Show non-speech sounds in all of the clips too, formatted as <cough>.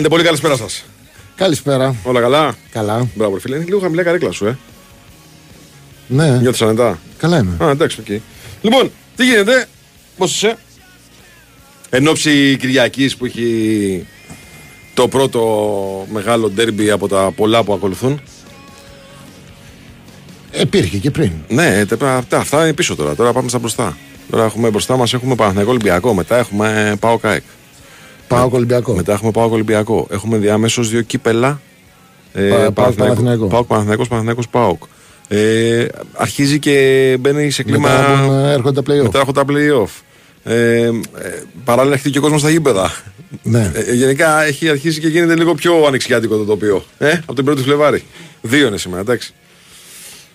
Τι κάνετε, πολύ καλησπέρα σας. Καλησπέρα. Όλα καλά; Καλά. Μπράβο, ρε φίλε. Είναι λίγο χαμηλά η καρέκλα σου, ε. Ναι, Νιώθεις άνετα. καλά είμαι. Α, εντάξει, οκ. Λοιπόν, τι γίνεται, πώς είσαι; Εν όψει Κυριακής που έχει το πρώτο μεγάλο ντέρμπι από τα πολλά που ακολουθούν. Υπήρχε και πριν. Ναι, τε- αυτά, αυτά είναι πίσω τώρα. Τώρα πάμε στα μπροστά. Τώρα έχουμε μπροστά μας έχουμε Παναθηναϊκό Ολυμπιακό. Μετά έχουμε ΠΑΟΚ ΑΕΚ. Πάω Ολυμπιακό. Μετά έχουμε Πάο Ολυμπιακό. Έχουμε διάμεσος δύο κύπελα. Ε, Πα- ΠΑΟΚ Παναθηναϊκό. Πάοκ Παναθηναϊκός, Παναθηναϊκός Πάοκ. Ε, αρχίζει και μπαίνει σε κλίμα. Μετά έχουν, ε, έρχονται τα play-off. Μετά έχουν τα playoff. Ε, ε, παράλληλα έχει και ο κόσμος στα γήπεδα. Ναι. Ε, γενικά έχει αρχίσει και γίνεται λίγο πιο ανοιξιάτικο το τοπίο. Ε, από την 1η Φλεβάρη. Δύο είναι σήμερα, εντάξει.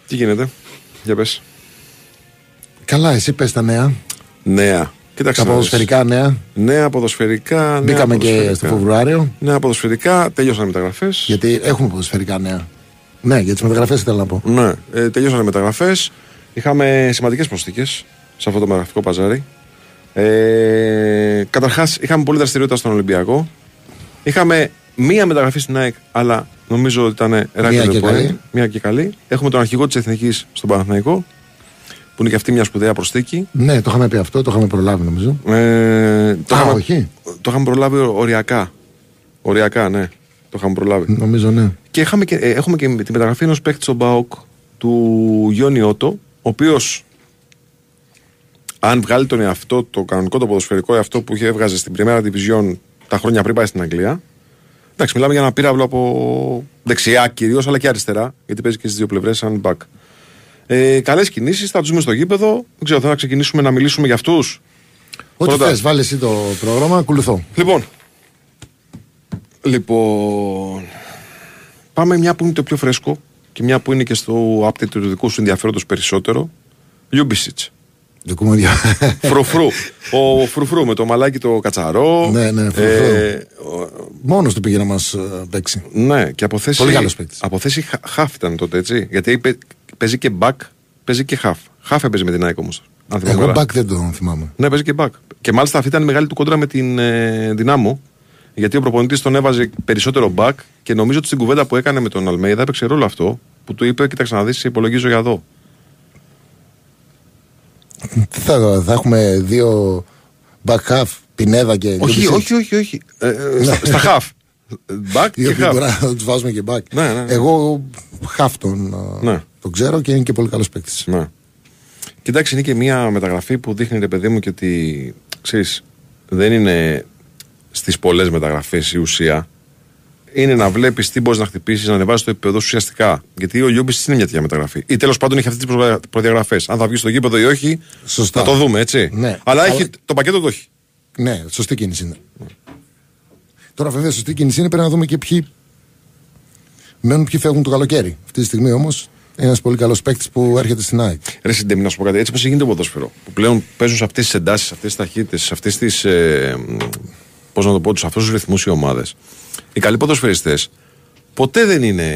Τι γίνεται, για πες. Καλά, εσύ πες τα νέα. Νέα. Κοίταξε. Τα να δεις. ποδοσφαιρικά νέα. Νέα ποδοσφαιρικά. νέα Μπήκαμε και ποδοσφαιρικά. στο Φεβρουάριο. Νέα ποδοσφαιρικά. Τελειώσαν οι μεταγραφές. Γιατί έχουμε ποδοσφαιρικά νέα. Ναι, για τις μεταγραφές ήθελα να πω. Ναι, ε, τελειώσαν οι μεταγραφές. Είχαμε σημαντικές προσθήκες σε αυτό το μεταγραφικό παζάρι. Ε, Καταρχάς, είχαμε πολλή δραστηριότητα στον Ολυμπιακό. Είχαμε μία μεταγραφή στην ΑΕΚ, αλλά νομίζω ότι ήταν Μία και καλή. Μία και καλή. Έχουμε τον αρχηγό της Εθνικής στον Παναθηναϊκό, που είναι και αυτή μια σπουδαία προσθήκη. Ναι, το είχαμε πει αυτό, το είχαμε προλάβει νομίζω. Ε, το, Α, είχαμε, όχι. το είχαμε προλάβει οριακά. Οριακά, ναι. Το είχαμε προλάβει. Νομίζω ναι. Και, είχαμε και ε, έχουμε και τη μεταγραφή ενός παίκτη στον Μπαουκ του Γιόνι Ότο, ο οποίος αν βγάλει τον εαυτό, το κανονικό το ποδοσφαιρικό εαυτό που είχε έβγαζε στην Πριμέρα Division τα χρόνια πριν πάει στην Αγγλία. Εντάξει, μιλάμε για ένα πύραυλο από δεξιά κυρίως, αλλά και αριστερά, γιατί παίζει και στις δύο πλευρές σαν back. Ε, Καλές κινήσεις, θα τους δούμε στο γήπεδο. Δεν ξέρω, θέλω να ξεκινήσουμε να μιλήσουμε για αυτούς. Ό,τι Πρώτα. θες, βάλε εσύ το πρόγραμμα, ακολουθώ. Λοιπόν. Λοιπόν. Πάμε μια που είναι το πιο φρέσκο και μια που είναι και στο update του δικού σου ενδιαφέροντος περισσότερο. Λιούμπιτσιτς. Δοκούμε δια... <laughs> Φρουφρού. Ο Φρουφρού με το μαλάκι το κατσαρό. Ναι, ναι, Φρουφρού. Ε, ο- Μόνος του πήγε να μας ε, παίξει. ναι, και από θέση. Πολύ καλός παίκτης. Από θέση χα- χαφ ήταν τότε, έτσι. Γιατί παί- παίζει και back, παίζει και half. Half έπαιζε με την ΑΕΚ όμως. Εγώ back δεν το θυμάμαι. Ναι, παίζει και back. Και μάλιστα αυτή ήταν η μεγάλη του κόντρα με την ε, Δυνάμω. Γιατί ο προπονητής τον έβαζε περισσότερο back και νομίζω ότι στην κουβέντα που έκανε με τον Αλμέιδα έπαιξε ρόλο αυτό που του είπε: Κοίταξε να δεις, σε υπολογίζω για εδώ. Τι θα, θα έχουμε δύο back half, Πινέδα και όχι, Λιούμπισιτς, όχι, όχι, όχι. Ε, ε, στα, στα half. Back Οι και οποίοι μπορεί half. να τους βάζουμε και back. Ναι, ναι, ναι. Εγώ half τον, ε, Ναι. Τον ξέρω και είναι και πολύ καλός παίκτης. Ναι. Κοιτάξτε, είναι και μια μεταγραφή που δείχνει, ρε παιδί μου, και ότι ξέρεις, δεν είναι στις πολλές μεταγραφές η ουσία. Είναι να βλέπεις τι μπορείς να χτυπήσεις, να ανεβάσεις το επίπεδο σου ουσιαστικά. Γιατί ο Λιούμπη είναι μια τέτοια μεταγραφή. Ή τέλος πάντων έχει αυτές τις προδιαγραφές. Αν θα βγει στο γήπεδο ή όχι, Σωστά. θα το δούμε, έτσι. Ναι. Αλλά, Αλλά- έχει, το πακέτο το έχει. Ναι, σωστή κίνηση είναι. Τώρα βέβαια σωστή κίνηση είναι πρέπει να δούμε και ποιοι μένουν, ποιοι φεύγουν το καλοκαίρι. Αυτή τη στιγμή όμως είναι ένας πολύ καλός παίκτης που έρχεται στην ΑΕΚ. Ρε Συντέμι, να σου πω κάτι. Έτσι πώ γίνεται το ποδόσφαιρο. Που πλέον παίζουν σε αυτές τις εντάσεις, σε αυτές τις ταχύτητες, σε αυτές τις. Ε, Πώς να το πω, σε αυτούς τους ρυθμούς οι ομάδες. Οι καλοί ποδοσφαιριστές ποτέ δεν είναι.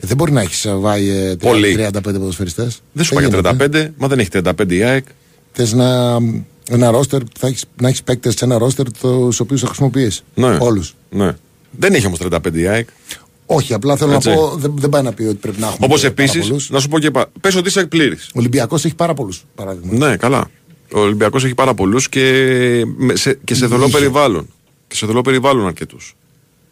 Δεν μπορεί να έχεις βάει ε, Πολύ. 35 ποδοσφαιριστές. Δεν σου πάει για 35, μα δεν έχει 35 η ΑΕΚ. Θες να, ένα ρόστερ, θα έχεις, να έχεις παίκτες σε ένα ρόστερ τους οποίους θα χρησιμοποιείς. Ναι. Όλους. Ναι. Δεν έχει όμως 35 η ΑΕΚ. Όχι, απλά θέλω Έτσι. να πω, δεν, δεν πάει να πει ότι πρέπει να έχουμε. Όπως πάρα επίσης, πολλούς. να σου πω και πα... Πες ότι είσαι πλήρη. Ο Ολυμπιακός έχει πάρα πολλούς παράδειγμα. Ναι, καλά. Ο Ολυμπιακός έχει πάρα πολλούς και, με- σε, και σε θολό Είχε. περιβάλλον. Και σε θολό περιβάλλον αρκετούς.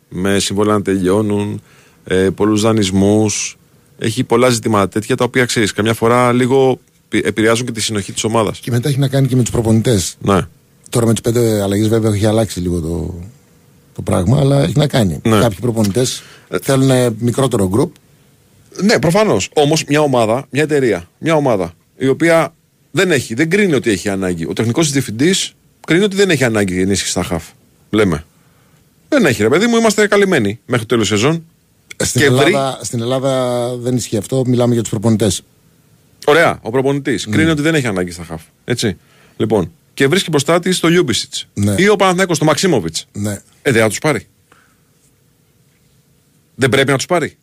Με συμβόλαια να τελειώνουν, ε, πολλούς δανεισμούς. Έχει πολλά ζητήματα τέτοια τα οποία ξέρεις. Καμιά φορά λίγο πη- επηρεάζουν και τη συνοχή της ομάδας. Και μετά έχει να κάνει και με τους προπονητές. Ναι. Τώρα με τις πέντε αλλαγές βέβαια έχει αλλάξει λίγο το, το πράγμα, αλλά έχει να κάνει. Ναι. Κάποιοι προπονητές θέλουν μικρότερο γκρουπ. Ναι, προφανώς. Όμως μια ομάδα, μια εταιρεία, μια ομάδα η οποία δεν έχει, δεν κρίνει ότι έχει ανάγκη. Ο τεχνικός διευθυντής κρίνει ότι δεν έχει ανάγκη ενίσχυσης στα χαφ. Λέμε. Δεν έχει, ρε παιδί μου, είμαστε καλυμμένοι μέχρι το τέλος σεζόν. Στην, Και βρει- Ελλάδα, στην Ελλάδα δεν ισχύει αυτό. Μιλάμε για τους προπονητές. Ωραία, ο προπονητής κρίνει ότι δεν έχει ανάγκη στα χαφ. Έτσι. Λοιπόν, και βρίσκει μπροστά της το Λιούμπισιτς. Ναι. Ή ο Παναθηναίκος το Μαξίμοβιτς. Ναι. Ε, δεν θα τους πάρει. Δεν πρέπει να τους πάρει.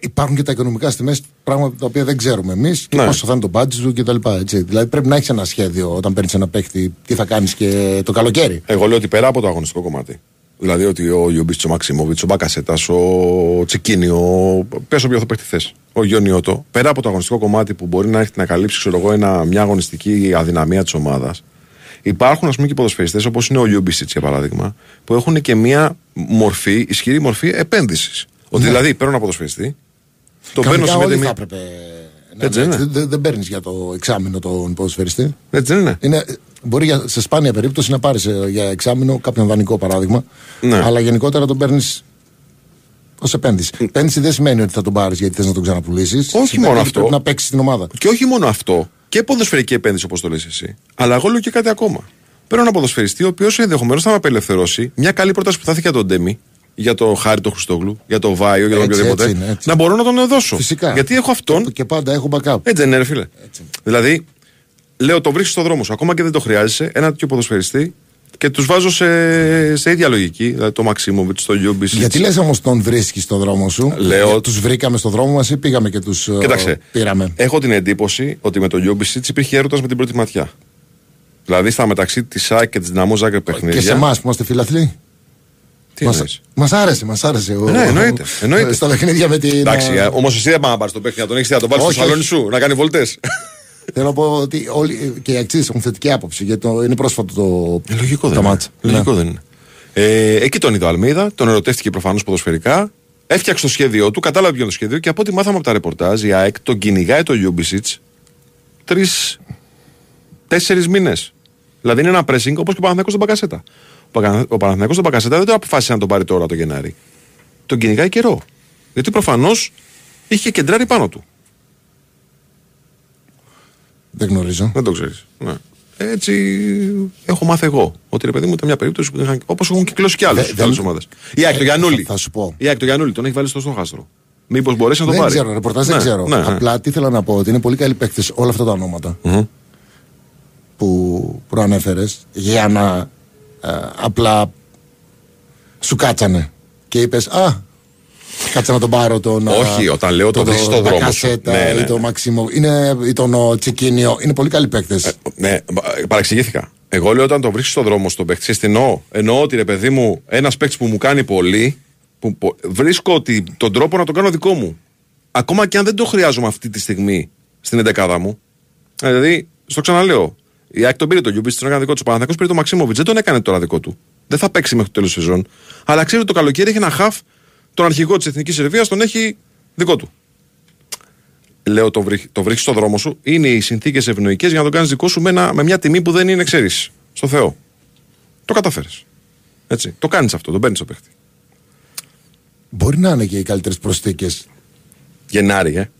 υπάρχουν και τα οικονομικά στη μέση, πράγματα τα οποία δεν ξέρουμε εμείς και Ναι. πόσο θα είναι το budget του κτλ. Έτσι. Δηλαδή πρέπει να έχεις ένα σχέδιο όταν παίρνεις ένα παίχτη, τι θα κάνεις και το καλοκαίρι. Εγώ λέω ότι πέρα από το αγωνιστικό κομμάτι. Δηλαδή ότι ο Λιούμπιτσιτς, ο Μαξιμόβιτς, ο Μπακασέτας, ο Τσικίνιο, πες όποιο θα παίχτη θες, ο Γιονιώτο, πέρα από το αγωνιστικό κομμάτι που μπορεί να έχει να καλύψει ξέρω εγώ, ένα, μια αγωνιστική αδυναμία της ομάδας, υπάρχουν ας πούμε και ποδοσφαιριστές όπως είναι ο Λιούμπιτσιτς για παράδειγμα, που έχουν και μια μορφή, ισχυρή μορφή επένδυσης. Ότι δηλαδή παίρνω ένα ποδοσφαιριστή, τον παίρνω Κανονικά σε όλοι μια. θα έπρεπε. να Έτσι είναι δεν έτσι. Δεν, δεν παίρνεις για το εξάμεινο τον ποδοσφαιριστή. Έτσι δεν είναι. Είναι, μπορεί για, σε σπάνια περίπτωση να πάρεις για εξάμεινο κάποιον δανεικό παράδειγμα. Ναι. Αλλά γενικότερα τον παίρνεις ως επένδυση. Επένδυση δεν σημαίνει ότι θα τον πάρεις γιατί θες να τον ξαναπουλήσεις. Όχι μόνο αυτό. Πρέπει να παίξεις στην ομάδα. Και όχι μόνο αυτό, και ποδοσφαιρική επένδυση όπως το λες εσύ. Αλλά εγώ λέω και κάτι ακόμα. Παίρνω ένα ποδοσφαιριστή ο οποίος ενδεχομένως θα με απελευθερώσει μια καλή πρόταση που θα έχει για τον Ντέμι, για τον Χάρη τον Χριστόγλου, για τον Βάιο, για τον Έτσι, οποιοδήποτε. έτσι είναι, έτσι. Να μπορώ να τον δώσω. Φυσικά. Γιατί έχω αυτόν. Και πάντα έχω backup. Έτσι δεν είναι, ρε φίλε. Δηλαδή, λέω το βρίσκεις στο δρόμο σου. Ακόμα και δεν το χρειάζεσαι. Ένα τέτοιο ποδοσφαιριστή και τους βάζω σε, σε ίδια λογική. Δηλαδή το Μαξίμοβιτς, το Λιούμπι. Γιατί λες όμως τον βρίσκεις στο δρόμο σου; Λέω- Τους βρήκαμε στο δρόμο μας ή πήγαμε και τους Κοίταξε. πήραμε; Έχω την εντύπωση ότι με τον Λιούμπιτσιτς υπήρχε έρωτας με την πρώτη ματιά. Δηλαδή στα μεταξύ της ΑΕΚ και της Δυναμό Ζάγκρεπ παιχνίδια. Και σε εμάς που είμαστε φιλαθλοί; Τι Μας, εννοείς; μας άρεσε, μας άρεσε. ο- Ναι, εννοείται, εννοείται. <laughs> Στα παιχνίδια με την. Εντάξει, ε, όμως εσύ δεν πάει να πάρεις τον παίχτη να τον έχεις να τον πάρει στο Όχι, σαλόνι όχι. σου να κάνει βολτές. Θέλω να πω ότι όλοι και οι αξίες έχουν θετική άποψη γιατί το, είναι πρόσφατο το, Λογικό το δεν είναι. ματς. Λογικό Ναι. δεν είναι. Ε, εκεί τον είδε ο Αλμέιδα, τον ερωτεύτηκε προφανώς ποδοσφαιρικά. Έφτιαξε το σχέδιό του, κατάλαβε ποιο είναι το σχέδιο και από ό,τι μάθαμε από τα ρεπορτάζ, η ΑΕΚ τον κυνηγάει το Λιούμπιτσιτς τρεις-τέσσερις μήνες. Δηλαδή είναι ένα pressing όπως και ο Παναθηναϊκός στον Μπακασέτα. Ο Πακα- Ο Παναθηναϊκός στον Μπακασέτα δεν το αποφάσισε να τον πάρει τώρα το Γενάρη. Τον κυνηγάει καιρό. Γιατί προφανώς είχε κεντράρει πάνω του. Δεν γνωρίζω. Δεν το ξέρεις. Ναι. Έτσι έχω μάθει εγώ. Ότι ρε παιδί μου ήταν μια περίπτωση που είχαν. Όπως έχουν κυκλώσει κι άλλες Δε- δεν- ομάδες. Η ΑΕΚ το Γιανούλη. θα σου πω. Η ΑΕΚ το Γιανούλη τον έχει βάλει στο στόχαστρο. Μήπως μπορέσει να το δεν πάρει; ξέρω, ρεπορτάζ δεν Ναι, ξέρω. ναι, ναι. Απλά τι ήθελα να πω ότι είναι πολύ καλοί παίκτες όλα αυτά τα ονόματα Μμμ. που προανέφερες για να ε, απλά σου κάτσανε και είπες Α, κάτσε να τον πάρω τον. Όχι, α, όταν λέω το βρίσκεις στον δρόμο σου. Μπακασέτα Ναι, ναι, ή τον ναι. Μαξίμο. Είναι ή τον ο, Τσικίνιο. Είναι πολύ καλοί παίκτες. Ναι, πα- παρεξηγήθηκα. Εγώ λέω όταν το βρίσκεις στον δρόμο στον παίκτη, ξέρεις τι εννοώ. Εννοώ ότι ρε παιδί μου, ένας παίκτης που μου κάνει πολύ, που πο- βρίσκω ότι τον τρόπο να το κάνω δικό μου. Ακόμα και αν δεν το χρειάζομαι αυτή τη στιγμή στην εντεκάδα μου. Ε, Δηλαδή, στο ξαναλέω. Η ΑΕΚ τον πήρε το Λιούμπιτσιτς, τον έκανε δικό του. Ο Παναθηναϊκός πήρε το Μαξίμοβιτς, δεν τον έκανε τώρα δικό του. Δεν θα παίξει μέχρι το τέλος σεζόν. Αλλά ξέρει ότι το καλοκαίρι έχει ένα χαφ, τον αρχηγό της Εθνικής Σερβία, τον έχει δικό του λέω το, βρει, το βρίσκεις στο δρόμο σου, είναι οι συνθήκες ευνοϊκές για να το κάνεις δικό σου με, ένα- με μια τιμή που δεν είναι, ξέρεις, στο Θεό. Το καταφέρεις. Έτσι. Το κάνεις αυτό, τον παίρνεις το παίχτη. Μπορεί να είναι και οι καλύτερες προσθήκες. Γενάρη, ε.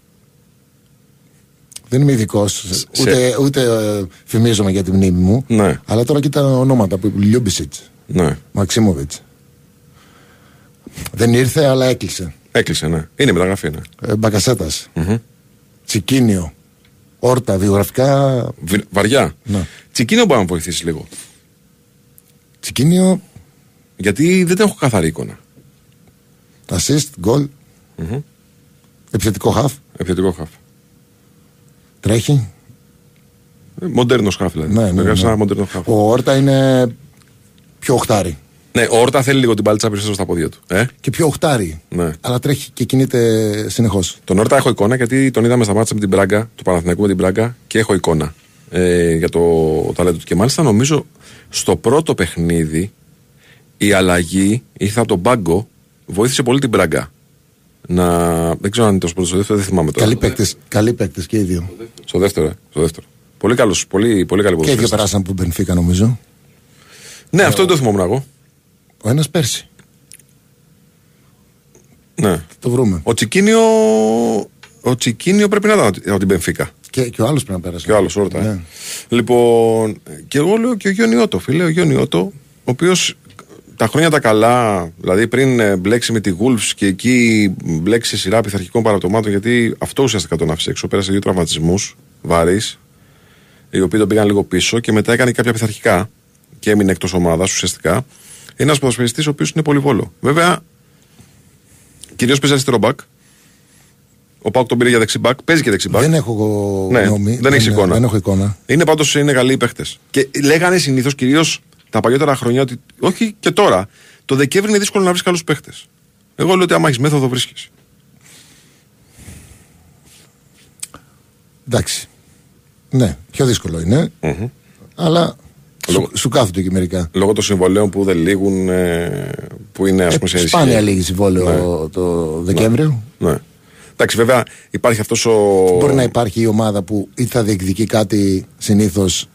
Δεν είμαι ειδικός, ούτε, ούτε ε, φημίζομαι για τη μνήμη μου. Ναι. Αλλά τώρα κοίτα ονόματα που Λιούμπιτσιτς, Ναι. Μαξίμοβιτς. Δεν ήρθε, αλλά έκλεισε. Έκλεισε, ναι. Είναι μεταγραφή, ναι. Ε, Μπακασέτας. Μμμ. Τσικίνιο. Όρτα, βιογραφικά. Βι- Βαριά. Ναι. Τσικίνιο μπορεί να με βοηθήσει λίγο. Τσικίνιο, Γιατί δεν έχω καθαρή εικόνα. assist, goal. Μμμ. Επιθετικό χαφ. Επιθετικό χαφ. Τρέχει. Μοντέρνος χαφ, δηλαδή. Ναι, ναι, Έγραψα ναι. ένα μοντέρνο χαφ. Ο Όρτα είναι πιο οχτάρι. Ναι, ο Όρτα θέλει λίγο την παλίτσα περισσότερο στα πόδια του. Ε; Και πιο οχτάρι. Ναι. Αλλά τρέχει και κινείται συνεχώς. Τον Όρτα έχω εικόνα γιατί τον είδαμε στα μάτια με την Μπράγκα, του Παναθηναϊκού με την Μπράγκα και έχω εικόνα ε, για το ταλέντο του. Και μάλιστα νομίζω στο πρώτο παιχνίδι η αλλαγή ήρθε από τον πάγκο, βοήθησε πολύ την Μπράγκα. Να... Δεν ξέρω αν είναι το πρώτο, στο δεύτερο, δεν θυμάμαι τώρα. Καλοί παίκτες καλοί παίκτες και οι δύο. Στο δεύτερο, ε, στο δεύτερο. Πολύ καλός, πολύ, πολύ καλή Και οι δύο ποδοσφαιριστής. περάσαν από τον Μπενφίκα νομίζω. Ναι, αυτό δεν το θυμόμουν εγώ. Ο ένας πέρσι. Ναι. Θα το βρούμε. Ο Τσικίνιο, ο Τσικίνιο πρέπει να ήταν από την Πενφύκα. Και, και ο άλλος πρέπει να πέρασε. Και ο άλλος όρτα. Ναι. Ε. Λοιπόν, και εγώ λέω και ο Γιονιώτο, φίλε, ο Γιονιώτο, ο οποίος τα χρόνια τα καλά, δηλαδή πριν ε, μπλέξει με τη Wolves και εκεί μπλέξει σε σειρά πειθαρχικών παραπτωμάτων, γιατί αυτό ουσιαστικά τον άφησε έξω. Πέρασε δύο τραυματισμούς βαρύς, οι οποίοι τον πήγαν λίγο πίσω και μετά έκανε κάποια πειθαρχικά και έμεινε εκτός ομάδας ουσιαστικά. Είναι ένας ποδοσφαιριστής ο οποίος είναι πολύ βόλο. Βέβαια, κυρίως παίζει αριστερό μπακ. Ο Πάουκ τον πήρε για δεξιμπάκ. Παίζει και δεξιμπάκ. Δεν έχω εγώ Ναι, γνώμη. δεν έχεις εικόνα. Δεν έχω εικόνα. Είναι πάντως είναι καλοί οι παίχτες. Και λέγανε συνήθως κυρίως τα παλιότερα χρόνια ότι. Όχι και τώρα. Το Δεκέμβρη είναι δύσκολο να βρεις καλούς παίχτες. Εγώ λέω ότι άμα έχεις μέθοδο βρίσκεις. Εντάξει. Ναι, πιο δύσκολο είναι. Αλλά Λόγω- σου, σου κάθονται και μερικά. Λόγω των συμβολέων που δεν λήγουν, ε, που είναι ας πούμε σε ενισχύ. Σπάνια λίγη συμβόλαιο το Δεκέμβριο. Ναι. Εντάξει, βέβαια υπάρχει αυτός ο. Μπορεί να υπάρχει η ομάδα που ή θα διεκδικεί κάτι συνήθως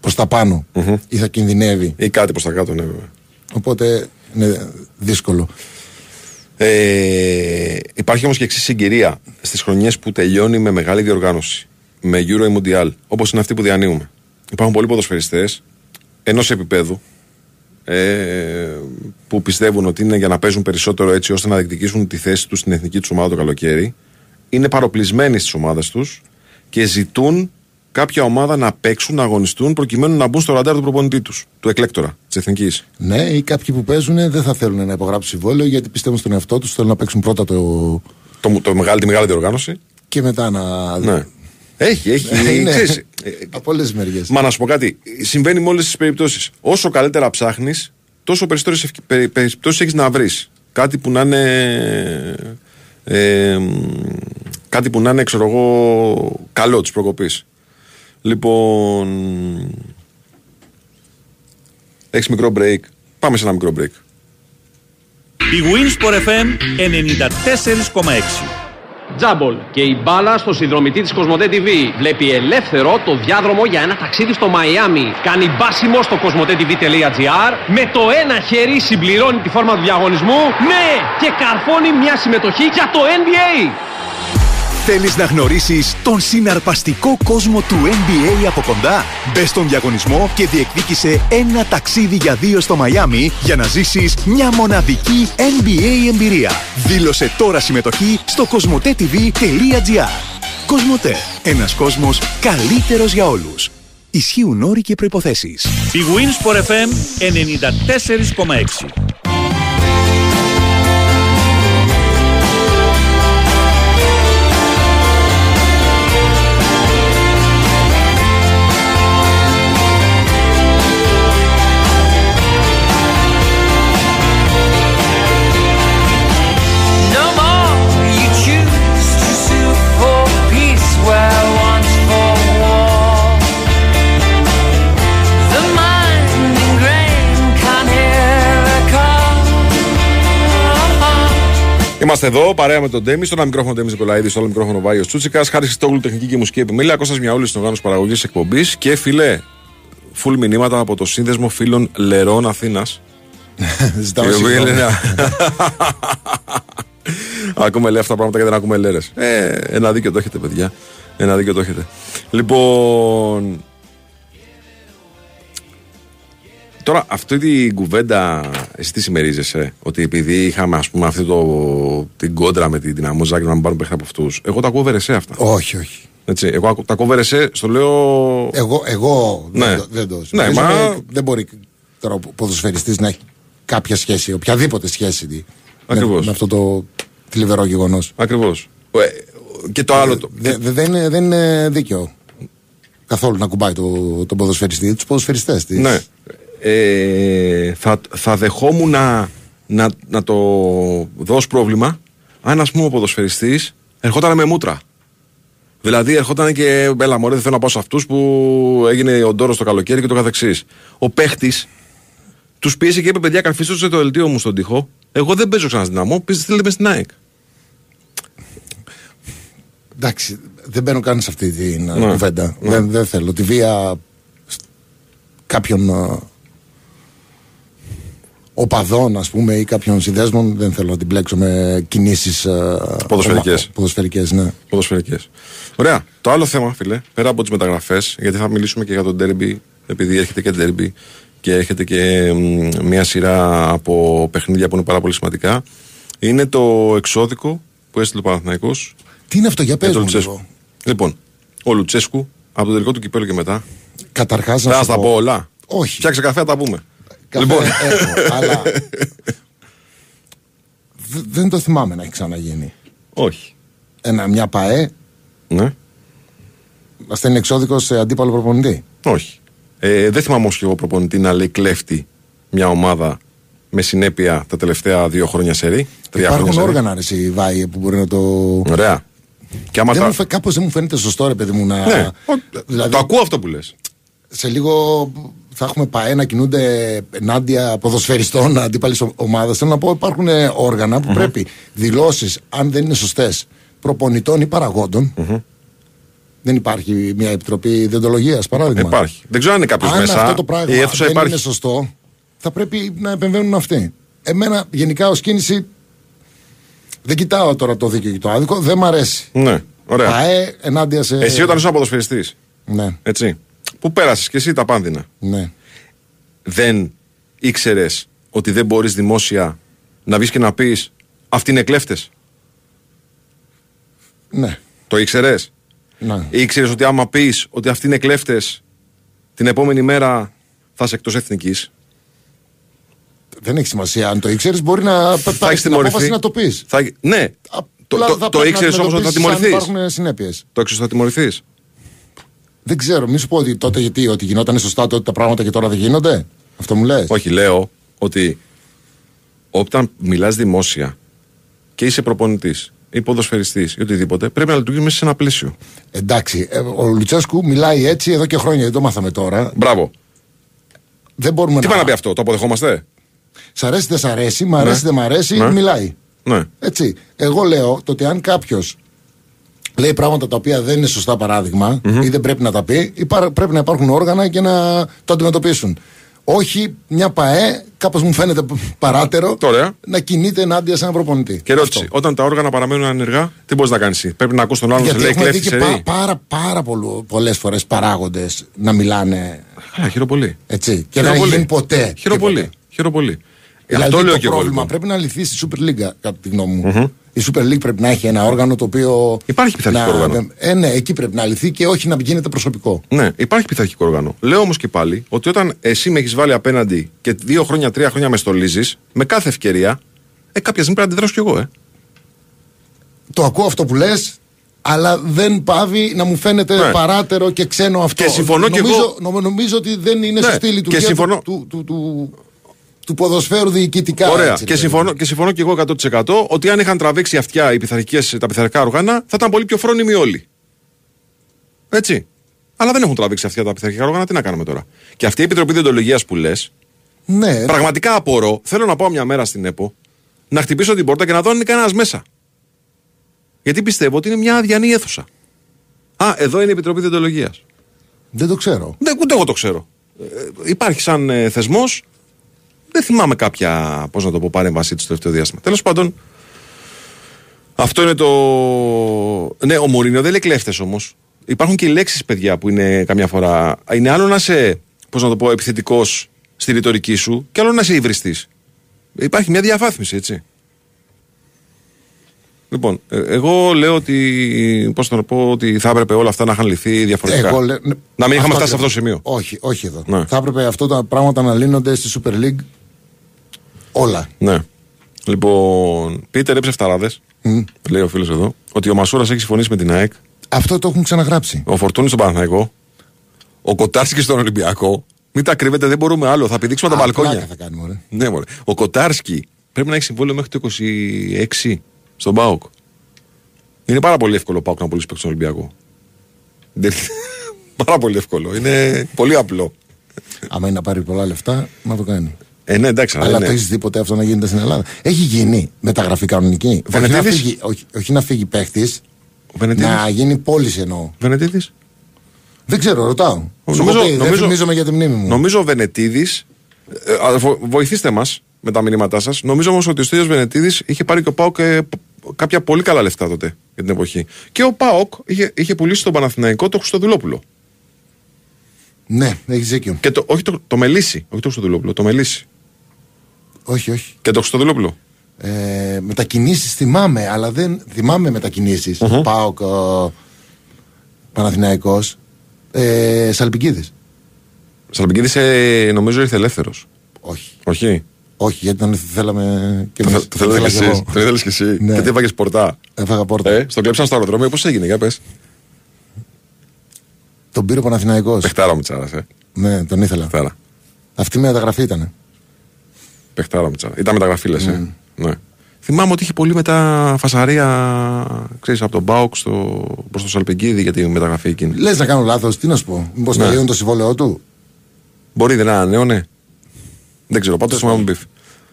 προς τα πάνω ή θα κινδυνεύει. ή κάτι προς τα κάτω, ναι, βέβαια. Οπότε είναι δύσκολο. Ε, υπάρχει όμως και εξής συγκυρία στις χρονιές που τελειώνει με μεγάλη διοργάνωση. Με Euro ή Mundial, όπως είναι αυτή που διανύουμε. Υπάρχουν πολλοί ποδοσφαιριστές ενός επίπεδου ε, που πιστεύουν ότι είναι για να παίζουν περισσότερο έτσι ώστε να διεκδικήσουν τη θέση τους στην εθνική τους ομάδα το καλοκαίρι. Είναι παροπλισμένοι στις ομάδες τους και ζητούν κάποια ομάδα να παίξουν, να αγωνιστούν προκειμένου να μπουν στο ραντάρ του προπονητή τους, του εκλέκτορα της εθνικής. Ναι, ή κάποιοι που παίζουν δεν θα θέλουν να υπογράψουν συμβόλαιο γιατί πιστεύουν στον εαυτό τους, θέλουν να παίξουν πρώτα το. Το, το μεγάλη, τη μεγάλη διοργάνωση. και μετά να. Ναι. Έχει, έχει. Είναι. ξέρεις, ε, Από όλες τις μεριές. Μα να σου πω κάτι. Συμβαίνει με όλες τις περιπτώσεις. Όσο καλύτερα ψάχνεις, τόσο περισσότερες περιπτώσεις έχεις να βρεις. Κάτι που να είναι. Ε, μ, κάτι που να είναι, ξέρω εγώ, καλό της προκοπής. Λοιπόν. Έχεις μικρό break. Πάμε σε ένα μικρό break. Η Winsport FM 94,6. Τζάμπολ και η μπάλα στο συνδρομητή της Κοσμοτέ TV. Βλέπει ελεύθερο το διάδρομο για ένα ταξίδι στο Μαϊάμι. Κάνει μπάσιμο στο κοσμοτέ.tv.gr. Με το ένα χέρι συμπληρώνει τη φόρμα του διαγωνισμού. Ναι! Και καρφώνει μια συμμετοχή για το NBA. Θέλεις να γνωρίσεις τον συναρπαστικό κόσμο του NBA από κοντά; Μπε στον διαγωνισμό και διεκδίκησε ένα ταξίδι για δύο στο Μαϊάμι για να ζήσεις μια μοναδική NBA εμπειρία. Δήλωσε τώρα συμμετοχή στο κοσμοτέ.tv.gr Κοσμοτέ. Ένας κόσμος καλύτερος για όλους. Ισχύουν όροι και προϋποθέσεις. Η Winsport FM 94,6. Είμαστε εδώ, παρέα με τον Ντέμι. Στο ένα μικρόφωνο Ντέμι Νικολαίδης, στο άλλο μικρόφωνο Βάιος Τσούτσικας. Χάρη Χριστόγλου, τεχνική και μουσική επιμέλεια. Κώστας Μιαούλης, στον οργάνωση παραγωγής εκπομπής. Και φιλέ, φουλ μηνύματα από το σύνδεσμο φίλων Λερών Αθήνας. <laughs> Ζητάω συγγνώμη. <laughs> ακούμε λέει αυτά τα πράγματα και δεν ακούμε λέρες. Ε, ένα δίκιο το έχετε, παιδιά. Ένα δίκιο το έχετε. Λοιπόν. Τώρα, αυτή την κουβέντα, εσύ τι συμμερίζεσαι, ότι επειδή είχαμε ας πούμε αυτή το, την κόντρα με την δυναμό Ζάγκρη να μην πάρουν παίχτα από αυτούς. Εγώ τα ακούω βερεσέ αυτά. Όχι, όχι. Έτσι, εγώ ακού- τα ακούω βερεσέ, στο λέω. Εγώ, εγώ Ναι. δεν, το- δεν το Ναι, συμμερίζομαι. μα- Δεν μπορεί τώρα ο ποδοσφαιριστής να έχει κάποια σχέση, οποιαδήποτε σχέση με, Ακριβώς. με αυτό το θλιβερό γεγονός. Ακριβώς. Και το άλλο. Το, Δεν δεν είναι, δεν είναι δίκαιο καθόλου να κουμπάει το, τον ποδοσφαιριστή, τους ποδοσφαιριστές της. Ναι. Ε, θα, θα δεχόμουν να, να, να το δώσω πρόβλημα αν ας πούμε ο ποδοσφαιριστής ερχόταν με μούτρα. Δηλαδή ερχόταν και μπέλα μωρέ δεν θέλω να πάω σε αυτούς που έγινε ο Ντόρος το καλοκαίρι και το καθεξής. Ο παίχτης τους πίεσε και είπε παιδιά καρφίστωσε το δελτίο μου στον τοίχο. Εγώ δεν παίζω ξανά στην ΑΜΟ, πείτε στείλτε με στην ΑΕΚ. Εντάξει, δεν μπαίνω καν σε αυτή την Ναι. ναι. κουβέντα. Ναι. Δεν, δεν θέλω. Τη βία σ- κάποιων α, οπαδών, ας πούμε, ή κάποιων συνδέσμων δεν θέλω να την μπλέξω με κινήσεις Ποδοσφαιρικές. Ποδοσφαιρικές, ναι. Ποδοσφαιρικές. Ωραία. Το άλλο θέμα, φίλε, πέρα από τις μεταγραφές, γιατί θα μιλήσουμε και για τον ντέρμπι, επειδή έρχεται και ντέρμπι και έρχεται και μ, μια σειρά από παιχνίδια που είναι πάρα πολύ σημαντικά, είναι το εξώδικο που έστειλε ο Παναθηναϊκός Τι είναι αυτό, για για πες τον μου Λουτσέσκου. λίγο. Λοιπόν, ο Λουτσέσκου από το τελικό του κυπέλου και μετά. Καταρχάς Θα να σας σου τα πω όλα. Όχι. Φτιάξε καφέ, θα τα πούμε. Καφέ Λοιπόν. έχω, <laughs> αλλά Δε- δεν το θυμάμαι να έχει ξαναγίνει. Όχι. ένα, μια ΠαΕ Ναι. να στέλνει εξώδικος σε αντίπαλο προπονητή. Όχι. Ε, δεν θυμάμαι όμως και εγώ προπονητή να λέει κλέφτη μια ομάδα με συνέπεια τα τελευταία δύο χρόνια σερή. Τρία Υπάρχουν χρόνια σερί. όργανα ρε, εσύ, Βάη, που μπορεί να το. Ωραία. Και άμα Δεν τα... μου, φαι- κάπως δεν μου φαίνεται σωστό, ρε παιδί μου, να. Ναι, δηλαδή, το ακούω αυτό που λες. σε λίγο θα έχουμε ΠαΕ να κινούνται ενάντια ποδοσφαιριστών αντίπαλης ομάδας. Θέλω να πω, υπάρχουν ε, όργανα που πρέπει δηλώσεις, αν δεν είναι σωστές, προπονητών ή παραγόντων. Δεν υπάρχει μια επιτροπή διοντολογία, παράδειγμα. Υπάρχει. Δεν ξέρω αν είναι κάποιος Αν μέσα. αυτό το πράγμα η αίθουσα δεν υπάρχει. είναι σωστό, θα πρέπει να επεμβαίνουν αυτοί. Εμένα, γενικά, ως κίνηση. Δεν κοιτάω τώρα το δίκαιο και το άδικο, δεν μ' αρέσει. Ναι, ωραία. ΠαΕ ενάντια σε. Εσύ όταν είσαι ποδοσφαιριστής, Ναι, έτσι. Που πέρασες και εσύ τα πάνδυνα. ναι. Δεν ήξερες ότι δεν μπορείς δημόσια να βγεις και να πεις Αυτοί είναι κλέφτες. Ναι. Το ήξερες; ναι. Ήξερες ότι άμα πεις ότι αυτοί είναι κλέφτες, την επόμενη μέρα θα είσαι εκτός εθνικής; Δεν έχει σημασία. Αν το ήξερες, μπορεί να Θα πάρεις έχεις την απόφαση να το πεις. Θα... Ναι. Το, το, το ήξερες όμως ότι θα τιμωρηθείς. Υπάρχουν συνέπειες. Το ήξερες ότι θα τιμωρηθείς. Δεν ξέρω, μη σου πω ότι τότε γιατί, ότι γινόταν σωστά τότε τα πράγματα και τώρα δεν γίνονται; Αυτό μου λες; Όχι, λέω ότι όταν μιλάς δημόσια και είσαι προπονητής ή ποδοσφαιριστής ή οτιδήποτε, πρέπει να λειτουργείς μέσα σε ένα πλαίσιο. Εντάξει, ε, ο Λουτσέσκου μιλάει έτσι εδώ και χρόνια, δεν το μάθαμε τώρα. Μπράβο. Δεν μπορούμε Τι να. πάει να πει αυτό, το αποδεχόμαστε; Σ' αρέσει, δεν σ' αρέσει, μ' αρέσει, δεν μ' αρέσει, Ναι. μιλάει. Ναι. Έτσι. Εγώ λέω το ότι αν κάποιος λέει πράγματα τα οποία δεν είναι σωστά παράδειγμα ή δεν πρέπει να τα πει, υπά- πρέπει να υπάρχουν όργανα και να το αντιμετωπίσουν. Όχι μια ΠαΕ, κάπως μου φαίνεται παράτερο, Ωραία. να κινείται ενάντια σε έναν προπονητή. Και ερώτηση, όταν τα όργανα παραμένουν ανεργά, τι μπορείς να κάνεις. Πρέπει να ακούς τον άλλον να σε Γιατί λέει έχουμε δει κλέφτη και σε πά, πάρα, πάρα πολλές φορές παράγοντες να μιλάνε Καλά, χαίρο πολύ. έτσι. Και να μην γίνει ποτέ. Χαίρο πολύ. τίποτα. Χαίρο πολύ. Δηλαδή αυτό λέω το και εγώ. πρόβλημα λοιπόν. πρέπει να λυθεί στη Super League, κατά τη γνώμη μου. Η Super League πρέπει να έχει ένα όργανο το οποίο. Υπάρχει πειθαρχικό να- όργανο. Ε, ναι, εκεί πρέπει να λυθεί και όχι να γίνεται προσωπικό. Ναι, υπάρχει πειθαρχικό όργανο. Λέω όμως και πάλι ότι όταν εσύ με έχεις βάλει απέναντι και δύο χρόνια, τρία χρόνια με στολίζεις, με κάθε ευκαιρία, ε, κάποια στιγμή πρέπει να αντιδράσω κι εγώ, ε. Το ακούω αυτό που λες, αλλά δεν πάβει να μου φαίνεται Ναι. παράτερο και ξένο αυτό. Και συμφωνώ κι νομίζω, εγώ. νομ- νομίζω ότι δεν είναι Ναι, σωστή η και λειτουργία συμφωνώ. του, του, του, του, του ποδοσφαίρου διοικητικά. Ωραία. έτσι, και, ρε παιδί. συμφωνώ, και συμφωνώ κι εγώ 100% ότι αν είχαν τραβήξει αυτιά οι πειθαρχικές, τα πειθαρχικά όργανα, θα ήταν πολύ πιο φρόνιμοι όλοι. Έτσι. Αλλά δεν έχουν τραβήξει αυτιά τα πειθαρχικά όργανα, τι να κάνουμε τώρα. Και αυτή η επιτροπή διοντολογίας που λες, Ναι, πραγματικά απορώ. Θέλω να πάω μια μέρα στην ΕΠΟ, να χτυπήσω την πόρτα και να δω αν είναι κανένας μέσα. Γιατί πιστεύω ότι είναι μια αδιανή αίθουσα. Α, εδώ είναι η επιτροπή διοντολογίας. δεν το ξέρω. Δεν, ούτε εγώ το ξέρω. Ε, υπάρχει σαν ε, θεσμός. Δεν θυμάμαι κάποια, πώς να το πω, παρέμβασή του στο τελευταίο διάστημα. Τέλος πάντων, αυτό είναι το. Ναι, ο Μουρίνιο δεν λέει κλέφτες όμως. Υπάρχουν και οι λέξεις, παιδιά, που είναι καμιά φορά. Είναι άλλο να είσαι, πώς να το πω, επιθετικός στη ρητορική σου και άλλο να είσαι υβριστής. Υπάρχει μια διαφάθμιση, έτσι. Λοιπόν, ε, εγώ λέω ότι. Πώς να το πω, ότι θα έπρεπε όλα αυτά να είχαν λυθεί διαφορετικά. Εγώ λέ- ναι, να μην είχαμε αυτό φτάσει σε αυτό το ακριβώς. σημείο. Όχι, όχι εδώ. Ναι. Θα έπρεπε αυτά τα πράγματα να λύνονται στη Super League όλα. Ναι. Λοιπόν, πείτε ρε ψευταράδε, λέει ο φίλος εδώ, ότι ο Μασούρας έχει συμφωνήσει με την ΑΕΚ, Αυτό το έχουν ξαναγράψει. ο Φορτούνης στον Παναθηναϊκό, ο Κοτάρσκι στον Ολυμπιακό. Μην τα κρύβετε, δεν μπορούμε άλλο. Θα πηδήξουμε τα Α, μπαλκόνια. πλάκα θα κάνουμε, ωραία. Ναι, μωρέ. Ο Κοτάρσκι πρέπει να έχει συμβόλαιο μέχρι το 26 στον Πάοκ. Είναι πάρα πολύ εύκολο ο Πάοκ να πουλήσει παίκτη στον Ολυμπιακό. Δεν- <laughs> πάρα πολύ εύκολο. Είναι πολύ απλό. Άμα είναι να πάρει πολλά λεφτά, να το κάνει. Ε, ναι, εντάξει, αλλά Αλλά είναι- το έχει δει ποτέ αυτό να γίνεται στην Ελλάδα. Έχει γίνει μεταγραφή κανονική. Όχι να, Βενετίδης. φύγει, όχι, όχι να φύγει παίχτης, Ο Βενετίδης. να γίνει πώληση εννοώ. Βενετίδης. Δεν ξέρω, ρωτάω. Σου Νομίζω- έχω πει, δεν νομίζω- θυμίζομαι για τη μνήμη μου. Νομίζω ο Βενετίδης. βοηθήστε μας με τα μηνύματά σας. Νομίζω όμως ότι ο Στέλιος Βενετίδης είχε πάρει και ο Πάοκ ε, π- κάποια πολύ καλά λεφτά τότε για την εποχή. Και ο Πάοκ είχε, είχε πουλήσει τον Παναθηναϊκό το Χρυστοδουλόπουλο. Ναι, έχεις δίκιο. Και το, όχι το, το Μελίσι. Όχι το Χρυστοδουλόπουλο, το Μελίσι. Όχι, όχι. Και το Χρυστοδουλόπουλο. Ε, μετακινήσεις θυμάμαι, αλλά δεν θυμάμαι μετακινήσεις. Πάοκ, ο Παναθηναϊκός, ε, Σαλπικίδης. Σαλπικίδης ε, νομίζω ήρθε ελεύθερος. Όχι. Όχι. Όχι, γιατί τον θέλαμε και Το, εμείς. το θέλετε κι Ήθελα εσύ. εγώ. Το ήθελες κι εσύ. Ναι. Και τι έφαγες πορτά. Έφαγα πόρτα. Ε, στον κλέψαν στο αεροδρόμιο, πώς έγινε, για πες. Τον πήρε ο Παναθηναϊκός. Πεχτάρα μου τσάρα, ε. Ναι, τον ήθελα. Πεχτάρα. Αυτή η μεταγραφή ήταν. Παιχτάρα μου τσάρα. Ήταν μεταγραφή, λες, ε. Ναι. Θυμάμαι ότι είχε πολύ μετά φασαρία ξέρεις, από τον ΠΑΟΚ στο, προς το Σαλπικίδη για τη μεταγραφή εκείνη. Λες να κάνω λάθος, τι να σου πω. Μήπως Ναι. τελειώνει το συμβόλαιό του; Μπορεί δεν είναι νέο, ναι. Δεν ξέρω, πάντως θυμάμαι beef.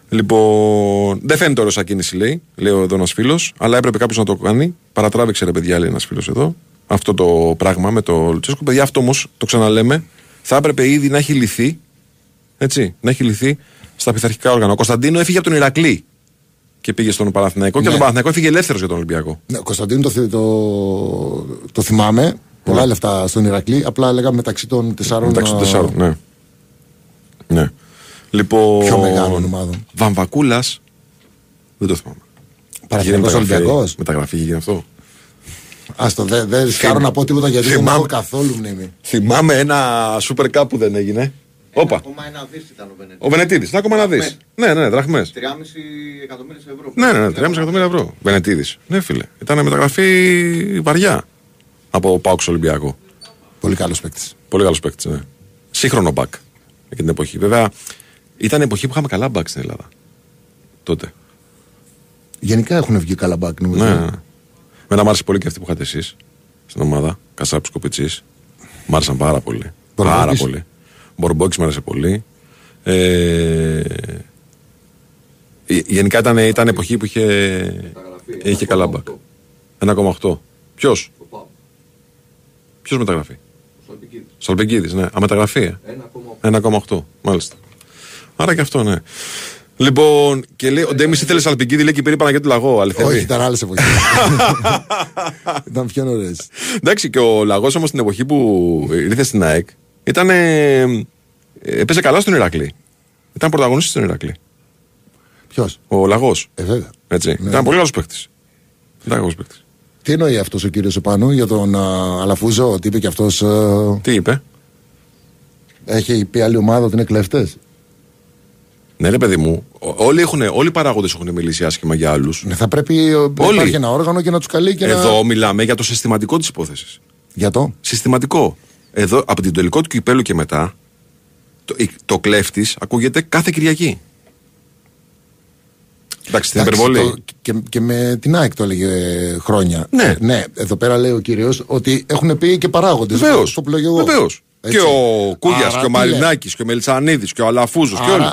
Λοιπόν, δεν φαίνεται ωραία σαν κίνηση, λέει, λέει εδώ ένα φίλος, αλλά έπρεπε κάποιος να το κάνει. Παρατράβηξε ρε παιδιά, λέει ένας φίλος εδώ, αυτό το πράγμα με το Λουτσέσκου. Παιδιά, αυτό όμως το ξαναλέμε, θα έπρεπε ήδη να έχει λυθεί. Έτσι, να έχει λυθεί στα πειθαρχικά όργανα. Ο Κωνσταντίνο έφυγε από τον Ηρακλή και πήγε στον Παναθηναϊκό και Ναι. τον Παναθηναϊκό έφυγε ελεύθερος για τον Ολυμπιακό. Ναι, ο Κωνσταντίνο το, θυ- το, το θυμάμαι. Πολλά λεφτά στον Ηρακλή. Απλά λέγαμε μεταξύ των τεσσάρων. Μεταξύ των α, τεσσάρων, ναι. Ναι. Λοιπόν. Πιο μεγάλων ομάδων. Βαμβακούλας. Δεν το θυμάμαι. Παναθηναϊκός Είχε γίνει μεταγραφή- Ολυμπιακός. Μεταγραφή είχε γίνει αυτό; Άστο, δεν δε ρισκάρω να πω τίποτα γιατί δεν Θυμάμαι. έχω καθόλου μνήμη. Θυμάμαι ένα super cup που δεν έγινε. Όπα. Ακόμα ένα δις ήταν ο Βενετίδης. Ο Βενετίδη. Να ακόμα να δεις. Ναι, ναι, ναι, δραχμές. 3,5 εκατομμύρια ευρώ. Ναι, ναι, ναι, 3,5 εκατομμύρια ευρώ. Βενετίδη. Ναι, φίλε. Ήταν μεταγραφή βαριά από Πάουξ Ολυμπιακό. Πολύ καλός παίκτης. Πολύ καλός παίκτης, ναι. Σύγχρονο μπακ εκείνη την εποχή. Βέβαια, ήταν η εποχή που είχαμε καλά μπακ στην Ελλάδα. Τότε. Γενικά έχουν βγει καλά μπακ νομίζω. Ναι, ναι. ναι. Μένα μ' άρεσε πολύ και αυτή που είχατε εσείς στην ομάδα. Κασάπης Κοπιτσής. Μ' άρεσαν πάρα πολύ. Μπορμπόκης. Πάρα πολύ. Μπορμπόκης μ' άρεσε πολύ. Ε, γε- γενικά ήταν, ήταν εποχή που είχε, είχε καλά μπακ. 1,8. Ποιος; Ποιος μεταγραφή. Σαλπικίδης, ναι. Α, μεταγραφή. ε. 1,8. Μάλιστα. Άρα και αυτό, ναι. Λοιπόν, και λέει, ο Ντέμις ήθελε Σαλπικίδη, λέει και πήρε Παναγιώτη Λαγό. Αληθεύει. Όχι, ήταν άλλες εποχές. <laughs> ήταν πιο νωρίς. Εντάξει, και ο Λαγός όμως την εποχή που ήρθε στην ΑΕΚ ήταν. Ε, έπαιζε καλά στον Ηρακλή. Ήταν πρωταγωνιστή στον Ηρακλή. Ποιος; Ο Λαγός. Ε, βέβαια. Έτσι. Ναι. Ήταν πολύ καλός παίχτη. Ήταν καλός παίχτη. Τι εννοεί αυτός ο κύριος επάνω για τον α, Αλαφούζο, ότι είπε και αυτός. Τι είπε; έχει πει άλλη ομάδα ότι είναι κλέφτες; Ναι, ρε παιδί μου, ό- όλοι, έχουν, όλοι οι παράγοντες έχουν μιλήσει άσχημα για άλλους. Ναι, θα πρέπει ε, να υπάρχει ένα όργανο και να τους καλεί και Εδώ να. μιλάμε για το συστηματικό της υπόθεσης. Για το; Συστηματικό. Εδώ, από την τελικό του κυπέλου και μετά, το, η- το κλέφτης ακούγεται κάθε Κυριακή. Εντάξει, την Εντάξει, υπερβολή. το- και, και με την ΑΕΚ το έλεγε ε, χρόνια. Ναι. ναι. Εδώ πέρα λέει ο κύριος ότι έχουν πει και παράγοντες. Βεβαίως. Το που λέω και εγώ. Βεβαίως. Έτσι. Και ο Κούγιας Άρα και ο τι λέει. Μαρινάκης και ο Μελισανίδης και ο Αλαφούζος και όλοι.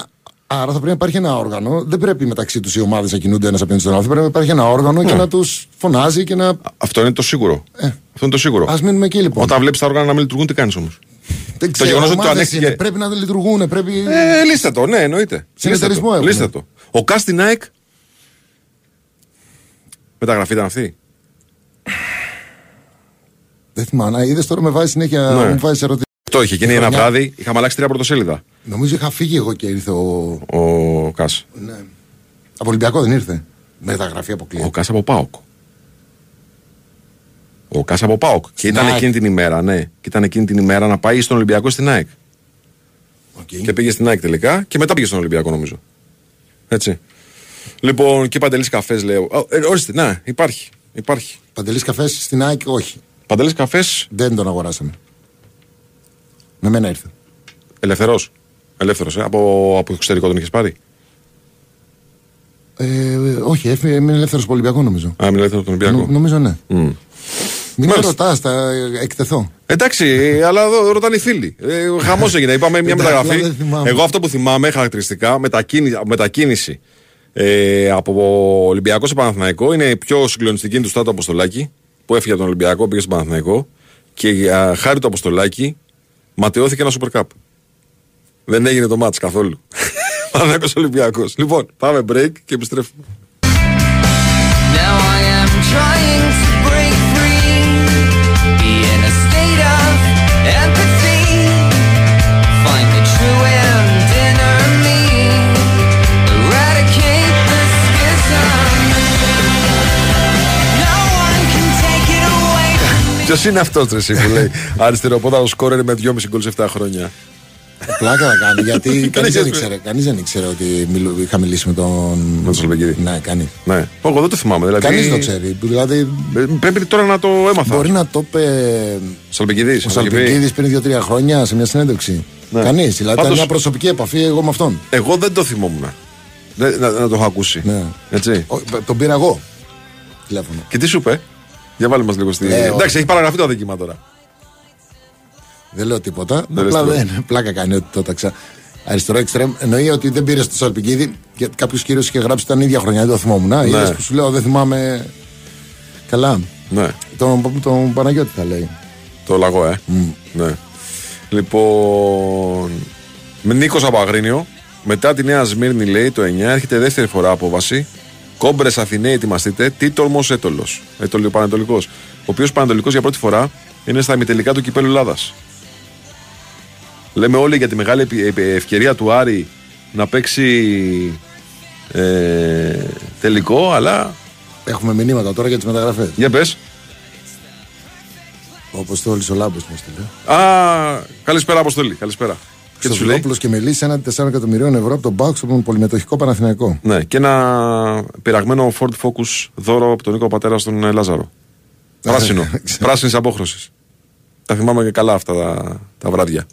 Άρα, άρα θα πρέπει να υπάρχει ένα όργανο. Δεν πρέπει μεταξύ τους οι ομάδες να κινούνται ένας απέναντι στον άλλο. Θα πρέπει να υπάρχει ένα όργανο και να τους φωνάζει και να. Αυτό είναι το σίγουρο. Ε. Αυτό είναι το σίγουρο. Α μείνουμε εκεί λοιπόν. Όταν βλέπεις τα όργανα να μην λειτουργούν, τι κάνεις όμως; Δεν ξέρω, γεγονός ότι το ομάδες ανέχτηκε- είναι. Πρέπει να λειτουργούν. Πρέπει... Ε, λύστε το, ναι, εννοείται. Συνεταιρισμό Λύστε το. έχουμε. Λύστε το. Ο Κάς στην ΑΕΚ. Μεταγραφή ήταν αυτή; Δεν θυμάμαι. Είδες τώρα με βάζει συνέχεια. Ναι. Μου βάζει ερωτήσεις. Αυτό είχε γίνει ένα χρονιά- βράδυ. Είχαμε αλλάξει τρία πρωτοσέλιδα. Νομίζω είχα φύγει εγώ και ήρθε ο. Ο Καφές. Ναι. Από Ολυμπιακό δεν ήρθε. Μεταγραφή αποκλείεται. Ο Κάς από Πάοκ. Ο Καφές από ΠΑΟΚ. Και ήταν ΑΕΚ. εκείνη την ημέρα, ναι. Και ήταν εκείνη την ημέρα να πάει στον Ολυμπιακό στην ΑΕΚ. Οκ. Και πήγε στην ΑΕΚ τελικά και μετά πήγε στον Ολυμπιακό νομίζω. Έτσι. Λοιπόν, και Παντελής Καφές λέω. «Α, Ε, ορίστε, να, υπάρχει. Υπάρχει. Παντελής καφές στην ΑΕΚ, όχι. Παντελής καφές Δεν τον αγοράσαμε. Με μένα ήρθε. ελευθερός. Ελεύθερος, ε. Από, από εξωτερικό τον είχες πάρει; Ε, όχι, έφυγε, είναι ελεύθερος από Ολυμπιακό νομίζω. Α, μην ελεύθερος από τον Ολυμπιακό. Νο- νομίζω ναι. Μμ. Μην με Μάλιστα. ρωτάς, θα εκτεθώ. Εντάξει, αλλά εδώ ρωτάνε οι φίλοι. Ε, Χαμός έγινε. Είπαμε μια Εντάξει, μεταγραφή. δεν θυμάμαι. Εγώ αυτό που θυμάμαι χαρακτηριστικά μετακίνη- μετακίνηση ε, από Ολυμπιακός σε Παναθηναϊκό είναι η πιο συγκλονιστική του στάτου Αποστολάκη που έφυγε από τον Ολυμπιακό, πήγε στον Παναθηναϊκό και για χάρη του Αποστολάκη ματαιώθηκε ένα Super Cup. Δεν έγινε το μάτς καθόλου. <laughs> Παναθηναϊκός Ολυμπιακός. Λοιπόν, πάμε break και επιστρέφουμε. Now I am trying Ποιος είναι αυτός ρε, εσύ που λέει αριστεροπόδαρο σκόρερ με 2,5 γκολ σε 7 χρόνια. Πλάκα θα κάνει, γιατί <laughs> κανείς δεν είχες ήξερε, κανείς δεν ήξερε ότι μιλού, είχα μιλήσει με τον. Με τον Σαλπικίδη. Ναι, κανεί. Ναι. Εγώ δεν το θυμάμαι. Δηλαδή, Κανείς δεν το ξέρει. Δηλαδή, Ε, Πρέπει τώρα να το έμαθα. μπορεί να το είπε Σαλπικίδης, ο Σαλπικίδη. Σαλπικίδη πριν δύο-τρία χρόνια σε μια συνέντευξη. Ναι. Κανείς. Δηλαδή, ήταν Πάντως- μια προσωπική επαφή εγώ με αυτόν. Εγώ δεν το θυμόμουν. Δεν- να, να το έχω ακούσει. Ναι. Έτσι. Ο- τον πήρα εγώ. Τηλέφωνο. Και τι σου είπε; Για βάλε μας λίγο στη. Ε, Εντάξει, όχι. έχει παραγραφεί το αδίκημα τώρα. Δεν λέω τίποτα. Δεν Απλά λες δεν. Πλάκα κάνει ότι το έταξα. Αριστερό εξτρέμ. Εννοεί ότι δεν πήρες στο Σαλπικίδη γιατί κάποιος κύριος είχε γράψει την ίδια χρονιά. Δεν το θυμόμουν. Ναι. Είδες που σου λέω δεν θυμάμαι. Καλά. Ναι. Τον, τον Παναγιώτη θα λέει. Το λαγό, ε. Ναι. Λοιπόν. Με Νίκο Απαγρίνιο. Μετά τη Νέα Σμύρνη, λέει το 9, έρχεται δεύτερη φορά απόβαση. Κόμπρες Αθηναίοι, ετοιμαστείτε. Τίτολμος Έτολος. Έτολο Πανατολικό. Ο οποίος Πανατολικό για πρώτη φορά είναι στα ημιτελικά του κυπέλου Ελλάδας. Λέμε όλοι για τη μεγάλη επι- επι- ευκαιρία του Άρη να παίξει ε, τελικό, αλλά Έχουμε μηνύματα τώρα για τις μεταγραφές. για πες. Όπω το όλη ο Λάμπος μου στείλε. Α, καλησπέρα Αποστολή, καλησπέρα. Και τι σου λέει. Χριστοδόπουλο και Μελίσσα έναντι 4 εκατομμυρίων ευρώ από τον Μπάουξ από τον πολυμετοχικό Παναθηναϊκό. Ναι, και ένα πειραγμένο Ford Focus δώρο από τον Νίκο Πατέρα στον ε, Λάζαρο. Πράσινο. <laughs> Ξέρω. Πράσινης απόχρωσης. Τα θυμάμαι και καλά αυτά τα, τα βράδια.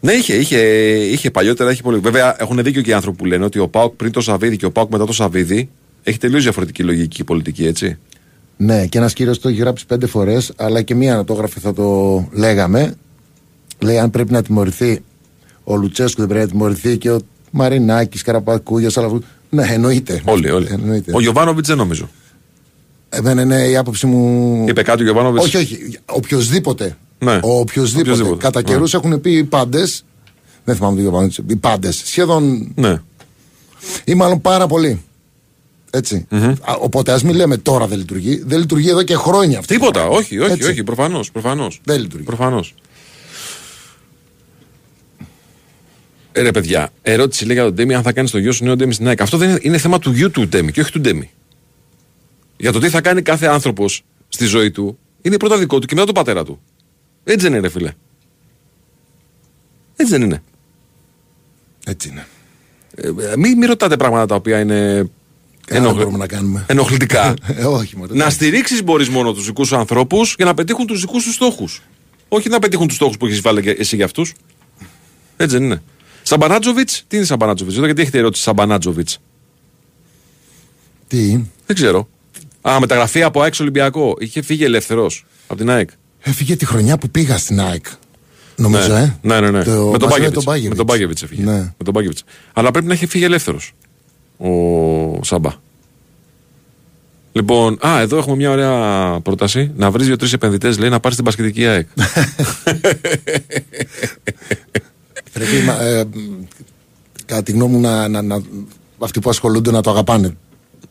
Ναι, είχε, είχε, είχε παλιότερα, είχε πολύ. Βέβαια, έχουν δίκιο και οι άνθρωποι που λένε ότι ο Πάοκ πριν το Σαββίδι και ο Πάοκ μετά το Σαββίδι έχει τελείως διαφορετική λογική και πολιτική, έτσι. Ναι, και ένας κύριος το έχει γράψει πέντε φορές, αλλά και μία ανατόγραφη θα το λέγαμε. Λέει αν πρέπει να τιμωρηθεί ο Λουτσέσκου, δεν πρέπει να τιμωρηθεί και ο Μαρινάκης, Καραπακούγιας, αλλά αυτούς. Ναι, εννοείται. Όλοι, όλοι. Εννοείται. Ο Γιωβάνοβιτς δεν νομίζω. Εμένα είναι η άποψη μου. Είπε κάτι ο Γιωβάνοβιτς; Όχι, όχι. Οποιοδήποτε. Ναι. Ο οποιοδήποτε. Οποιοσδήποτε. Κατά Ναι. καιρούς έχουν πει οι πάντες. Δεν θυμάμαι το Γιωβάνο. Οι πάντες. Σχεδόν. Ναι. ή μάλλον πάρα πολύ. Έτσι. Α, οπότε ας μην λέμε τώρα δεν λειτουργεί. Δεν λειτουργεί εδώ και χρόνια αυτό. Τίποτα, όχι, όχι, Έτσι. όχι, προφανώς. Προφανώς. Δεν λειτουργεί. Προφανώς. Ε, ρε παιδιά, ερώτηση λέει για τον Ντέμι αν θα κάνει το γιο σου νέο Ντέμι στην ΑΕΚ. Αυτό δεν είναι, είναι θέμα του γιου του Ντέμι και όχι του Ντέμι. Για το τι θα κάνει κάθε άνθρωπος στη ζωή του είναι πρώτα δικό του και μετά του πατέρα του. Έτσι δεν είναι, ρε φίλε. Έτσι δεν είναι. Έτσι είναι. Ε, ε, μην μη ρωτάτε πράγματα τα οποία είναι Καλά ενοχλη- μπορούμε να κάνουμε. ενοχλητικά. Ε, όχι, μωρέ. να στηρίξεις μπορείς μόνο τους δικούς σου ανθρώπους για να πετύχουν τους δικούς σου στόχους. Όχι να πετύχουν τους στόχους που έχεις βάλει και εσύ για αυτούς. Έτσι δεν είναι. Σαμπανάτζοβιτς, τι είναι Σαμπανάτζοβιτς, εδώ γιατί έχετε ερώτηση Σαμπανάτζοβιτς. Τι; Δεν ξέρω. Α, μεταγραφή από ΑΕΚ στο Ολυμπιακό. Είχε φύγει ελεύθερος από την ΑΕΚ. Έφυγε τη χρονιά που πήγα στην ΑΕΚ. Νομίζω, ναι. ε. ναι, ναι, ναι. Το- με τον μαζί Μπάγκεβιτς. Με τον Μπάγκεβιτς έφυγε. Ναι. Με τον Μπάγκεβιτς. Αλλά πρέπει να έχει φύγει ελεύθερος ο Σάμπα. Λοιπόν, α, εδώ έχουμε μια ωραία πρόταση. Να βρεις δύο-τρει επενδυτές, λέει, να πάρεις την πασχετική ΑΕΚ. <laughs> <laughs> Πρέπει, μα- ε, μ, κατά τη γνώμη μου, να, να, να, αυτοί που ασχολούνται να το αγαπάνε.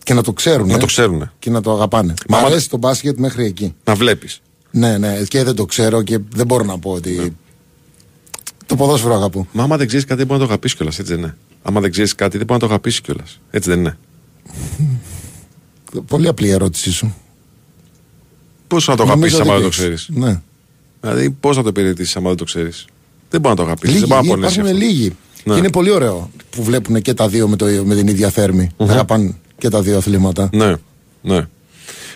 Και να το ξέρουν. Να ε. το ξέρουνε. Και να το αγαπάνε. Μ' Μα άμα- αρέσει το μπάσκετ μέχρι εκεί. να βλέπεις. Ναι, ναι, και δεν το ξέρω και δεν μπορώ να πω ότι. Το ποδόσφαιρο αγαπώ. Μα άμα δεν ξέρεις κάτι, δεν μπορεί να το αγαπήσεις κιόλας. Έτσι δεν είναι. Άμα δεν ξέρεις κάτι, δεν μπορεί να το αγαπήσεις κιόλας. Έτσι δεν είναι. <laughs> Πολύ απλή η ερώτησή σου. Πώς να το Νομίζω αγαπήσεις άμα δεν το δίκιο ξέρεις; έχεις. Ναι. Δηλαδή, πώς να το υπηρετήσεις άμα δεν το ξέρεις; Δεν μπορεί να το αγαπήσει. Λίγοι, Δεν μπορεί να πονέσει. υπάρχουν αυτό. λίγοι. Ναι. Και είναι πολύ ωραίο που βλέπουν και τα δύο με, το, με την ίδια θέρμη. Αγαπάνε και τα δύο αθλήματα. Ναι, ναι.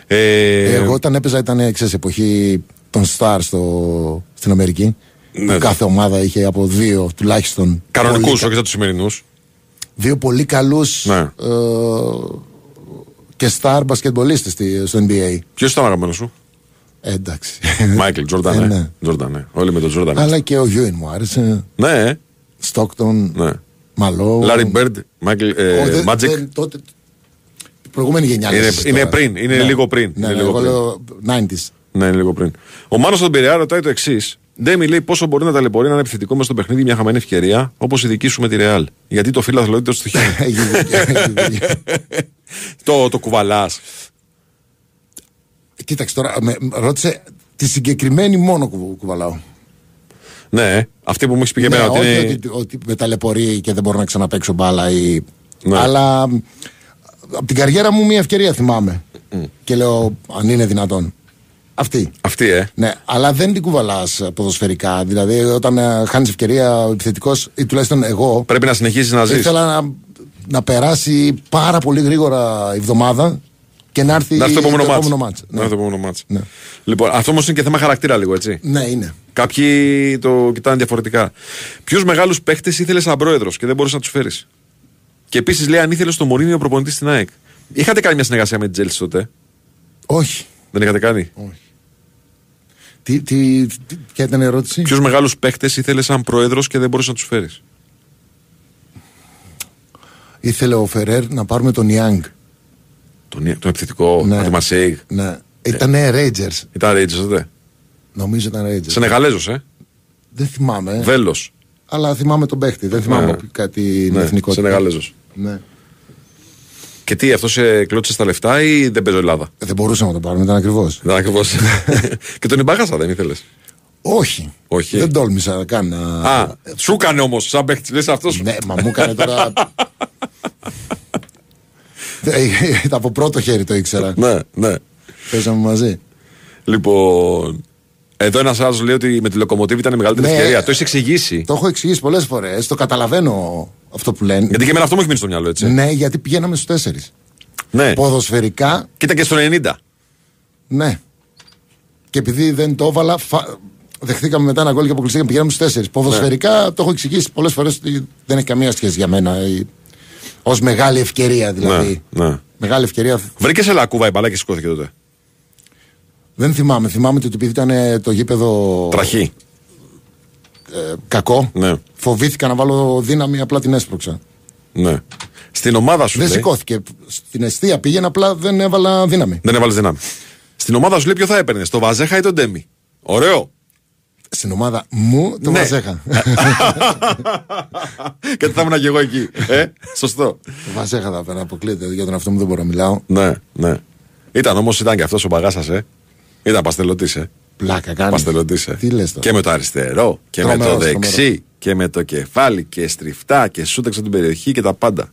Ε, Εγώ όταν έπαιζα ήταν ξέρεις, εποχή των Stars στο, στην Αμερική. Ναι. που κάθε ομάδα είχε από δύο τουλάχιστον. Κανονικούς, πολύ όχι κα- σαν τους σημερινούς. Δύο πολύ καλούς Ναι. ε, και star μπασκετμπολίστες στη- στο NBA. Ποιος ήταν αγαπημένος σου, Ε, εντάξει. Μάικλ Τζόρνταν. Ε, ναι. ναι. Τζόρνταν, ναι. Όλοι με τον Τζόρνταν. Αλλά και ο Γιούινγκ μου άρεσε. Ναι, ε. Στόκτον, ναι. Μαλόουν. Λάρι Μπέρντ, Μάικλ Μάτζικ. Τότε. Η προηγούμενη γενιά. Είναι- λες εσύ είναι τώρα. πριν, είναι λίγο πριν, Ναι, είναι ναι, λίγο εγώ πριν. λέω 90s. Ναι, είναι λίγο πριν. Ο Μάνος στον Πειραιά ρωτάει το εξής. Ντέμι λέει πόσο μπορεί να ταλαιπωρεί να είναι επιθετικό μες στο παιχνίδι μια χαμένη ευκαιρία όπως η δική σου με τη Ρεάλ. Γιατί το φίλαθλο το στο χέρι. <laughs> Έχει δίκιο, έχει δίκιο. <laughs> το το κουβαλάς. Κοίταξε τώρα, με, ρώτησε τη συγκεκριμένη μόνο κουβ, κουβαλάω. Ναι, ε. αυτή που μου έχεις πει και Ναι, εμένα ότι όχι είναι. ότι, ότι με ταλαιπωρεί και δεν μπορώ να ξαναπαίξω μπάλα ή... Ναι. Αλλά από την καριέρα μου μια ευκαιρία θυμάμαι. Και λέω αν είναι δυνατόν. Αυτή. Αυτή, ε. Ναι, αλλά δεν την κουβαλάς ποδοσφαιρικά. Δηλαδή, όταν χάνεις ευκαιρία ο επιθετικός, ή τουλάχιστον εγώ, Πρέπει να συνεχίσει να ζεις. ήθελα να, να περάσει πάρα πολύ γρήγορα η εβδομάδα και να έρθει Να έρθει το επόμενο μάτς. μάτς. Να έρθει το επόμενο μάτς. Ναι. Λοιπόν, αυτό όμως είναι και θέμα χαρακτήρα λίγο, έτσι. ναι, είναι. Κάποιοι το κοιτάνε διαφορετικά. Ποιους μεγάλους παίχτες ήθελες σαν πρόεδρος και δεν μπορούσες να τους φέρεις; Και επίσης λέει αν ήθελες το Μουρίνιο προπονητής στην ΑΕΚ. Είχατε κάνει μια συνεργασία με την Τσέλσι τότε; Όχι. Δεν είχατε κάνει; Τι, τι, τι, ποια ήταν η ερώτηση; Ποιους μεγάλους παίχτες ήθελες σαν πρόεδρος και δεν μπορούσες να τους φέρεις; Ήθελε ο Φερέρ να πάρουμε τον Νιάνγκ. Τον, τον επιθετικό, Ναι. ναι. τον Μαρσέιγ. Ναι. Ήταν Rangers. Ήταν Ρέιντζερς τότε. Νομίζω ήταν Rangers. Σενεγαλέζος, ε. Δεν θυμάμαι. Βέλος. Αλλά θυμάμαι τον παίχτη. Δεν θυμάμαι Ναι. κάτι Ναι, εθνικότητα. Σενεγαλέζος. Ναι. Και τι, αυτός σε κλώτσε στα λεφτά ή δεν παίζω Ελλάδα; Δεν μπορούσαμε να το πάρουμε, ήταν ακριβώς. Δεν ακριβώς. <laughs> και τον Ιμπάγασα δεν ήθελες; Όχι. Όχι. Δεν τόλμησα καν να. Α, σου έκανε όμως, σαν παίχτης, λες αυτός. Ναι, μα μου έκανε τώρα. <laughs> Ε, Ήταν από πρώτο χέρι το ήξερα. ναι, ναι. Παίζαμε μαζί. Λοιπόν. Εδώ ένας άλλος λέει ότι με τη λοκομοτίβ ήταν η μεγαλύτερη Ναι. ευκαιρία. Το έχεις εξηγήσει. Το έχω εξηγήσει πολλές φορές. Το καταλαβαίνω αυτό που λένε. Γιατί και εμένα αυτό μου έχει μείνει στο μυαλό, έτσι. Ναι, γιατί πηγαίναμε στους τέσσερις. Ναι. Ποδοσφαιρικά, Κοίτα και στο 90. ναι. Και επειδή δεν το έβαλα, φα... δεχτήκαμε μετά ένα γκολ και αποκλειστήκαμε. Πηγαίναμε στους τέσσερις. Ποδοσφαιρικά το έχω εξηγήσει πολλές φορές ότι δεν έχει καμία σχέση για μένα. Ω μεγάλη ευκαιρία δηλαδή. Ναι, ναι. Μεγάλη ευκαιρία. Βρήκες σε λακκούβα η μπαλά και σηκώθηκε τότε. Δεν θυμάμαι. Θυμάμαι ότι επειδή ήταν ε, το γήπεδο Τραχή. ε, κακό, Ναι, φοβήθηκα να βάλω δύναμη, απλά την έσπρωξα. ναι. Στην ομάδα σου Δεν λέει, σηκώθηκε. Στην αιστεία πήγαινε, απλά δεν έβαλα δύναμη. Δεν έβαλες δύναμη. Στην ομάδα σου λέει ποιο θα έπαιρνες, το Βαζέχα ή τον Ντέμι; Ωραίο. Στην ομάδα μου το Ναι. Βαζέχα. <laughs> Κάτι θα ήμουν και εγώ εκεί. Ε, σωστό. το Βαζέχα θα πέρα, αποκλείεται. Για τον αυτό μου δεν μπορώ να μιλάω. Ναι, ναι. Ήταν όμως, ήταν και αυτός ο μπαγάσα, ε. Ήταν παστελωτής, ε. Πλάκα κάνεις. Παστελωτής, ε. Τι λες τώρα. Και με το αριστερό, και με το Τρομερός, δεξί, τρομερός. και με το κεφάλι, και στριφτά, και σούταξε την περιοχή και τα πάντα.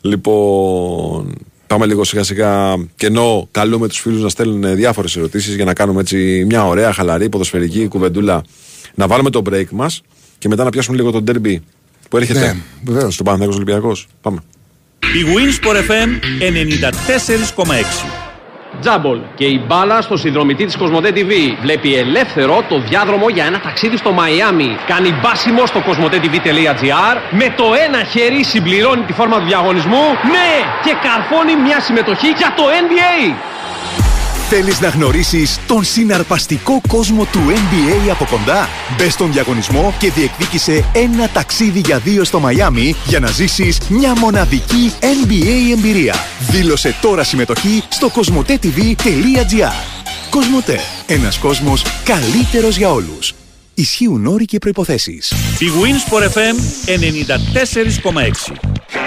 Λοιπόν, πάμε λίγο σιγά σιγά. Και ενώ καλούμε τους φίλους να στέλνουν διάφορες ερωτήσεις για να κάνουμε έτσι μια ωραία, χαλαρή, ποδοσφαιρική κουβεντούλα. Να βάλουμε το break μας και μετά να πιάσουμε λίγο το derby που έρχεται. Ναι, βεβαίως. Στον Παναθηναϊκός Ολυμπιακός. Πάμε. Η Winsport FM 94,6. Τζάμπολ και η μπάλα στο συνδρομητή της Κοσμοτέ TV. Βλέπει ελεύθερο το διάδρομο για ένα ταξίδι στο Μαϊάμι. Κάνει μπάσιμο στο κοσμοτέ.tv.gr. Με το ένα χέρι συμπληρώνει τη φόρμα του διαγωνισμού. Ναι! Και καρφώνει μια συμμετοχή για το NBA. Θέλεις να γνωρίσεις τον συναρπαστικό κόσμο του NBA από κοντά; Μπες στον διαγωνισμό και διεκδίκησε ένα ταξίδι για δύο στο Μαϊάμι για να ζήσεις μια μοναδική NBA εμπειρία. Δήλωσε τώρα συμμετοχή στο κοσμοτέ.tv.gr Κοσμοτέ. Ένας κόσμος καλύτερος για όλους. Ισχύουν όροι και προϋποθέσεις. Η Winsport FM 94,6.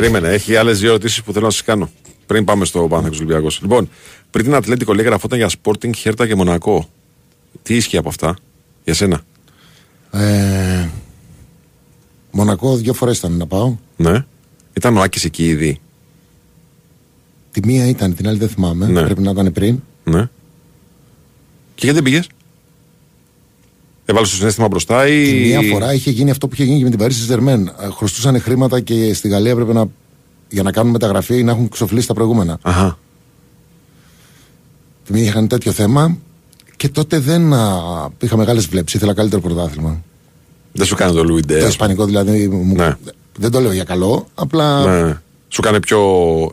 Περίμενε, έχει άλλες δύο ερωτήσεις που θέλω να σας κάνω. Πριν πάμε στο Παναθηναϊκός Ολυμπιακός. Λοιπόν, πριν την Ατλέτικο λέει γραφόταν για Sporting, Χέρτα και Μονακό. Τι ίσχυε από αυτά για σένα; Ε, Μονακό δύο φορές ήταν να πάω. Ναι. Ήταν ο Άκης εκεί ήδη; Τη μία ήταν, την άλλη δεν θυμάμαι. Ναι. Πρέπει να ήταν πριν. Ναι. Και γιατί δεν πήγες; Έβαλε το συνέστημα μπροστά ή. Τη μία φορά είχε γίνει αυτό που είχε γίνει και με την Παρίσι Ζερμέν. Χρωστούσαν χρήματα και στη Γαλλία έπρεπε να, για να κάνουν μεταγραφή να έχουν ξοφλήσει τα προηγούμενα. Αχα. Τη μία είχαν τέτοιο θέμα και τότε δεν α, είχα μεγάλε βλέψεις. Ήθελα καλύτερο πρωτάθλημα. Δεν σου κάνει το Λουιντέ. Το Ισπανικό δηλαδή. Μου, Ναι. Δεν το λέω για καλό. Απλά Ναι. Σου κάνει πιο.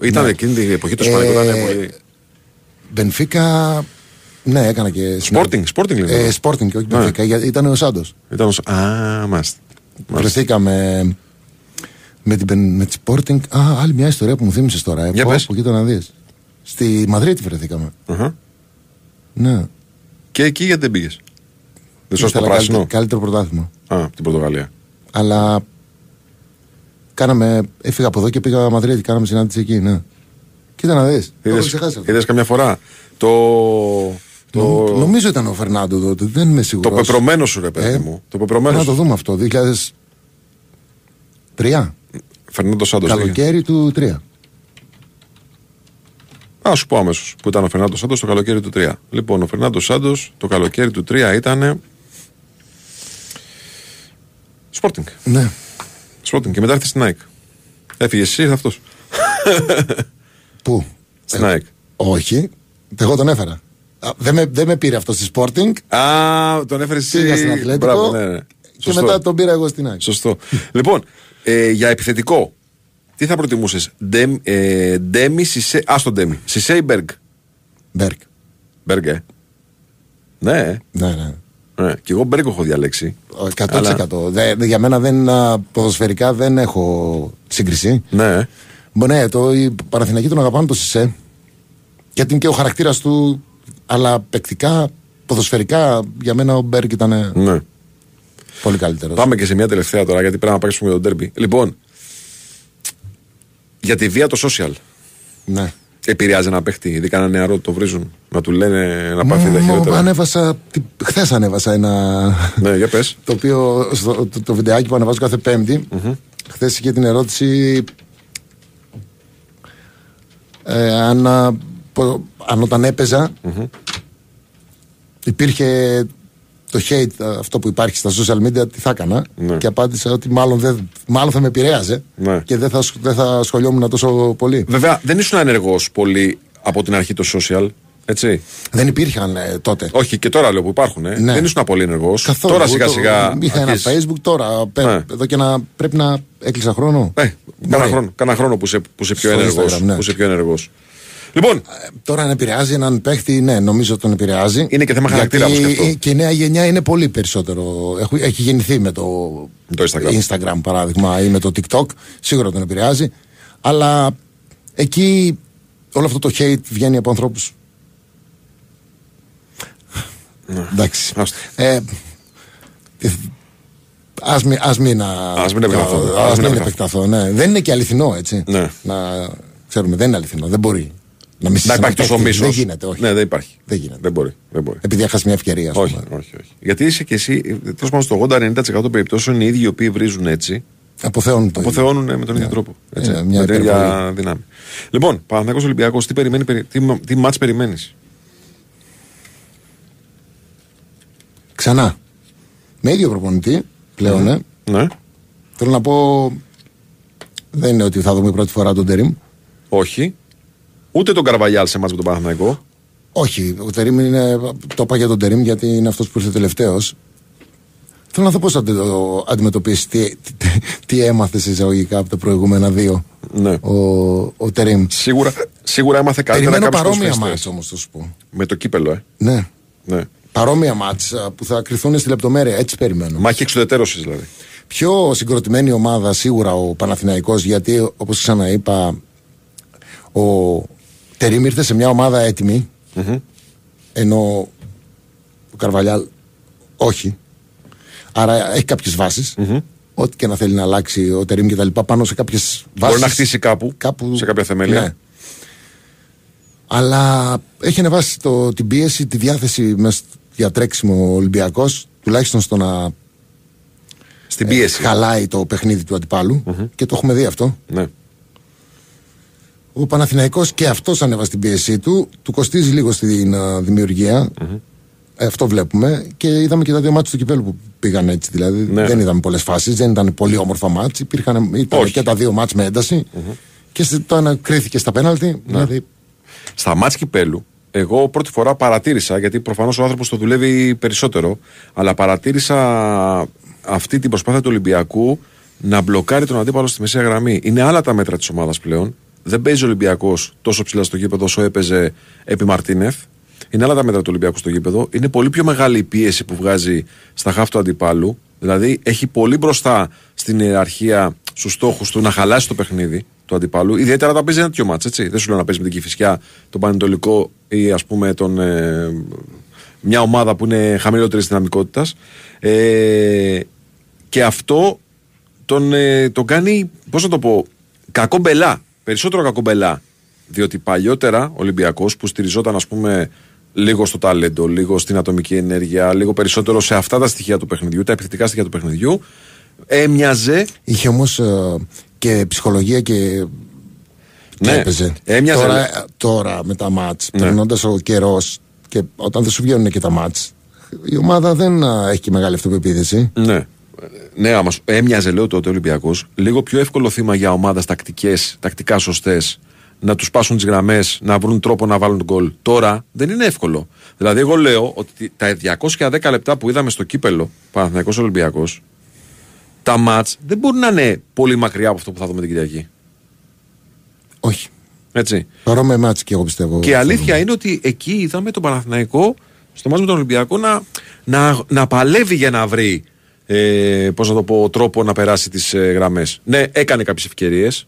Ήταν Ναι. εκείνη την εποχή το Ε, Ισπανικό. ήταν πολύ. Μπενφίκα. Ναι, έκανα και. Sporting, Sporting λέμε. Ε, Sporting και όχι Ναι. Μπενφίκα. γιατί Ήταν ο Σάντος. Ήταν ως... Α, μάλιστα. Μάλιστα. Βρεθήκαμε με την, Μπεν- με τη Sporting. Α, άλλη μια ιστορία που μου θύμισες τώρα. Ε. Για Πω, πες. πω, κοίτα να δεις. Στη Μαδρίτη βρεθήκαμε. Αχα. Ναι. Και εκεί γιατί δεν πήγες; Δεν σου το Ήθελα πράσινο; καλύτερο, καλύτερο πρωτάθλημα. Α, την Πορτογαλία. Αλλά κάναμε, έφυγα από εδώ και πήγα Μαδρίτη. Κάναμε συνάντηση εκεί, ναι. Κοίτα να δεις. Το έχω ξεχάσει αυτό. Είδες καμιά φορά. Το. Το, Νο- Νομίζω ήταν ο Φερνάντο τότε, δεν είμαι το σίγουρος. πεπρωμένο σου, ρε παιδί μου. Το πεπρωμένο Να το σου. δούμε αυτό. 2003. Φερνάντο Σάντος. Καλοκαίρι του 3. Α σου πω αμέσως που ήταν ο Φερνάντο Σάντος το καλοκαίρι του 3. Λοιπόν, ο Φερνάντο Σάντος το καλοκαίρι του 3 ήταν. Sporting. Ναι. Sporting και μετά ήρθε στην ΑΕΚ. Έφυγε εσύ, ήρθε αυτός. Πού; Στην ΑΕΚ. Όχι. Εγώ τον έφερα. Α, Δεν με, δεν με πήρε αυτό στη Sporting Α, τον έφερε εσύ. Πήγα στην Ατλέτικο Μπράβο, ναι, ναι. και μετά τον πήρα εγώ στην ΑΕΚ. Σωστό. λοιπόν, ε, για επιθετικό, τι θα προτιμούσες, ε, Ντέμι, Σισέ. Α τον Ντέμι. Σισέ ή Μπέργκ; Μπέργκ. Μπέργκ, ε. Ναι, Ναι, ναι. ναι. Και εγώ Μπέργκ έχω διαλέξει. 100%. Δεν- για μένα δεν, α, ποδοσφαιρικά δεν έχω σύγκριση. Ναι. Μπο, ναι, το, οι Παναθηναϊκοί τον αγαπάνε το Σισε. Γιατί είναι και ο χαρακτήρας του, αλλά παικτικά, ποδοσφαιρικά, για μένα ο Μπέρκ ήταν ναι. πολύ καλύτερος. Πάμε και σε μια τελευταία τώρα, γιατί πρέπει να παίξουμε για τον τέρμπι. Λοιπόν, για τη βία το social. Ναι. Επηρεάζει ένα παίχτη, ειδικά ένα νεαρό το βρίζουν, να του λένε να πάθει τα Μου χειρότερα. ανέβασα, χθες ανέβασα ένα. Ναι, για πες. <laughs> το οποίο στο, το, το βιντεάκι που ανεβάζω κάθε Πέμπτη. Χθες είχε την ερώτηση. Ε, αν, α, πο- αν όταν έπαιζα υπήρχε το hate α, αυτό που υπάρχει στα social media τι θα έκανα Ναι. και απάντησα ότι μάλλον, δεν, μάλλον θα με επηρέαζε Ναι. και δεν θα, ασ- δεν θα ασχολιόμουν τόσο πολύ Βέβαια, δεν ήσουν ενεργός πολύ από την αρχή το social. Έτσι; δεν υπήρχαν ε, τότε Όχι, και τώρα λέω που υπάρχουν. Ε. Ναι. Δεν ήσουν πολύ ενεργός. Καθόλου. Τώρα Εγώ σιγά το- σιγά. Είχα ένα αρχίζεις- facebook τώρα. πέ- Ναι. Εδώ και να πρέπει να έκλεισα χρόνο. Ε, κάνα Μπορεί. χρόνο, κάνα χρόνο που είσαι, που είσαι πιο Στο ενεργός. Instagram, ναι. Που είσαι πιο ενεργός. Λοιπόν, Τώρα αν επηρεάζει έναν παίχτη, ναι, νομίζω τον επηρεάζει. Είναι και θέμα Γιατί χαρακτήρα όμως και αυτό. Και η νέα γενιά είναι πολύ περισσότερο. Έχει, έχει γεννηθεί με το, Με το Instagram. Instagram παράδειγμα ή με το TikTok. Σίγουρα τον επηρεάζει. Αλλά εκεί όλο αυτό το hate βγαίνει από ανθρώπους. Εντάξει. Ναι. Άστο. Ε, τι- Ας μην, ας μην, α- Ας μην επεκταθώ. Ας Ας μην μην επεκταθώ. επεκταθώ, ναι. Δεν είναι και αληθινό, έτσι. Ναι. Να ξέρουμε, δεν είναι αληθινό. Δεν μπορεί. Να, μισήσεις να έναν υπάρχει τόσο παίκτη. μίσος. Δεν γίνεται, όχι. Ναι, δεν υπάρχει. Δεν γίνεται. Δεν μπορεί. Δεν μπορεί. Επειδή έχασε μια ευκαιρία, ας Όχι, πούμε. όχι, όχι. Γιατί είσαι και εσύ, τέλος πάντων στο 80-90% των περιπτώσεων οι ίδιοι οι οποίοι βρίζουν έτσι, Αποθεώνουν το ίδιο. αποθεώνουν με τον ίδιο τρόπο. Έτσι, Είναι μια με την ίδια υπερβολή. δύναμη. Λοιπόν, Παναθηναϊκός Ολυμπιακός, τι, περιμένει, περι- τι, τι μάτς περιμένεις; Ξανά. Με ίδιο προπονητή πλέον, ε. Ναι, Θέλω να πω. Δεν είναι ότι θα δούμε πρώτη φορά τον Τερήμ. όχι. Ούτε τον Καρβαγιάλ σε μάτς με τον Παναθηναϊκό. Όχι, ο Τερήμ είναι. Το είπα για τον Τερήμ γιατί είναι αυτός που ήρθε τελευταίος. Θέλω να δω πώς θα το αντιμετωπίσεις, τι, τι, τι έμαθες εισαγωγικά από τα προηγούμενα δύο. Ναι. Ο, ο Τερήμ. Σίγουρα, σίγουρα έμαθε καλύτερα Περιμένω κάποιους παρόμοια ποδοσφαιριστές. μάτς όμως, θα σου πω. Με το κύπελο, ε. Ναι. Ναι. Παρόμοια μάτς α, που θα κρυθούν στη λεπτομέρεια. Έτσι περιμένω. Μάχη εξουδετερώσης δηλαδή. Πιο συγκροτημένη ομάδα σίγουρα ο Παναθηναϊκός γιατί όπως ξαναείπα ο Τερίμ ήρθε σε μια ομάδα έτοιμη, ενώ ο Καρβαλιάλ όχι. Άρα έχει κάποιες βάσεις. Ό,τι και να θέλει να αλλάξει ο Τερίμ και τα λοιπά πάνω σε κάποιες βάσεις. Μπορεί να χτίσει κάπου, κάπου σε κάποια θεμέλια. Ναι. Αλλά έχει ανεβάσει το, την πίεση, τη διάθεση μες για τρέξιμο ο Ολυμπιακός τουλάχιστον στο να Στην ε, πίεση. χαλάει το παιχνίδι του αντιπαλου και το έχουμε δει αυτό. Ναι. Ο Παναθηναϊκός και αυτός ανέβασε την πίεσή του, του κοστίζει λίγο στην α, δημιουργια Ε, αυτό βλέπουμε και είδαμε και τα δύο μάτια του κυπέλου που πήγαν έτσι. Δηλαδή Ναι. δεν είδαμε πολλές φάσεις, δεν ήταν πολύ όμορφα μάτς Υπήρχαν ήταν Όχι. και τα δύο μάτς με ενταση και σε- το ένα κρίθηκε στα πέναλτι. Δηλαδή Στα μάτς κυπέλου, εγώ πρώτη φορά παρατήρησα, γιατί προφανώς ο άνθρωπος το δουλεύει περισσότερο, αλλά παρατήρησα αυτή την προσπάθεια του Ολυμπιακού να μπλοκάρει τον αντίπαλο στη μεσαία γραμμή. Είναι άλλα τα μέτρα της ομάδας πλέον. Δεν παίζει ο Ολυμπιακός τόσο ψηλά στο γήπεδο όσο έπαιζε επί Μαρτίνεφ. Είναι άλλα τα μέτρα του Ολυμπιακού στο γήπεδο. Είναι πολύ πιο μεγάλη η πίεση που βγάζει στα χάφ του αντιπάλου. Δηλαδή έχει πολύ μπροστά στην ιεραρχία στους στόχους του να χαλάσει το παιχνίδι του αντιπάλου. Ιδιαίτερα όταν παίζει ένα τέτοιο μάτς, έτσι. Δεν σου λέω να παίζει με την Κυφυσιά, τον Πανετολικό ή ας πούμε τον, ε, μια ομάδα που είναι χαμηλότερης δυναμικότητας. Ε, και αυτό τον, ε, τον κάνει, πώς να το πω, κακό μπελά. Περισσότερο κακό μπελά. Διότι παλιότερα ο Ολυμπιακός που στηριζόταν, ας πούμε, λίγο στο ταλέντο, λίγο στην ατομική ενέργεια, λίγο περισσότερο σε αυτά τα στοιχεία του παιχνιδιού, τα επιθετικά στοιχεία του παιχνιδιού, έμοιαζε. είχε όμως και ψυχολογία και και Ναι, έπαιζε. έμοιαζε, τώρα, λέει. τώρα με τα μάτς, Ναι. περνώντας ο καιρός και όταν δεν σου βγαίνουν και τα μάτς, η ομάδα δεν α, έχει και μεγάλη αυτοπεποίθηση. Ναι. Ναι, άμα σου- έμοιαζε, λέω τότε ο Ολυμπιακός, λίγο πιο εύκολο θύμα για ομάδα τακτικές, τακτικά σωστές, να τους πάσουν τις γραμμές, να βρουν τρόπο να βάλουν τον γκολ. Τώρα δεν είναι εύκολο. Δηλαδή, εγώ λέω ότι τα 210 λεπτά που είδαμε στο κύπελο, Παναθηναϊκός Ολυμπιακός, τα μάτς δεν μπορούν να είναι πολύ μακριά από αυτό που θα δούμε την Κυριακή. Όχι. Έτσι. Παρόμοιο μάτς και εγώ πιστεύω. Και η αλήθεια είναι ότι εκεί είδαμε τον Παναθηναϊκό στο μάτς με τον Ολυμπιακό να, να, να παλεύει για να βρει ε, πώς να το πω, τρόπος να περάσει τις ε, γραμμές. Ναι, έκανε κάποιες ευκαιρίες.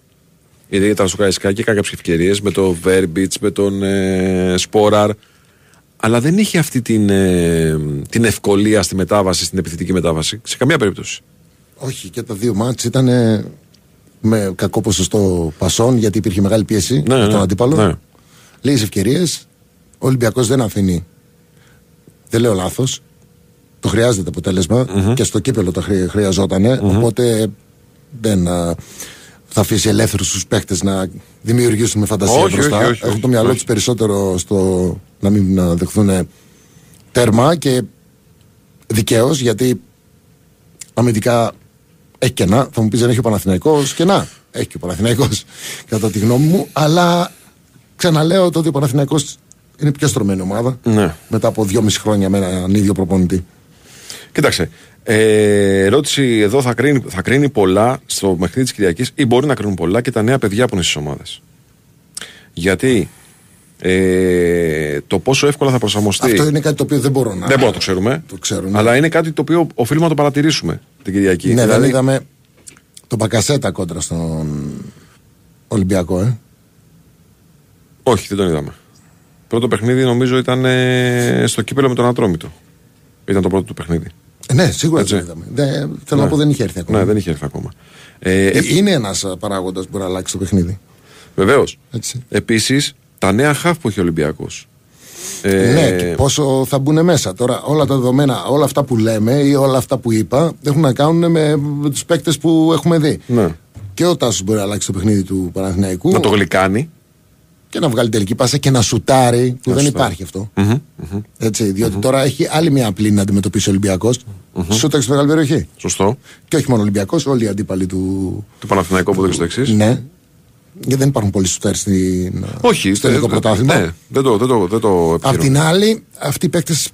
Γιατί ήταν στο Καραϊσκάκι, έκανε κάποιες ευκαιρίες με το Βέρμπιτς, με τον ε, Σπόραρ. Αλλά δεν είχε αυτή την, ε, την ευκολία στη μετάβαση, στην επιθετική μετάβαση. Σε καμία περίπτωση. Όχι, και τα δύο μάτς ήταν ε, με κακό ποσοστό πασών γιατί υπήρχε μεγάλη πίεση Ναι, από τον ναι, αντίπαλο. ναι. Λίγες ευκαιρίες. Ο Ολυμπιακός δεν αφήνει. Δεν λέω λάθος. Το χρειάζεται το αποτελεσμα και στο κύπελο το χρει- χρειαζότανε. Οπότε δεν α, θα αφήσει ελεύθερους τους παίχτε να δημιουργήσουν με φαντασία Όχι, μπροστά. όχι, όχι, Έχουν όχι, το μυαλό όχι. τους περισσότερο στο να μην να δεχθούν τέρμα και δικαίως γιατί αμυντικά έχει κενά. Θα μου πεις δεν έχει ο Παναθηναϊκός κενά. Έχει και ο Παναθηναϊκός <laughs> κατά τη γνώμη μου. Αλλά ξαναλέω το ότι ο Παναθηναϊκός είναι πιο στρωμένη ομάδα. Ναι. Μετά από δυόμιση χρόνια με έναν ίδιο προπονητή. Κοίταξε. Ε, ερώτηση εδώ θα κρίνει, θα κρίνει πολλά στο παιχνίδι της Κυριακής ή μπορεί να κρίνουν πολλά και τα νέα παιδιά που είναι στις ομάδες. Γιατί ε, το πόσο εύκολα θα προσαρμοστεί. Αυτό είναι κάτι το οποίο δεν μπορώ να. Δεν μπορούμε να το ξέρουμε. Το ξέρω, ναι. Αλλά είναι κάτι το οποίο οφείλουμε να το παρατηρήσουμε την Κυριακή. Ναι, Δηλαδή, δεν είδαμε τον Πακασέτα κόντρα στον Ολυμπιακό, ε. Όχι, δεν τον είδαμε. Πρώτο παιχνίδι νομίζω ήταν ε, στο κύπελο με τον Ατρόμητο. Ήταν το πρώτο του παιχνίδι. Ε, Ναι, σίγουρα Έτσι. δεν είδαμε. Δεν, θέλω Ναι. να πω δεν είχε έρθει ακόμα. Ναι, δεν είχε έρθει ακόμα. Ε, Ε, είναι ένας παράγοντας που μπορεί να αλλάξει το παιχνίδι. Βεβαίως. Έτσι. Επίσης, τα νέα χαφ που έχει ο Ολυμπιακός. Ε, Ναι, και πόσο θα μπουν μέσα. Τώρα, όλα τα δεδομένα, όλα αυτά που λέμε ή όλα αυτά που είπα έχουν να κάνουν με, με τους παίκτες που έχουμε δει. Ναι. Και ο Τάσος μπορεί να αλλάξει το παιχνίδι του Παναθηναϊκού Να το γλυκάνει. Και να βγάλει τελική πάσα και να σουτάρει, που Να δεν σουτάρει. υπάρχει αυτό. Έτσι, διότι τώρα έχει άλλη μια απλή να αντιμετωπίσει ο Ολυμπιακός. Σούταξε στη μεγάλη περιοχή. Σωστό. Και όχι μόνο ο Ολυμπιακός, όλοι οι αντίπαλοι του. Το Παναθηναϊκό που δείξει το εξής. Ναι. Γιατί δεν υπάρχουν πολλοί σουτάρι στην... Όχι, στο ε, ελληνικό ε, πρωτάθλημα. Ναι, δεν το, δεν το, δεν το Απ' επιχειρώ. την άλλη, αυτοί οι παίκτες,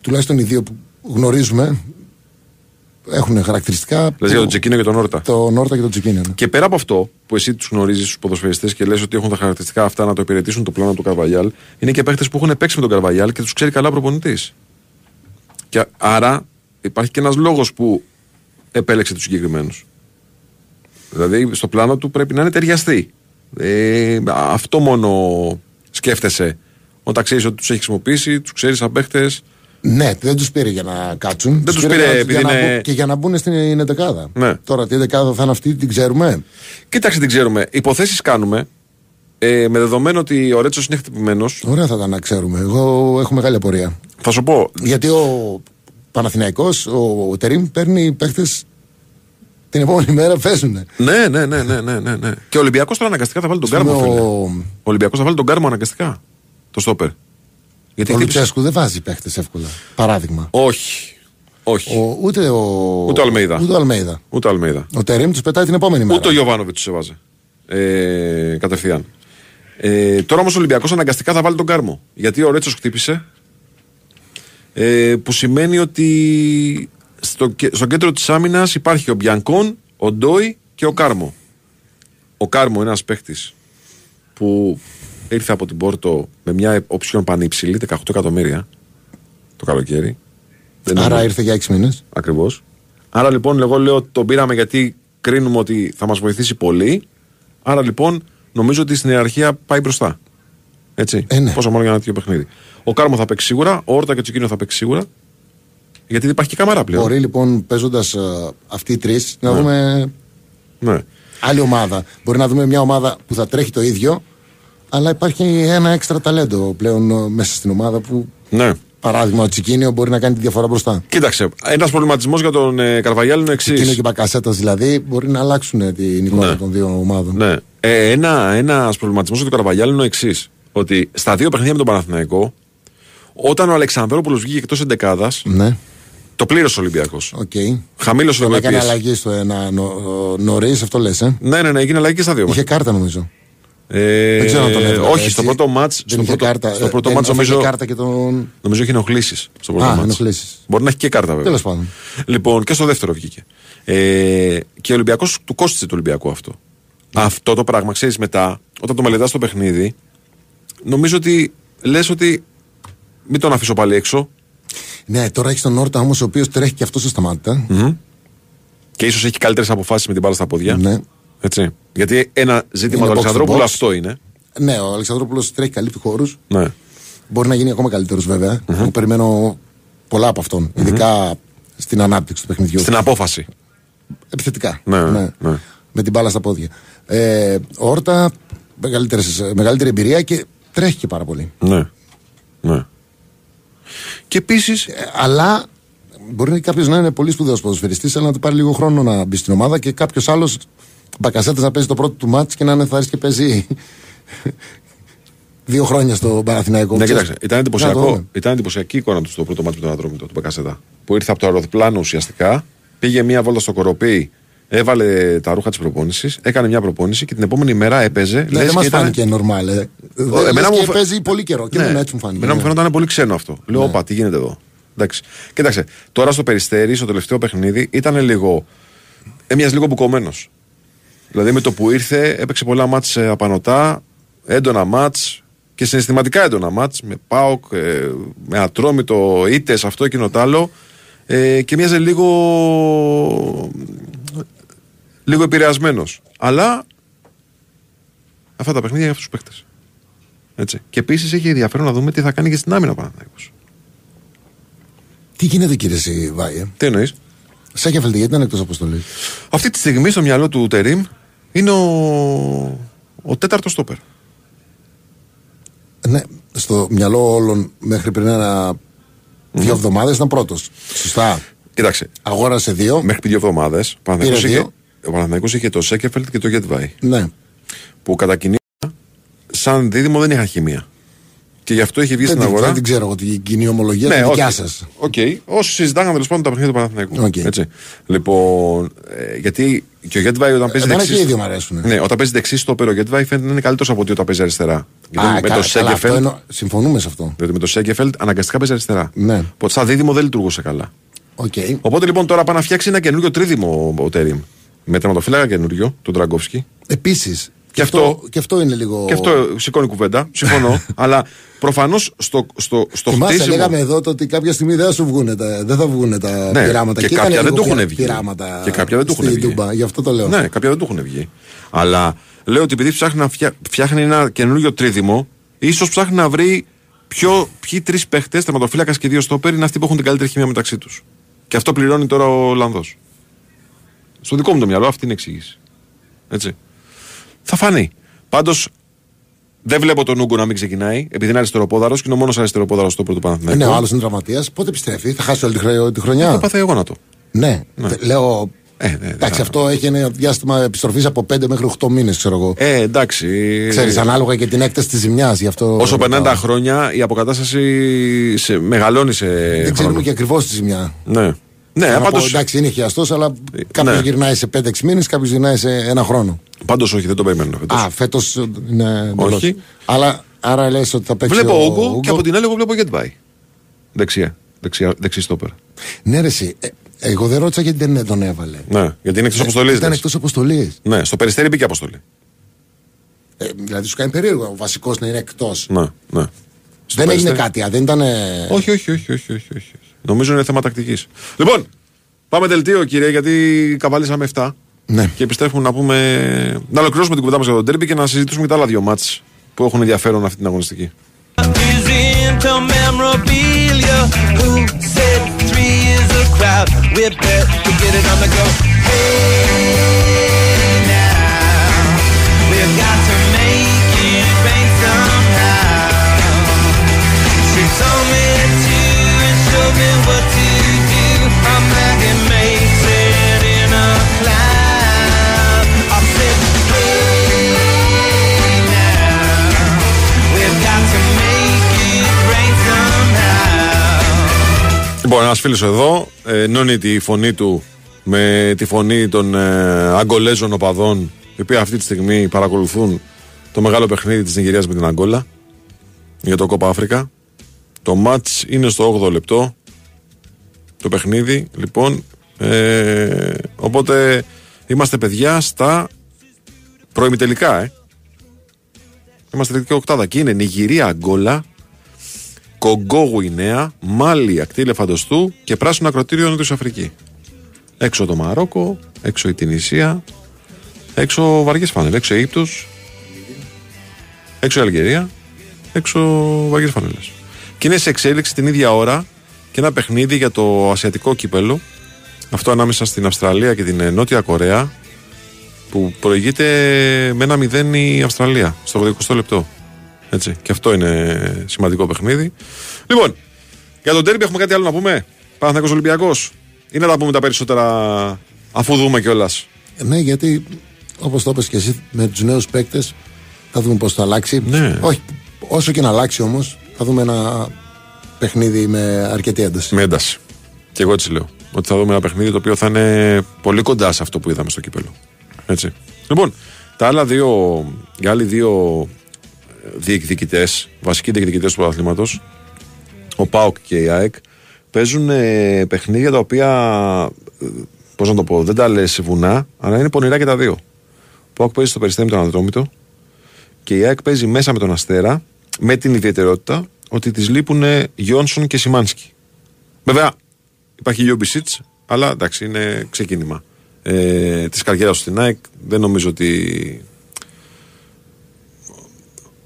τουλάχιστον οι δύο που γνωρίζουμε, έχουν χαρακτηριστικά. Λες που- για τον Τσεκίνο και τον Όρτα. Το Νόρτα και τον Τσικίνιο. ναι. Και πέρα από αυτό που εσύ τους γνωρίζεις τους ποδοσφαιριστές και λες ότι έχουν τα χαρακτηριστικά αυτά να το υπηρετήσουν το πλάνο του Καρβαγιάλ, είναι και παίχτε που έχουν παίξει με τον Καρβαγιάλ και τους ξέρει καλά προπονητής. Και άρα υπάρχει και ένας λόγος που επέλεξε τους συγκεκριμένους. Δηλαδή στο πλάνο του πρέπει να είναι ταιριαστή. Ε, αυτό μόνο σκέφτεσαι όταν ξέρεις ότι τους έχει χρησιμοποιήσει, τους ξέρεις σαν παίχτε. Ναι, δεν τους πήρε για να κάτσουν. Δεν τους πήρε πήρε για- επειδή για να είναι- μπουν- και για να μπουν στην εντεκάδα. Ναι. Τώρα τι εντεκάδα θα είναι αυτή, την ξέρουμε. Κοίταξε, την ξέρουμε. Υποθέσεις κάνουμε. Ε, με δεδομένο ότι ο Ρέτσος είναι χτυπημένος, Ωραία θα ήταν να ξέρουμε. Εγώ έχω μεγάλη απορία. θα σου πω. Γιατί ο Παναθηναϊκός, ο, ο Τερήμ παίρνει παίχτε την επόμενη μέρα παίζουν. Ναι, ναι, ναι, ναι, ναι, ναι, ναι. Και ο Ολυμπιακός τώρα αναγκαστικά θα βάλει τον Κάρμο. Ο- φίλε. Ο Ολυμπιακός θα βάλει τον Κάρμο αναγκαστικά. Το στόπερ. Γιατί Ο χτύπησε- Λουτσέσκου δεν βάζει παίχτες εύκολα. Παράδειγμα. Όχι. Όχι. Ο, ούτε ο. Ούτε ο Αλμέιδα. Ούτε ο Αλμέιδα. Ούτε ο Αλμέιδα. Ο Τερήμ τους πετάει την επόμενη μέρα. Ούτε ο Γιωβάνοβιτς τους έβαζε. Ε, κατευθείαν. Ε, τώρα όμως ο Ολυμπιακός αναγκαστικά θα βάλει τον Κάρμο. Γιατί ο Ρέτσος χτύπησε. Ε, που σημαίνει ότι στο, κε- στο κέντρο της άμυνας υπάρχει ο Μπιανκόν, ο Ντόι και ο Κάρμο. Ο Κάρμο είναι ένας παίχτης που ήρθε από την Πόρτο με μια οψιόν πανύψηλη, 18 εκατομμύρια το καλοκαίρι. Δεν Άρα είναι- ήρθε για 6 μήνες. Ακριβώς. Άρα λοιπόν, εγώ λέω ότι τον πήραμε γιατί κρίνουμε ότι θα μας βοηθήσει πολύ. Άρα λοιπόν, νομίζω ότι στην ιεραρχία πάει μπροστά. Έτσι. Ε, ναι. Πόσο μόνο για ένα τέτοιο παιχνίδι. Ο Κάρμο θα παίξει σίγουρα, ο Όρτα και ο Τσικίνιο θα παίξει σίγουρα. Γιατί δεν υπάρχει και καμαρά πλέον. Μπορεί λοιπόν παίζοντας αυτοί οι τρεις να δούμε Ναι. άλλη ομάδα. Μπορεί να δούμε μια ομάδα που θα τρέχει το ίδιο, αλλά υπάρχει ένα έξτρα ταλέντο πλέον ε, μέσα στην ομάδα που ναι. παράδειγμα, ο Τσικίνιο μπορεί να κάνει τη διαφορά μπροστά. Κοίταξε, ένας προβληματισμός για τον ε, Καρβαγιάλ είναι ο εξής. Τσικίνιο και Μπακασέτας δηλαδή μπορεί να αλλάξουν ε, την εικόνα Ναι. των δύο ομάδων. Ναι. Ε, ένα ένας προβληματισμός για τον Καρβαγιάλ είναι ο εξής. Ότι στα δύο παιχνίδια με τον Παναθηναϊκό, όταν ο Αλεξανδρόπουλος βγήκε εκτός εντεκάδας, Ναι, το πλήρωσε ο Ολυμπιακός. οκ. Χαμήλωσε Τον το έκανε πίεση. αλλαγή στο ένα νωρίς, αυτό λες. Ε; Ναι, ναι, ναι, έγινε αλλαγή και στα δύο. Είχε κάρτα νομίζω. Ε, Δεν ξέρω αν τον έβλεπα, όχι, έτσι. στο πρώτο ματς Δεν στο είχε πρώτο, κάρτα. στο ε, πρώτο δεν- ματς αφού είχε νομίζω, κάρτα και τον. νομίζω είχε ενοχλήσεις. Στο πρώτο Α, ματς. ενοχλήσεις. Μπορεί να έχει και κάρτα βέβαια. Τέλος πάντων. Λοιπόν, και στο δεύτερο βγήκε. Ε, και ο Ολυμπιακός του κόστησε του Ολυμπιακού αυτό. Αυτό το πράγμα, ξέρεις μετά, όταν το μελετάς το παιχνίδι, νομίζω ότι λες ότι μην τον αφήσω πάλι έξω Ναι, τώρα έχεις τον Όρτα όμως, ο οποίος τρέχει και αυτός σταμάτητα. και ίσως έχει καλύτερες αποφάσεις με την μπάλα στα πόδια. Ναι. Έτσι. Γιατί ένα ζήτημα Είναι του box to Αλεξανδρόπουλου box. αυτό είναι. Ναι, ο Αλεξανδρόπουλος τρέχει καλύπτει χώρους. Ναι. Μπορεί να γίνει ακόμα καλύτερος βέβαια. Εγώ περιμένω πολλά από αυτόν. Ειδικά στην ανάπτυξη του παιχνιδιού. Στην απόφαση. Επιθετικά. Ναι, ναι. Με την μπάλα στα πόδια. Ε, ο Όρτα μεγαλύτερες- μεγαλύτερη εμπειρία και τρέχει και πάρα πολύ. Ναι. ναι. Και επίση. Ε, αλλά μπορεί κάποιος να είναι πολύ σπουδαίος ποδοσφαιριστής, αλλά να του πάρει λίγο χρόνο να μπει στην ομάδα και κάποιος άλλος μπακασέτας να παίζει το πρώτο του μάτς και να είναι θάρρης και παίζει <laughs> δύο χρόνια στο Παναθηναϊκό. Ναι, Ξέρεις, κοίταξε. Ήταν να το εντυπωσιακό. δούμε. Ήταν εντυπωσιακή η εικόνα του στο πρώτο μάτι με τον Ατρόμητο, του Μπακασέτα. Που ήρθε από το αεροπλάνο ουσιαστικά, πήγε μία βόλτα στο κοροπή, έβαλε τα ρούχα της προπόνησης, έκανε μια προπόνηση και την επόμενη μέρα έπαιζε. Ναι, λες δεν μας και ήταν- φάνηκε normal. Ε. Δεν- εμένα λες μου και φα- παίζει πολύ καιρό. Και Ναι. εμένα έτσι μου φάνηκε. Εμένα μου ναι. φαίνονταν πολύ ξένο αυτό. Λέω, όπα, τι γίνεται εδώ. Εντάξει. Κοίταξε, τώρα στο περιστέρι, στο τελευταίο παιχνίδι, ήταν λίγο. Έμοιαζε λίγο μπουκωμένος. Δηλαδή με το που ήρθε, έπαιξε πολλά μάτς ε, απανωτά, έντονα μάτς και συναισθηματικά έντονα μάτς με ΠΑΟΚ, ε, με ατρόμητο, ήτες, αυτό εκείνο το άλλο ε, και μοιάζε λίγο λίγο επηρεασμένος. Αλλά αυτά τα παιχνίδια για αυτούς τους παίχτε. Έτσι. Και επίσης έχει ενδιαφέρον να δούμε τι θα κάνει και στην άμυνα ο Παναθηναϊκός. Τι γίνεται κύριε Σιβάη. Τι εννοείς; Σάκεφελτ γιατί ήταν εκτός αποστολής; Αυτή τη στιγμή στο μυαλό του Τερήμ είναι ο, ο τέταρτος στόπερ. Ναι, στο μυαλό όλων μέχρι πριν ένα. Δύο εβδομάδες ήταν πρώτος. Σωστά. Κοίταξε, Αγόρασε δύο. μέχρι πριν δύο εβδομάδες ο Πήρε είχε, δύο. ο Παναθηναϊκός είχε το Σένκεφελντ και το Γεντβάι. Ναι. Που κατά κοινή σαν δίδυμο δεν είχαν χημεία. Και γι' αυτό είχε βγει Δεν, στην την- αγορά. δεν την ξέρω εγώ την κοινή ομολογία. Ναι, τη δικιά όχι. σας. Οκ. Όσοι συζητάγανε τέλος πάντων τα παιχνίδια του Παναθηναϊκού. Οκ. Έτσι. Λοιπόν, ε, γιατί και ο Γεντβάι όταν παίζει Εμένα δεξί. και οι δύο μου αρέσουν. Ναι, όταν παίζει δεξί στο ο Γεντβάι φαίνεται να είναι καλύτερος από ότι όταν παίζει αριστερά. Γιατί Α, με κα- το καλά, αυτό Σένκεφελντ. εννοώ- Συμφωνούμε σε αυτό. Διότι με το Σένκεφελντ αναγκαστικά παίζει αριστερά. Ναι. Οπότε σαν δίδυμο δεν λειτουργούσε καλά. Οκ. Οπότε λοιπόν τώρα πάει να φτιάξει ένα καινούριο τρίδυμο ο Τέριμ. Με τερματοφύλακα καινούριο, τον Ντραγκόφσκι. Επίσης. Και αυτό- και αυτό είναι λίγο. Και αυτό σηκώνει κουβέντα, συμφωνώ. <laughs> αλλά προφανώς στο, στο, στο Θυμάσαι, χτίσιμο. λέγαμε εδώ το ότι κάποια στιγμή δεν θα σου βγουνε τα, δεν θα βγουνε τα Ναι, πειράματα. και ήταν κάποια δεν λίγο του έχουν πειρα- βγει. Πειράματα Και κάποια δεν του έχουν στη βγει. Ντούμπα, γι' αυτό το λέω. Ναι, κάποια δεν του έχουν βγει. Αλλά λέω ότι επειδή ψάχνει να φτιά- φτιάχνει ένα καινούριο τρίδυμο, ίσως ψάχνει να βρει ποιο, ποιοι τρεις παίχτες, τερματοφύλακα και δύο στόπερ, είναι αυτοί που έχουν την καλύτερη χημία μεταξύ τους. Και αυτό πληρώνει τώρα ο Ολλανδός. Στο δικό μου το μυαλό αυτή είναι η εξήγηση. Έτσι. Θα φανεί. Πάντως δεν βλέπω τον Ούγκο να μην ξεκινάει, επειδή είναι αριστεροπόδαρος και είναι ο μόνος αριστεροπόδαρος στόπερ του Ε, Παναθηναϊκού. ναι, ο άλλος είναι τραυματίας. Πότε επιστρέφει, θα χάσει όλη τη, χρονιά- τη χρονιά. Το πάθα εγώ να το. Ναι, Τε- λέω. Ε, ναι, εντάξει, ναι. αυτό έχει ένα διάστημα επιστροφής από 5 μέχρι 8 μήνες, ξέρω εγώ. Ε, εντάξει. Ξέρεις, ανάλογα και την έκταση της ζημιάς. Γι' αυτό. Όσο περνάνε ρωτάω. τα χρόνια, η αποκατάσταση σε, μεγαλώνει σε. Δεν χρόνο. ξέρουμε και ακριβώς τη ζημιά. Ναι. Ναι, Θέλω να πω, πάντως, εντάξει, είναι χιαστός, αλλά κάποιος ναι. γυρνάει σε 5-6 μήνες, κάποιος γυρνάει σε ένα χρόνο. πάντως όχι, δεν το περιμένω φέτος. Α, φέτος είναι. εντελώς. Όχι. Αλλά άρα λες ότι θα παίξει. Βλέπω ο Όγκο Ούγκο. και από την άλλη εγώ βλέπω Γετβάη. Δεξιά. Δεξιά, δεξί στόπερ. Ναι, ρε, εσύ. Ε, εγώ δεν ρώτησα γιατί δεν τον έβαλε. Ναι, γιατί είναι εκτός αποστολής. Ήταν εκτός αποστολής. Ναι, στο περιστέρι μπήκε αποστολή. Ε, δηλαδή σου κάνει περίεργο ο βασικός να είναι εκτός. Ναι, ναι. Στο Δεν έγινε Περιστέρι- κάτι, α, δεν ήταν. Όχι, όχι, όχι, όχι, όχι, όχι. Νομίζω είναι θέμα τακτικής. Λοιπόν, πάμε δελτίο κύριε, γιατί καβαλήσαμε 7. Ναι. Και επιστρέφουμε να πούμε. Να ολοκληρώσουμε την κουβέντα μας για τον Τέρμπι και να συζητήσουμε και τα άλλα δύο μάτς που έχουν ενδιαφέρον αυτή την αγωνιστική. is into memorabilia. Who said three is a crowd? We're bet to get it on the go. Hey Λοιπόν, ένας φίλος εδώ ενώνει τη φωνή του με τη φωνή των ε, οπαδών, οι οποίοι αυτή τη στιγμή παρακολουθούν το μεγάλο παιχνίδι της Νιγηρίας με την Αγκόλα για το Κόπα Αφρικα. Το μάτ είναι στο 8ο λεπτό. Το παιχνίδι, λοιπόν. Ε, οπότε είμαστε παιδιά στα προημιτελικά, ε. Είμαστε τελική οκτάδα και είναι Νιγηρία, Αγκόλα, Κογκό Γουινέα, Μάλι, Ακτή Λεφαντοστού και Πράσινο Ακροτήριο Νότιος Αφρική. Έξω το Μαρόκο, έξω η Τινησία, έξω βαριές φάνελ, έξω η Αίγυπτος, έξω η Αλγερία, έξω βαριές φάνελες. Και είναι σε εξέλιξη την ίδια ώρα και ένα παιχνίδι για το ασιατικό κύπελο, αυτό ανάμεσα στην Αυστραλία και την ε, Νότια Κορέα, που προηγείται με ένα μηδέν η Αυστραλία στο 20 λεπτό. Έτσι. Και αυτό είναι σημαντικό παιχνίδι. Λοιπόν, για τον τέρμπι έχουμε κάτι άλλο να πούμε; Παναθηναϊκός Ολυμπιακός. Ή να τα πούμε τα περισσότερα αφού δούμε κιόλας. Ναι, γιατί όπως το είπες και εσύ με τους νέους παίκτες θα δούμε πώς θα αλλάξει. Ναι. Όχι, όσο και να αλλάξει όμως, θα δούμε ένα παιχνίδι με αρκετή ένταση. Με ένταση. Και εγώ έτσι λέω. Ότι θα δούμε ένα παιχνίδι το οποίο θα είναι πολύ κοντά σε αυτό που είδαμε στο κύπελο. Έτσι. Λοιπόν, τα άλλα δύο, οι άλλοι δύο διεκδικητές, βασικοί διεκδικητές του πρωταθλήματος, ο Πάοκ και η ΑΕΚ, παίζουν ε, παιχνίδια τα οποία. Πώς να το πω, δεν τα λες βουνά, αλλά είναι πονηρά και τα δύο. Ο Πάοκ παίζει στο περιστέμι τον Ανδρόμητο και η ΑΕΚ παίζει μέσα με τον Αστέρα με την ιδιαιτερότητα ότι τη λείπουν Γιόνσον και Σιμάνσκι. Βέβαια, υπάρχει Γιούμπισιτς, αλλά εντάξει, είναι ξεκίνημα ε, της καριέρας του στην ΑΕΚ. Δεν νομίζω ότι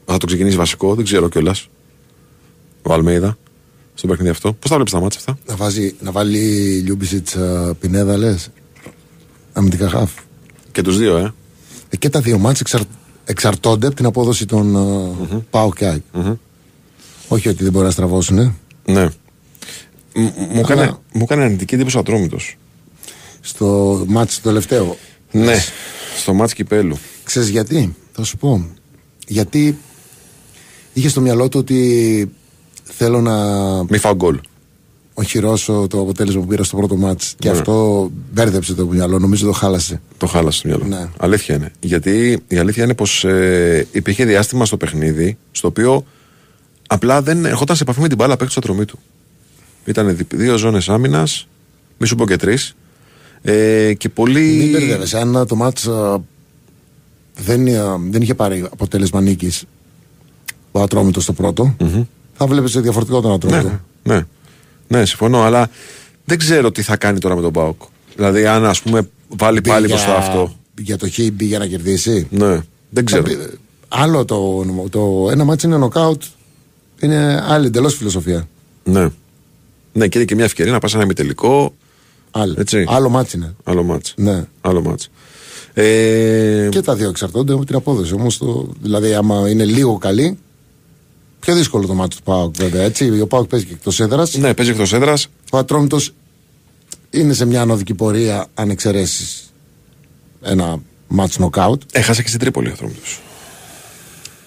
θα το ξεκινήσει βασικό, δεν ξέρω κιόλας. Ο Αλμέιδα στο παιχνίδι αυτό. Πώς τα βλέπεις τα ματς αυτά; Να, βάζει, να βάλει Γιούμπισιτς Πινέδα, λες; Αμυντικά χαφ. Και τους δύο, ε. Ε, και τα δύο ματς εξαρ, εξαρτώνται από την απόδοση των uh, ΠΑΟ και ΑΕΚ. Όχι ότι δεν μπορεί να στραβώσουν. Ε. Ναι. Μ- Μου έκανε, Αλλά- μου έκανε αρνητική εντύπωση ο Ατρόμητος. Στο μάτς το τελευταίο. Ναι, στο μάτς κυπέλου. Ξέρεις γιατί, θα σου πω. Γιατί είχε στο μυαλό του ότι θέλω να Μη φάω γκολ. οχυρώσω το αποτέλεσμα που πήρα στο πρώτο μάτς. Και Ναι. αυτό μπέρδεψε το μυαλό, νομίζω το χάλασε. Το χάλασε στο μυαλό. Ναι. Αλήθεια είναι. Γιατί η αλήθεια είναι πως ε, υπήρχε διάστημα στο παιχνίδι στο οποίο απλά δεν ερχόταν σε επαφή με την μπάλα παίκτη του ατρωμί του. Ήταν δύο ζώνες άμυνας, μη σου πω και τρεις. Ε, και πολύ. Μην μπερδεύεσαι. Αν το μάτς α, δεν, α, δεν είχε πάρει αποτέλεσμα νίκης ο Ατρόμητος στο πρώτο, θα βλέπεις διαφορετικό τον Ατρόμητο. Ναι, ναι, ναι, συμφωνώ, αλλά δεν ξέρω τι θα κάνει τώρα με τον Πάοκ. Δηλαδή, αν ας πούμε βάλει Μπει πάλι για- μπροστά αυτό. Για το χ μπει για να κερδίσει. Ναι, δεν ξέρω. Να μπει- Άλλο το, το ένα μάτι είναι νοκάουτ. Είναι άλλη εντελώς φιλοσοφία. Ναι. Ναι, και είναι και μια ευκαιρία να πας ένα ημιτελικό. Άλλο, Έτσι. άλλο μάτι είναι. Άλλο μάτς. Ναι. Άλλο μάτς. Ε, Και τα δύο εξαρτώνται από την απόδοση. Όμως το, δηλαδή, άμα είναι λίγο καλή, πιο δύσκολο το μάτι του Πάουκ βέβαια. Έτσι. Ο Πάουκ παίζει και εκτός έδρας. Ναι, παίζει εκτός έδρας. Ο Ατρόμητος είναι σε μια ανωδική πορεία αν εξαιρέσεις ένα μάτς νοκάουτ. Έχασε και στην Τρίπολη ο Ατρόμητος.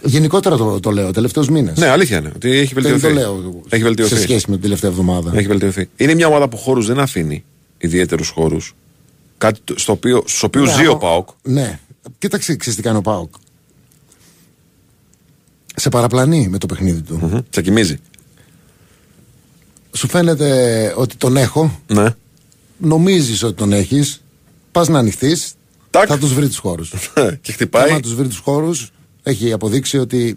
Γενικότερα το, το λέω, τελευταίους μήνες. Ναι, αλήθεια είναι. Ότι έχει δεν βελτιωθεί. το λέω Έχει βελτιωθεί. σε σχέση με την τελευταία εβδομάδα. Έχει βελτιωθεί. Είναι μια ομάδα που χώρους δεν αφήνει ιδιαίτερους χώρους. Κάτι το- στο οποίο, στους οποίους Ναι, ζει ο άμα- Πάοκ. Ναι. Κοίταξε, ξέρεις τι κάνει ο Πάοκ. Σε παραπλανεί με το παιχνίδι του. Μμμ, Τσακιμίζει. Σου φαίνεται ότι τον έχω, Ναι. νομίζεις ότι τον έχεις, πας να ανοιχθείς, Τάκ. θα τους βρει τους χώρους. και <laughs> Και χτυπάει. άμα τους βρει τους χώρους, έχει αποδείξει ότι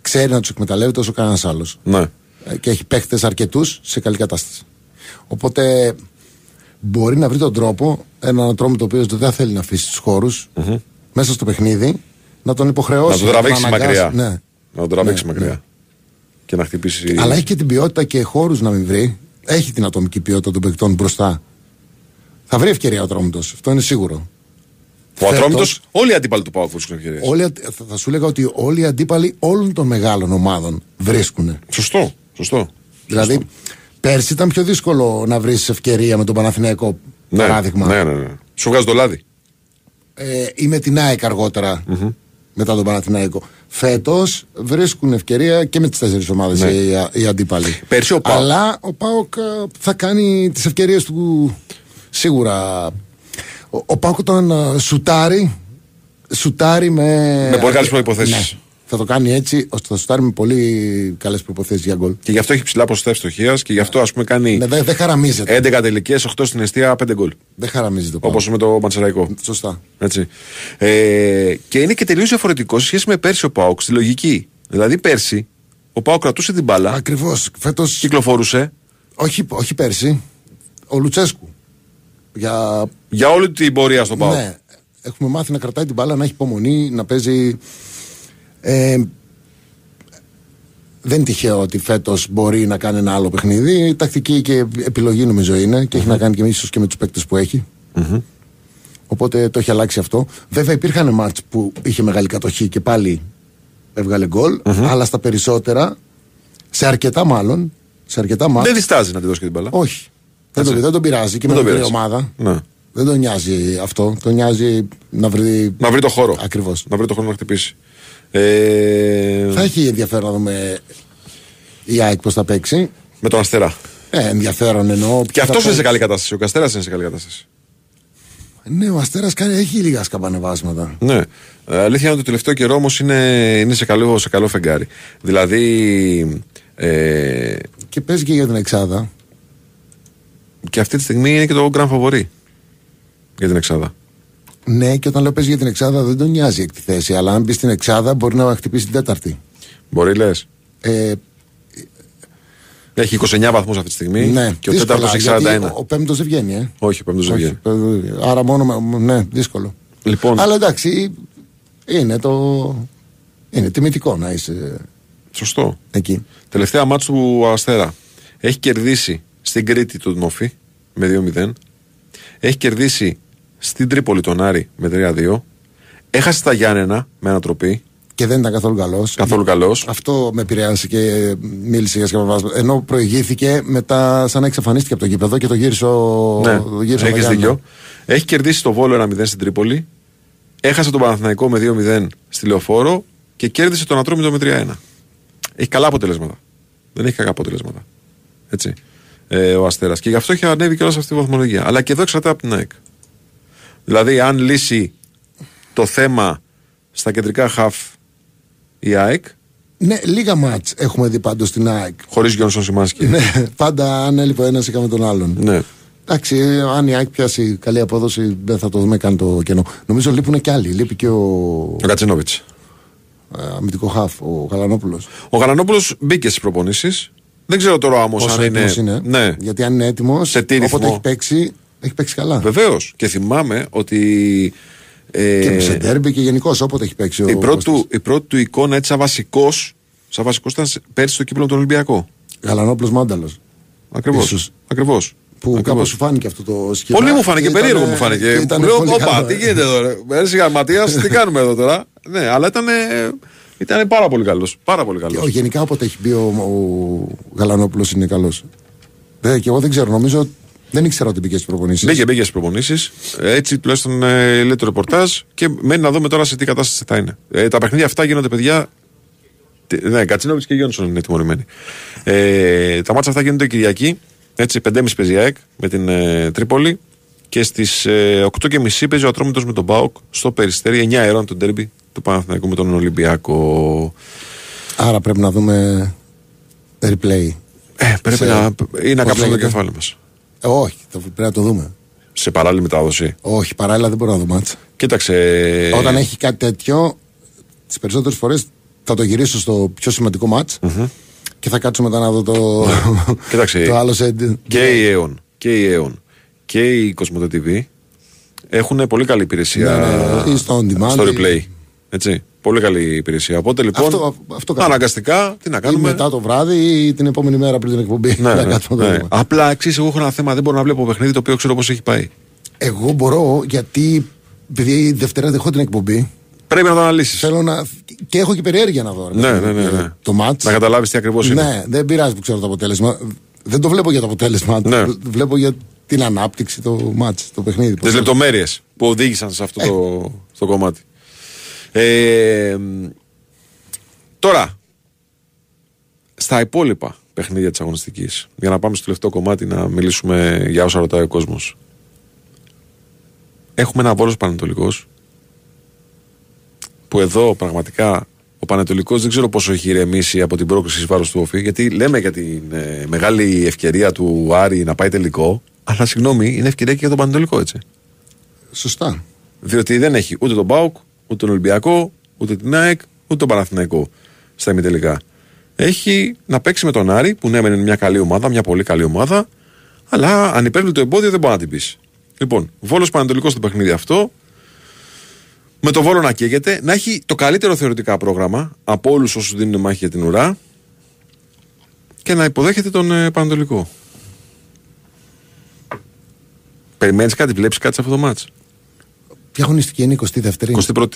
ξέρει να τους εκμεταλλεύεται όσο κανένας άλλος. Ναι. Ε, και έχει παίχτες αρκετούς σε καλή κατάσταση. Οπότε μπορεί να βρει τον τρόπο έναν τρόμο το οποίο δεν θα θέλει να αφήσει τους χωρους μέσα στο παιχνίδι να τον υποχρεώσει. Να τον τραβήξει αναγκάσει. μακριά. Ναι. Να τον τραβήξει Ναι, μακριά. Και να χτυπήσει. Αλλά έχει και την ποιότητα και χώρους να μην βρει. Έχει την ατομική ποιότητα των παικτών μπροστά. Θα βρει ευκαιρία ο Τρόμητο. Αυτό είναι σίγουρο. Ο φέτος- Ατρόμητος, όλοι οι αντίπαλοι του Πάοκ βρίσκουν ευκαιρίες. Όλοι, θα- θα σου λέγα ότι όλοι οι αντίπαλοι όλων των μεγάλων ομάδων βρίσκουν. Σωστό. Σωστό. Δηλαδή, πέρσι ήταν πιο δύσκολο να βρεις ευκαιρία με τον Παναθηναϊκό. Ναι, παράδειγμα. Ναι, ναι, ναι. Σου βγάζει το λάδι. Ε, ή με την ΑΕΚ αργότερα. μετά τον Παναθηναϊκό. Φέτος βρίσκουν ευκαιρία και με τις τέσσερις ομάδες Ναι. οι, οι αντίπαλοι. Πέρσι ο Πάοκ. Αλλά ο Πάοκ ε, θα κάνει τις ευκαιρίες του σίγουρα. Ο, ο Πάοκ όταν ε, σουτάρει, σουτάρει με. Με πολύ καλές προϋποθέσεις. Ναι. Θα το κάνει έτσι ώστε θα σουτάρει με πολύ καλές προποθέσει για γκολ. Και γι' αυτό έχει ψηλά ποσοστά ευστοχίας και γι' αυτό ας πούμε κάνει Ναι, δεν δεν χαραμίζεται. 11 τελικές, 8 στην αιστεία, 5 γκολ. Δεν χαραμίζεται. το Πάοκ. Όπως με το Ματσεραϊκό. Σωστά. Έτσι. Ε, και είναι και τελείως διαφορετικό σε σχέση με πέρσι ο Πάοκ στη λογική. Δηλαδή πέρσι ο Πάοκ κρατούσε την μπάλα, Ακριβώς. Φέτο. κυκλοφορούσε Όχι, όχι πέρσι. Ο Λουτσέσκου. Για για όλη την πορεία στον Πάοκ. Ναι, έχουμε μάθει να κρατάει την μπάλα, να έχει υπομονή, να παίζει. Ε, δεν είναι τυχαίο ότι φέτος μπορεί να κάνει ένα άλλο παιχνίδι. Τακτική και επιλογή νομίζω είναι και έχει να κάνει και ίσως και με τους παίκτες που εχει Οπότε το έχει αλλάξει αυτό. Βέβαια υπήρχαν μάτς που είχε μεγάλη κατοχή και πάλι έβγαλε γκολ, αλλά στα περισσότερα, σε αρκετά μάλλον, σε αρκετά μάτς, Δεν διστάζει να τη δώσει και την μπάλα. όχι. Δεν, Έτσι. τον, δεν τον πειράζει και Δεν με τον την πειράζει. ομάδα. Ναι. Δεν τον νοιάζει αυτό. Τον νοιάζει να βρει. Να βρει το χώρο. Ακριβώς. Να βρει το χώρο να χτυπήσει. Ε, Θα έχει ενδιαφέρον να δούμε η ΑΕΚ πώς θα παίξει. Με τον Αστέρα. Ε, ενδιαφέρον εννοώ. Και αυτό θα είναι σε παίξει. καλή κατάσταση. Ο Καστέρας είναι σε καλή κατάσταση. Ναι, ο Αστέρας έχει λίγα σκαμπανεβάσματα. Ναι. Ε, Αλήθεια είναι ότι το τελευταίο καιρό όμως είναι, είναι σε, καλό, σε καλό φεγγάρι. Δηλαδή. Ε, Και παίζει και για την Εξάδα. Και αυτή τη στιγμή είναι και το grand favori για την Εξάδα. Ναι, και όταν λέω παίζει για την Εξάδα δεν τον νοιάζει εκ τη θέση. Αλλά αν μπει στην Εξάδα μπορεί να χτυπήσει την Τέταρτη. Μπορεί λες. Ε, Έχει 29 βαθμούς αυτή τη στιγμή ναι, και ο δύσκολα, τέταρτος έχει γιατί 41. Ο, ο πέμπτος δεν βγαίνει, ε. Όχι, ο πέμπτος δεν Όχι, βγαίνει. ε, Άρα μόνο. με- Ναι, δύσκολο. Λοιπόν, Αλλά εντάξει, είναι το. Είναι τιμητικό να είσαι σωστό. εκεί. Τελευταία μάτς του Αστέρα. Έχει κερδίσει στην Κρήτη τον Νόφι με 2-0. Έχει κερδίσει στην Τρίπολη τον Άρη με 3-2. Έχασε τα Γιάννενα με ανατροπή. Και δεν ήταν καθόλου καλός. Καθόλου καλός. Αυτό με επηρέασε και μίλησε για σκαμπανεβάσματα. Ενώ προηγήθηκε μετά, σαν να εξαφανίστηκε από το γήπεδο και το γύρισε ο. Ναι, το γύρισε ο έχεις Μαγιάννη. δίκιο. Έχει κερδίσει το Βόλο 1-0 στην Τρίπολη. Έχασε τον Παναθηναϊκό με 2-0 στη Λεωφόρο και κέρδισε τον Ατρόμητο με 3-1. Έχει καλά αποτελέσματα. Δεν έχει κακά αποτελέσματα. Έτσι. Ε, ο Αστέρας. Και γι' αυτό έχει ανέβει και όλα σε αυτή τη βαθμολογία. Αλλά και εδώ εξαρτάται από την ΑΕΚ. Δηλαδή, αν λύσει το θέμα στα κεντρικά χαφ η ΑΕΚ, Ναι, λίγα μάτς έχουμε δει πάντως στην ΑΕΚ. χωρίς Γιόνσον Σιμάνσκι. ναι, πάντα αν έλειπε ο ένας είχαμε τον άλλον. ναι. Εντάξει, αν η ΑΕΚ πιάσει καλή απόδοση, δεν θα το δούμε καν το κενό. Νομίζω λείπουν και άλλοι. Λείπει και ο Ο Κατσίνοβιτ. ε, αμυντικό χαφ, ο Καλανόπουλο. Ο Γαλανόπουλος μπήκε στις προπονήσεις. Δεν ξέρω τώρα όμω Πόσο αν είναι. έτοιμος είναι. Ναι, Γιατί αν είναι έτοιμος, Σε τι όποτε ρυθμό. έχει παίξει, έχει παίξει καλά. βεβαίως. Και θυμάμαι ότι. Ε, Και σε ντέρμπι και γενικώ όποτε έχει παίξει ο η, πρώτη Κώστας. του, η πρώτη του εικόνα έτσι σαν βασικό. Σαν βασικός ήταν σε- πέρσι στο κύπελο του Ολυμπιακό. Γαλανόπουλος Μάνταλος. Ακριβώς. Ίσως. Ακριβώς. Που Ακριβώς. κάπως σου φάνηκε αυτό το σχήμα. Πολύ μου φάνηκε, Και ήταν- περίεργο μου φάνηκε. και Μου ήταν λέω, πολύ όπα, καλό. τι γίνεται εδώ, ρε. Ρε σιγά, Ματίας, τι <laughs> κάνουμε εδώ τώρα. Ναι, αλλά ήταν, ήταν πάρα πολύ καλός. Πάρα πολύ Και καλός. ο- γενικά όποτε έχει μπει ο, ο Γαλανόπουλος είναι καλός. Και εγώ δεν ξέρω, νομίζω δεν ήξερα ότι μπήκε στις προπονήσεις. Μπήκε, μπήκε στις προπονήσεις. Έτσι τουλάχιστον ε, λέει το ρεπορτάζ και μένει να δούμε τώρα σε τι κατάσταση θα είναι. Ε, τα παιχνίδια αυτά γίνονται, παιδιά. Τι- Ναι, Κατσίνοβιτ και Γιόνσον είναι τιμωρημένοι. Ε, τα μάτσα αυτά γίνονται Κυριακή. Έτσι, 5.30 παίζει η ΑΕΚ με την ε, Τρίπολη. Και στις ε, 8.30 παίζει ο Ατρόμητος με τον Μπάουκ στο περιστέρι 9 αερών του ντέρμπι του Παναθηναϊκού με τον Ολυμπιακό. Άρα πρέπει να δούμε replay. Ε, πρέπει Σε- να. ή να πώς κάψουμε το λέγεται; κεφάλι μας. Ε, όχι, το, πρέπει να το δούμε. Σε παράλληλη μετάδοση. Όχι, παράλληλα δεν μπορώ να δω μάτσα. Κοίταξε. Όταν έχει κάτι τέτοιο, τις περισσότερες φορές θα το γυρίσω στο πιο σημαντικό μάτς και θα κάτσω μετά να δω το, <laughs> Κοίταξε. το άλλο σε. και η Aeon και η Aeon και η Cosmote TV έχουν πολύ καλή υπηρεσία Ναι, ναι, ή στο on demand, στο ή- replay. Έτσι. Πολύ καλή υπηρεσία. Οπότε λοιπόν Αυτό- αυτό κάνω. αναγκαστικά τι να Ή κάνουμε. μετά το βράδυ ή την επόμενη μέρα πριν την εκπομπή. Ναι, <laughs> να ναι, κάτσουμε να το ναι. δούμε. Απλά εξή, εγώ έχω ένα θέμα. Δεν μπορώ να βλέπω παιχνίδι το οποίο ξέρω πώς έχει πάει. Εγώ μπορώ γιατί. Επειδή Δευτέρα δεν έχω την εκπομπή, Πρέπει να το αναλύσεις. θέλω να. και έχω και περιέργεια να δω. ρε Ναι, παιδί μου, ναι, ναι, ε, ναι. Το μάτς. Να καταλάβεις τι ακριβώς είναι. Ναι, δεν πειράζει που ξέρω το αποτέλεσμα. Δεν το βλέπω για το αποτέλεσμα. Ναι. Το Βλέπω για την ανάπτυξη το μάτς, το παιχνίδι. Τις Πώς- λεπτομέρειες που οδήγησαν σε αυτό το, στο κομμάτι. Ε, μ, τώρα, στα υπόλοιπα παιχνίδια της αγωνιστικής, για να πάμε στο τελευταίο κομμάτι να μιλήσουμε για όσα ρωτάει ο κόσμος. Έχουμε ένα βόλος Πανετολικός που εδώ πραγματικά ο Πανετολικός δεν ξέρω πόσο έχει ηρεμήσει από την πρόκληση βάρος του Όφη. Γιατί λέμε για την ε, μεγάλη ευκαιρία του Άρη να πάει τελικό. Αλλά συγγνώμη, είναι ευκαιρία και για τον Πανετολικό έτσι. Σωστά. Διότι δεν έχει ούτε τον Μπάουκ, ούτε τον Ολυμπιακό, ούτε την ΑΕΚ, ούτε τον Παναθηναϊκό στα ημιτελικά. Έχει να παίξει με τον Άρη, που ναι, μεν είναι μια καλή ομάδα, μια πολύ καλή ομάδα, αλλά ανυπέρβλητο εμπόδιο δεν μπορεί να την πεις. Λοιπόν, Βόλος Πανατολικό στο παιχνίδι αυτό, με το Βόλο να καίγεται, να έχει το καλύτερο θεωρητικά πρόγραμμα από όλους όσους δίνουν μάχη για την ουρά και να υποδέχεται τον ε, Πανατολικό. Περιμένεις κάτι, βλέπεις κάτι σε αυτό το μάτς; Ποια αγωνιστική είναι η 22η. 21η.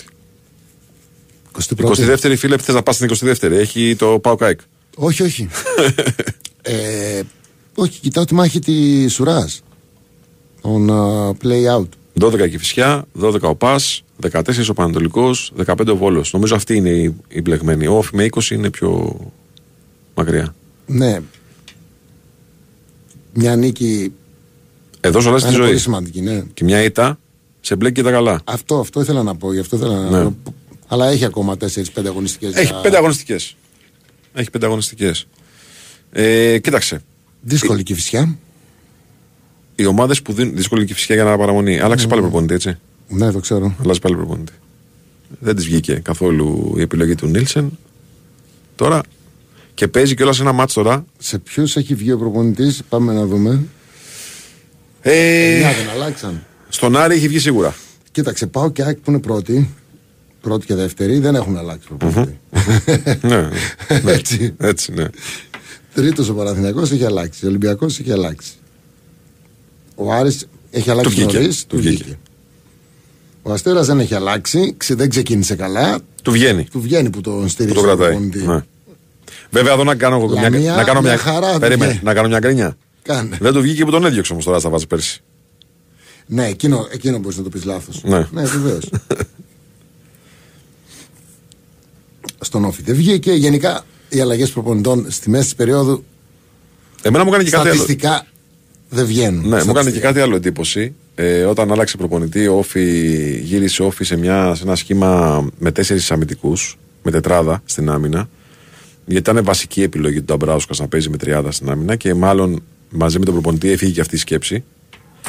21η. 22η, φίλε, θες να πας στην 22η. Έχει το Πάο Κάικ. Όχι, όχι. <laughs> ε, όχι, κοιτάω τη μάχη τη Ουρά. On uh, play out. 12 η Κηφισιά, 12 ο Πας, 14 ο Πανατολικός, 15 ο Βόλος. Νομίζω αυτή είναι η, η μπλεγμένη. Ο Όφη με 20 είναι πιο μακριά. Ναι. Μια νίκη Εδώ σου αλλάζει τη είναι πολύ ζωή. σημαντική, ναι. Και μια ήττα σε μπλέκει και τα καλά. Αυτό, αυτό ήθελα να πω. Γι' αυτό ήθελα Ναι. να πω. Αλλά έχει ακόμα 4-5 αγωνιστικές. Έχει πέντε αγωνιστικές. Έχει πέντε αγωνιστικές. Ε, κοίταξε. Δύσκολη και φυσιά. Οι ομάδες που δίνουν δύσκολη και φυσικά για να παραμονή. Άλλαξε πάλι προπονητή, έτσι. Ναι, το ξέρω. Αλλάζει πάλι προπονητή. Δεν της βγήκε καθόλου η επιλογή του Νίλσεν. Τώρα και παίζει κιόλας ένα μάτσο τώρα. Σε ποιους έχει βγει ο προπονητής, πάμε να δούμε. Ε, Μια δεν αλλάξαν. Στον Άρη έχει βγει σίγουρα. Κοίταξε, πάω και ΑΕΚ που είναι πρώτη. Πρώτη και δεύτερη δεν έχουν αλλάξει προπονητή. ναι, <laughs> ναι. Έτσι. Έτσι, ναι. Τρίτος ο Παναθηναϊκός έχει αλλάξει. Ο Ολυμπιακός έχει αλλάξει. Ο Άρης έχει αλλάξει βγήκε. νωρίς, Του βγήκε. Ο Αστέρας δεν έχει αλλάξει, ξε- δεν ξεκίνησε καλά. Του βγαίνει. Του βγαίνει που τον Που στήριξε. το ο κρατάει. προπονητή. Ναι. Βέβαια εδώ να κάνω, μια, Λαμία, να κάνω μια, μια χαρά, περίμενε, βγαίνει. να κάνω μια γκρίνια. Κάνε. Δεν του βγήκε που τον έδιωξε όμως τώρα στα βάζει πέρσι. Ναι, εκείνο, εκείνο μπορείς να το πεις λάθος. Ναι. ναι βεβαίως. Στον Όφη δεν βγήκε. Γενικά οι αλλαγές προπονητών στη μέση της περίοδου Εμένα μου έκανε και κάτι άλλο. στατιστικά δεν βγαίνουν. Ναι, μου έκανε και Στατιστικά. κάτι άλλο εντύπωση. Ε, όταν άλλαξε προπονητή, ο Όφη γύρισε ο Όφη σε, μια, σε ένα σχήμα με τέσσερις αμυντικούς, με τετράδα στην άμυνα. Γιατί ήταν βασική επιλογή του Νταμπράουσκα να παίζει με τριάδα στην άμυνα και μάλλον μαζί με τον προπονητή έφυγε και αυτή η σκέψη.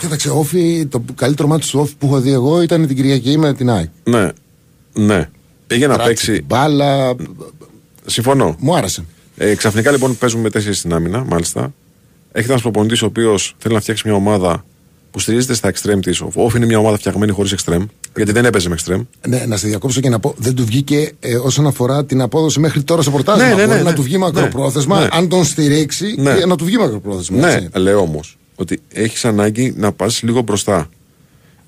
Κοίταξε, Όφη, το καλύτερο μάτι του Όφη που έχω δει εγώ ήταν την Κυριακή με την ΑΕΚ. Ναι, ναι. Πήγε να Κράτησε παίξει. την Μπάλα. Συμφωνώ. Μου άρεσε. Ε, ξαφνικά λοιπόν παίζουμε με τέσσερις στην άμυνα, μάλιστα. Έχετε ένας προπονητής ο οποίος θέλει να φτιάξει μια ομάδα που στηρίζεται στα εξτρέμ της. Ο Όφη είναι μια ομάδα φτιαγμένη χωρίς εξτρέμ, γιατί δεν έπαιζε με εξτρέμ. Ναι, να σε διακόψω και να πω, δεν του βγήκε ε, όσον αφορά την απόδοση μέχρι τώρα στο πρωτάθλημα. Ναι, ναι, ναι, Μπορεί ναι. να του βγει μακροπρόθεσμα, Ναι. αν τον στηρίξει, Ναι. και να του βγει μακροπρόθεσμα. Ναι, έτσι. λέω όμως ότι έχεις ανάγκη να πας λίγο μπροστά.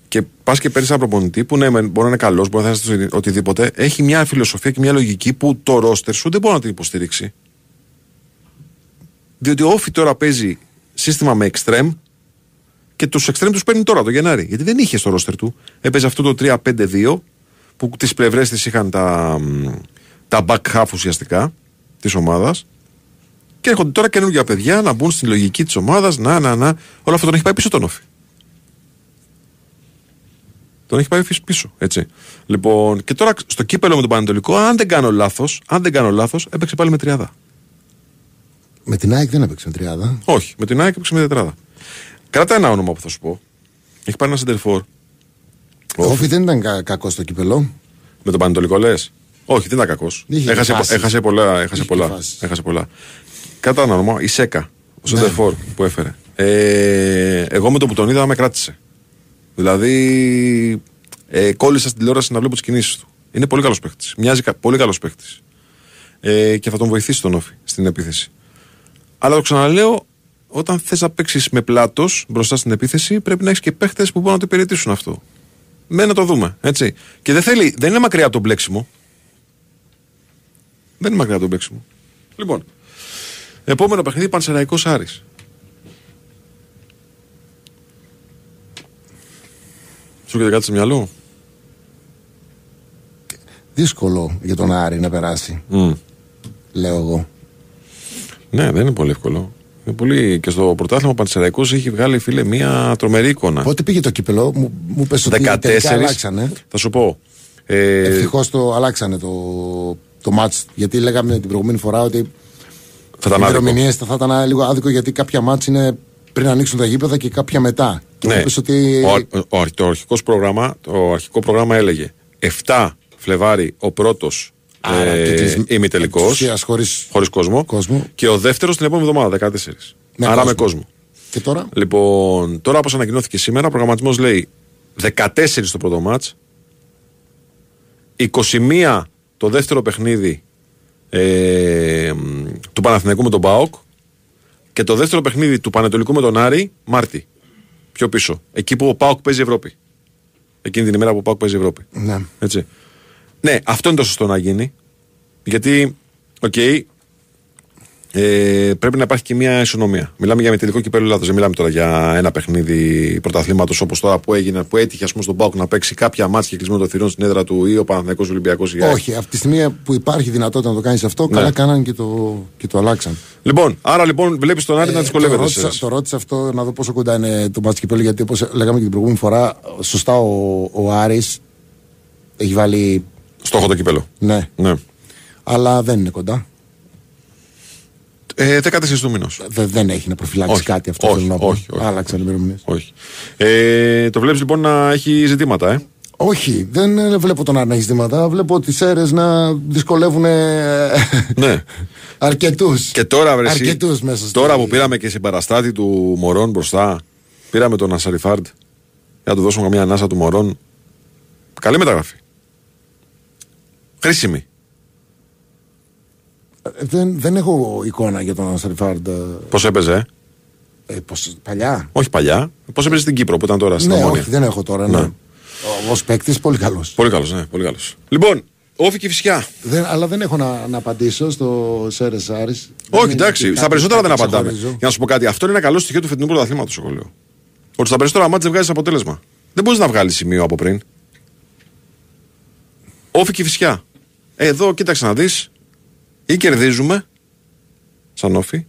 Και πας και παίρνεις ένα προπονητή που ναι, μεν, μπορεί να είναι καλός, μπορεί να είναι οτιδήποτε. Έχει μια φιλοσοφία και μια λογική που το ρόστερ σου δεν μπορεί να την υποστηρίξει. Διότι ο Όφη τώρα παίζει σύστημα με εξτρέμ και τους εξτρέμ τους παίρνει τώρα το Γενάρη. Γιατί δεν είχε στο ρόστερ του. Έπαιζε αυτό το 3-5-2 που τις πλευρές της είχαν τα, μ, τα back half ουσιαστικά της ομάδας. Και έρχονται τώρα καινούργια παιδιά να μπουν στην λογική της ομάδας. Να, να, να. Όλο αυτό τον έχει πάει πίσω τον Όφη. Τον έχει πάει πίσω, έτσι. Λοιπόν, και τώρα στο κύπελο με τον Πανετολικό, αν δεν κάνω λάθος, αν δεν κάνω λάθος, έπαιξε πάλι με τριάδα. Με την ΑΕΚ δεν έπαιξε με τριάδα. Όχι, με την ΑΕΚ έπαιξε με τετράδα. Κράτα ένα όνομα που θα σου πω. Έχει πάρει ένα σεντερφόρ. Ο Όφη δεν ήταν κα- κακός στο κύπελο. Με τον Πανετολικό λες; Όχι, δεν ήταν κακός. Είχε Έχασε, φάσεις. έχασε πολλά. Έχασε Είχε πολλά. φάσεις. Έχασε πολλά. Κράτα ένα όνομα. Η Σέκα. Ο Ναι. σεντερφόρ που έφερε. Ε, εγώ με το που τον είδα με κράτησε. Δηλαδή, ε, κόλλησα στην τηλεόραση να βλέπω τις κινήσεις του. Είναι πολύ καλός παίχτης. Μοιάζει κα- πολύ καλός παίχτης. Ε, και θα τον βοηθήσει τον Όφη στην επίθεση. Αλλά το ξαναλέω, όταν θες να παίξεις με πλάτος μπροστά στην επίθεση, πρέπει να έχεις και παίχτες που μπορούν να το υπηρετήσουν αυτό. Με να το δούμε. Έτσι. Και δεν, θέλει, δεν είναι μακριά από το μπλέξιμο. Δεν είναι μακριά από το μπλέξιμο. Λοιπόν, επόμενο παιχνίδι Πανσεραϊκός Άρης. Σου έρχεται κάτι στο μυαλό; Δύσκολο για τον Άρη να περάσει, Μμ. λέω εγώ. Ναι, δεν είναι πολύ εύκολο. Είναι πολύ... Και στο πρωτάθλημα ο Πανσεραϊκός έχει βγάλει φίλε μια τρομερή εικόνα. Πότε πήγε το κύπελο, μου, μου πες ότι 14. τελικά αλλάξανε. Θα σου πω. Ε, Ευτυχώς το αλλάξανε το, το μάτς γιατί λέγαμε την προηγούμενη φορά ότι θα οι ήταν άδικο. ημερομηνίες θα ήταν λίγο άδικο γιατί κάποια μάτς είναι πριν ανοίξουν τα γήπεδα και κάποια μετά. Και μου Ναι. είπες ότι. Ο, ο, ο- το, αρχικός πρόγραμμα, το αρχικό πρόγραμμα έλεγε 7 Φλεβάρι ο πρώτος Άρα, ε, κύκλισ- ημιτελικός. επ' της ουσίας χωρίς- Χωρίς κόσμο. κόσμο. Και ο δεύτερος την επόμενη εβδομάδα, 14. Με Άρα κόσμο. με κόσμο. Και τώρα; Λοιπόν, τώρα όπως ανακοινώθηκε σήμερα, ο προγραμματισμός λέει 14 το πρώτο μάτς 21 το δεύτερο παιχνίδι ε, μ, του Παναθηναϊκού με τον ΠΑΟΚ και το δεύτερο παιχνίδι του Παναιτωλικού με τον Άρη Μάρτη. Πιο πίσω. Εκεί που ο ΠΑΟΚ παίζει Ευρώπη. Εκείνη την ημέρα που ο ΠΑΟΚ παίζει Ευρώπη. Ναι. Έτσι. Ναι, αυτό είναι το σωστό να γίνει. Γιατί, οκ, ε, πρέπει να υπάρχει και μια ισονομία. Μιλάμε για ημιτελικό κυπέλλου Ελλάδος. Δεν μιλάμε τώρα για ένα παιχνίδι πρωταθλήματος όπως τώρα που έγινε, που έτυχε ας πούμε, στον ΠΑΟΚ να παίξει κάποια ματς κεκλεισμένων των θυρών στην έδρα του ή ο Παναθηναϊκός Ολυμπιακός. Όχι, από τη στιγμή που υπάρχει δυνατότητα να το κάνεις αυτό, Ναι. καλά κάνανε και το, και το αλλάξαν. Λοιπόν, άρα λοιπόν βλέπεις τον Άρη να Ε, δυσκολεύεται. το, ρώτησα, σε- το ρώτησα αυτό να δω πόσο κοντά είναι το μάτς κυπέλου γιατί όπως λέγαμε και την προηγούμενη φορά, σωστά ο, ο Άρης έχει βάλει. Στόχο το κυπέλο. Ναι, Ναι. αλλά δεν είναι κοντά. Ε, 14 του μηνό. Δε- δεν έχει να προφυλάξει Όχι, κάτι αυτό όχι, θέλω να πω. όχι, όχι. Άλλαξαν οι ημερομηνίες. Όχι. Ε, το βλέπεις λοιπόν να έχει ζητήματα, ε; Όχι, δεν ε, βλέπω τον Άρη να έχει ζητήματα. Βλέπω τις αίρες να δυσκολεύουν ναι. <laughs> αρκετούς. Και τώρα, βρε, εσύ, Αρκετούς μέσα στη- τώρα που πήραμε και συμπαραστάτη του Μωρών μπροστά, πήραμε τον Ασαριφάρντ για να του δώσουμε καμία ανάσα του Μωρών. Καλή μεταγραφή. Χρήσιμη. Δεν, δεν έχω εικόνα για τον Σαριφάρντ. Πώς έπαιζε, ε; Ε, πώς, παλιά. όχι παλιά. Πώς έπαιζε στην Κύπρο που ήταν τώρα στην Ναι, Ομόνια; όχι, δεν έχω τώρα. Ναι. Ναι. Ω παίκτης, πολύ καλός. Πολύ καλός, ναι, πολύ καλός. Λοιπόν, όφη και φυσικά. Αλλά δεν έχω να, να απαντήσω στο Σέρε Άρη. Όχι, εντάξει, στα περισσότερα δεν απαντάμε. Για να σου πω κάτι, αυτό είναι ένα καλό στοιχείο του φετινού πρωταθλήματος, εγώ λέω. Ότι στα περισσότερα μάτια δεν βγάζεις αποτέλεσμα. Δεν μπορείς να βγάλεις σημείο από πριν. Όφη και φυσικά. Ε, Εδώ, κοίταξε να δεις. Ή κερδίζουμε, σαν όφη,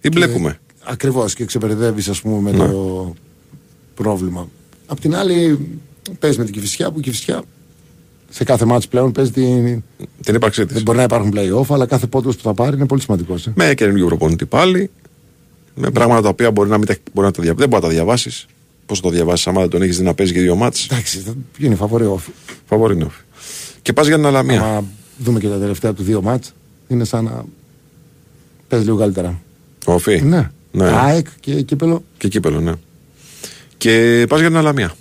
ή μπλέκουμε. Ακριβώς και ξεπερδεύει, ας πούμε, με Ναι. το πρόβλημα. Απ' την άλλη, παίζει με την Κυφυσιά που η Κυφυσιά σε κάθε μάτς πλέον παίζει την. Την ύπαρξή της. Δεν μπορεί να υπάρχουν play-off, αλλά κάθε πόντος που θα πάρει είναι πολύ σημαντικός. Ε. Με καινούργιο προπονητή πάλι. Με πράγματα τα οποία μπορεί να μην τα, μπορεί να τα δια... δεν μπορεί να τα διαβάσεις. Πώς θα το διαβάσεις, άμα δεν τον έχεις δει να παίζει και δύο μάτς Εντάξει, θα γίνει φαβορή off. Φαβορή είναι όφη. Και πας για την Αλαμία. Άμα δούμε και τα τελευταία του δύο μάτς, είναι σαν να παίζει λίγο καλύτερα. Όφη. Ναι. Ναι. ΑΕΚ και κύπελο. Και κύπελο, ναι. Και πας για την Αλαμία.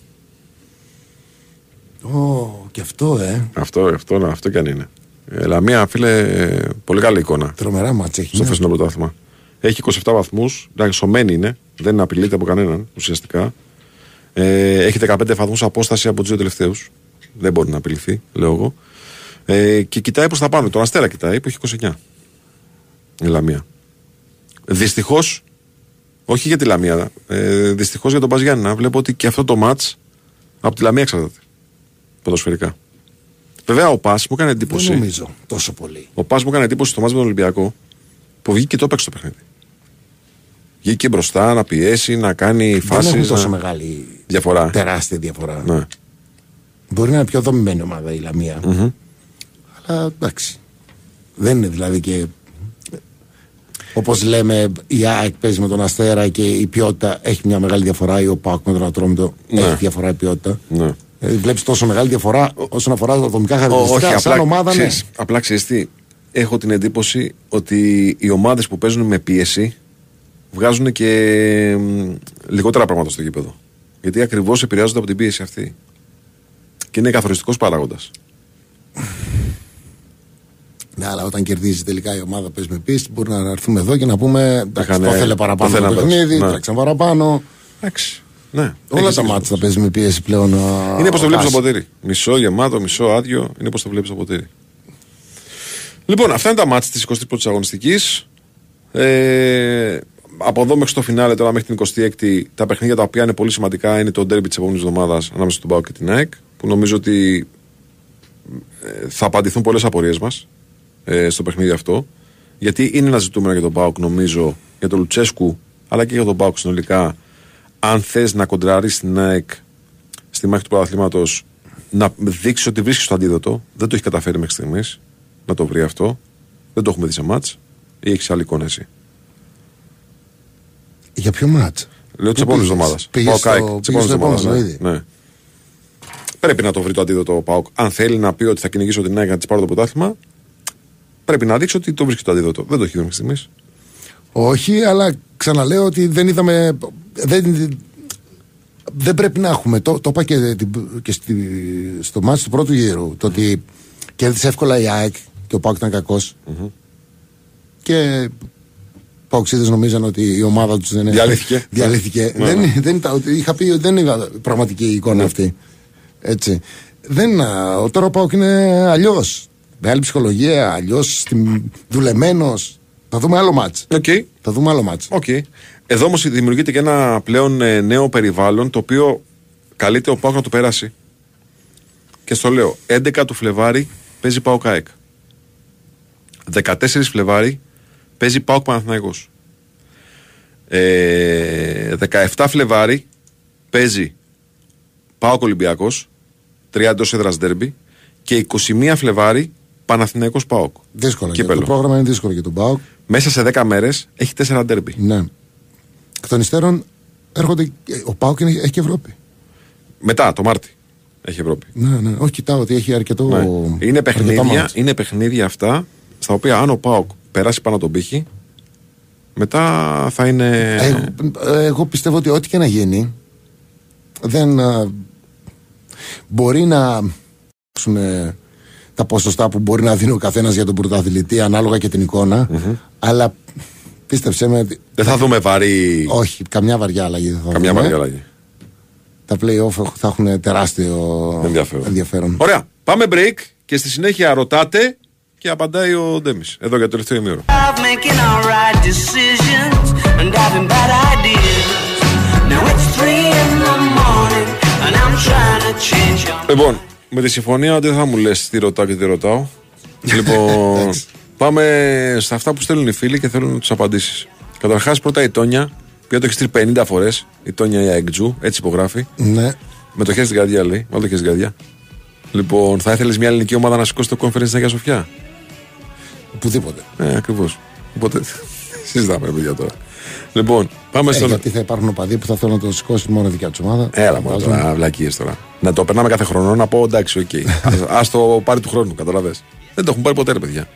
Ω, και αυτό, ε. Αυτό, αυτό, αυτό κι αν είναι. Ε, Λαμία, φίλε, ε, πολύ καλή εικόνα Τρομερά μάτς έχει. στο ναι. φεσινό πρωτάθλημα. Έχει 27 βαθμούς, εντάξει, σωμένη είναι, δεν απειλείται από κανέναν ουσιαστικά. Ε, έχει 15 βαθμούς απόσταση από τους δύο τελευταίους. Δεν μπορεί να απειληθεί, λέω εγώ. Ε, και κοιτάει προς τα πάνω. Τον Αστέρα κοιτάει που έχει 29. Η Λαμία. Δυστυχώς, όχι για τη Λαμία, ε, δυστυχώς για τον Παζιάννα, βλέπω ότι και αυτό το ματ από τη Λαμία εξαρτάται. Ποδοσφαιρικά. Βέβαια, ο Πας μου έκανε εντύπωση. Δεν νομίζω τόσο πολύ. Ο Πας μου έκανε εντύπωση στο μάτς με τον Ολυμπιακό που βγήκε και το έπαιξε το παιχνίδι. Βγήκε μπροστά να πιέσει, να κάνει Δεν φάσεις. έχουν τόσο μεγάλη Διαφορά. τεράστια διαφορά. Ναι. Μπορεί να είναι πιο δομημένη ομάδα η λαμια Αλλά εντάξει. Δεν είναι δηλαδή και. Όπως λέμε, η ΑΕΚ παίζει με τον Αστέρα και η ποιότητα έχει μια μεγάλη διαφορά, ή ο ΠΑΟΚ με τον Ατρόμητο Ναι. έχει διαφορά η ποιότητα. ναι. Δηλαδή, Βλέπεις τόσο μεγάλη διαφορά όσον αφορά τα ατομικά χαρακτηριστικά. σαν ομάδα, ναι. ξέρεις, απλά ξέρεις τι, έχω την εντύπωση ότι οι ομάδες που παίζουν με πίεση βγάζουν και μ, λιγότερα πράγματα στο γήπεδο. Γιατί ακριβώς επηρεάζονται από την πίεση αυτή. Και είναι καθοριστικός παράγοντας. Ναι, αλλά όταν κερδίζει τελικά η ομάδα παίζει με πίστη, μπορεί να έρθουμε εδώ και να πούμε εντάξει, Είχανε- το θέλει παραπάνω το το, θέλανε παιχνίδι, ναι. τρέξαν παραπάνω. Εντάξει. Ναι. Όλα Έχεις τα δίκιο. μάτια θα παίζεις με πίεση πλέον. α, Είναι πώ το ο βλέπεις το Κάς. ποτήρι. Μισό γεμάτο, μισό άδειο. Είναι πώ το βλέπεις το ποτήρι. Λοιπόν, αυτά είναι τα μάτια της 21η αγωνιστικής. Ε, από εδώ μέχρι το φινάλε, τώρα μέχρι την 26η, τα παιχνίδια τα οποία είναι πολύ σημαντικά είναι το ντέρμπι της επόμενης εβδομάδας ανάμεσα στον Πάο και την ΑΕΚ. Που νομίζω ότι ε, θα απαντηθούν πολλές απορίες μας ε, στο παιχνίδι αυτό. Γιατί είναι ένα ζητούμενο για τον Πάουκ, νομίζω, για τον Λουτσέσκου, αλλά και για τον Πάουκ συνολικά. Αν θες να κοντράρεις την ΑΕΚ στη μάχη του πρωταθλήματος, να δείξεις ότι βρίσκεις το αντίδοτο. Δεν το έχεις καταφέρει μέχρι στιγμής να το βρει αυτό. Δεν το έχουμε δει σε μάτς. Ή έχεις άλλη εικόνα εσύ; Για ποιο μάτς; Λέω της Πού επόμενης πήγες; εβδομάδας. Πήγες στο- πήγες στο επόμενο ήδη. Ναι. Πρέπει να το βρει το αντίδοτο ο Πάοκ. Αν θέλει να πει ότι θα κυνηγήσω την ΑΕΚ να της πάρω το πρωτάθλημα, πρέπει να δείξει ότι το βρίσκει το αντίδοτο. Δεν το έχει δει μέχρι στιγμής. Όχι, αλλά ξαναλέω ότι δεν είδαμε. Δεν, δεν πρέπει να έχουμε. Το, το είπα και, την- και στη, στο μάτι του πρώτου γύρου. Το ότι κέρδισε εύκολα η ΑΕΚ και ο Πάουκ ήταν κακός. Και Παοξίδε νομίζαν ότι η ομάδα τους δεν είναι. Διαλύθηκε. <laughs> Διαλύθηκε. Ναι, δεν, ναι. δεν ήταν, ότι είχα πει ότι δεν είναι πραγματική η εικόνα αυτή. Έτσι. Δεν, α, ο τώρα ο ΠΑΟΚ είναι αλλιώς. Με άλλη ψυχολογία, αλλιώς δουλεμένος. Θα δούμε άλλο μάτς. Οκ. Θα δούμε άλλο μάτς. Οκ. Εδώ όμως δημιουργείται και ένα πλέον ε, νέο περιβάλλον το οποίο καλείται ο ΠΑΟΚ να το περάσει. Και στο λέω, 11 του Φλεβάρη παίζει ΠΑΟΚ ΑΕΚ. 14 Φλεβάρη παίζει ΠΑΟΚ Παναθηναϊκός. Ε, 17 Φλεβάρι παίζει Πάοκ Ολυμπιακός, 3 εντός έδρας Δέρμπι. Και 21 Φλεβάρι Παναθηναϊκός Πάοκ. Δύσκολο. Και Κύπελο. το πρόγραμμα είναι δύσκολο για τον Πάουκ. Μέσα σε 10 μέρες έχει 4 Δέρμπι. Ναι. Εκ των υστέρων έρχονται. Ο Πάουκ είναι- έχει και Ευρώπη. Μετά, το Μάρτι. Έχει Ευρώπη. Ναι, ναι. Όχι, κοιτάω ότι έχει αρκετό. Ναι. Είναι, αρκετά παιχνίδια, μάτς. είναι παιχνίδια αυτά στα οποία αν ο Πάοκ περάσει πάνω τον πύχη, μετά θα είναι. Εγώ, εγώ πιστεύω ότι ό,τι και να γίνει δεν α, μπορεί να έχουν τα ποσοστά που μπορεί να δίνει ο καθένας για τον πρωταθλητή ανάλογα και την εικονα αλλά πίστεψέ με ότι Δεν θα δούμε βαρύ. όχι, καμιά βαριά αλλαγή δεν θα Καμιά δούμε. βαρύ αλλαγή. Τα play-off θα έχουν τεράστιο Ενδιαφέρον. ενδιαφέρον. Ωραία. Πάμε break και στη συνέχεια ρωτάτε και απαντάει ο Ντέμις. Εδώ για το τελευταίο ημίωρο. of making all right decisions and having bad ideas. Now it's three in the morning and I'm trying to change your Λοιπόν, με τη συμφωνία ότι δεν θα μου λες τι ρωτάω και τι ρωτάω. <laughs> λοιπόν, πάμε στα αυτά που στέλνουν οι φίλοι και θέλουν τι απαντήσεις. Καταρχάς, πρώτα η Τόνια, που το έχεις στείλει 50 φορές. Η Τόνια η Αεκτζού, έτσι υπογράφει. Ναι. Με το χέρι στην καρδιά λέει. Βάλτε το χέρι στην καρδιά. Λοιπόν, θα ήθελες μια ελληνική ομάδα να σηκώσει το conference στην Αγία Σοφιά; Οπουδήποτε. Ναι, ακριβώς. Οπότε. <laughs> Συζητάμε, ρε παιδιά τώρα. Λοιπόν, πάμε Ε, στον. γιατί θα υπάρχουν οπαδοί που θα θέλουν να το σηκώσουν μόνο δικιά τους ομάδα. Έλα μόνο Βάζουν- τώρα, βλακείες τώρα. Να το περνάμε κάθε χρόνο να πω εντάξει, οκ. <laughs> Α το πάρει του χρόνου, κατάλαβες. Δεν το έχουν πάρει ποτέ, ρε παιδιά.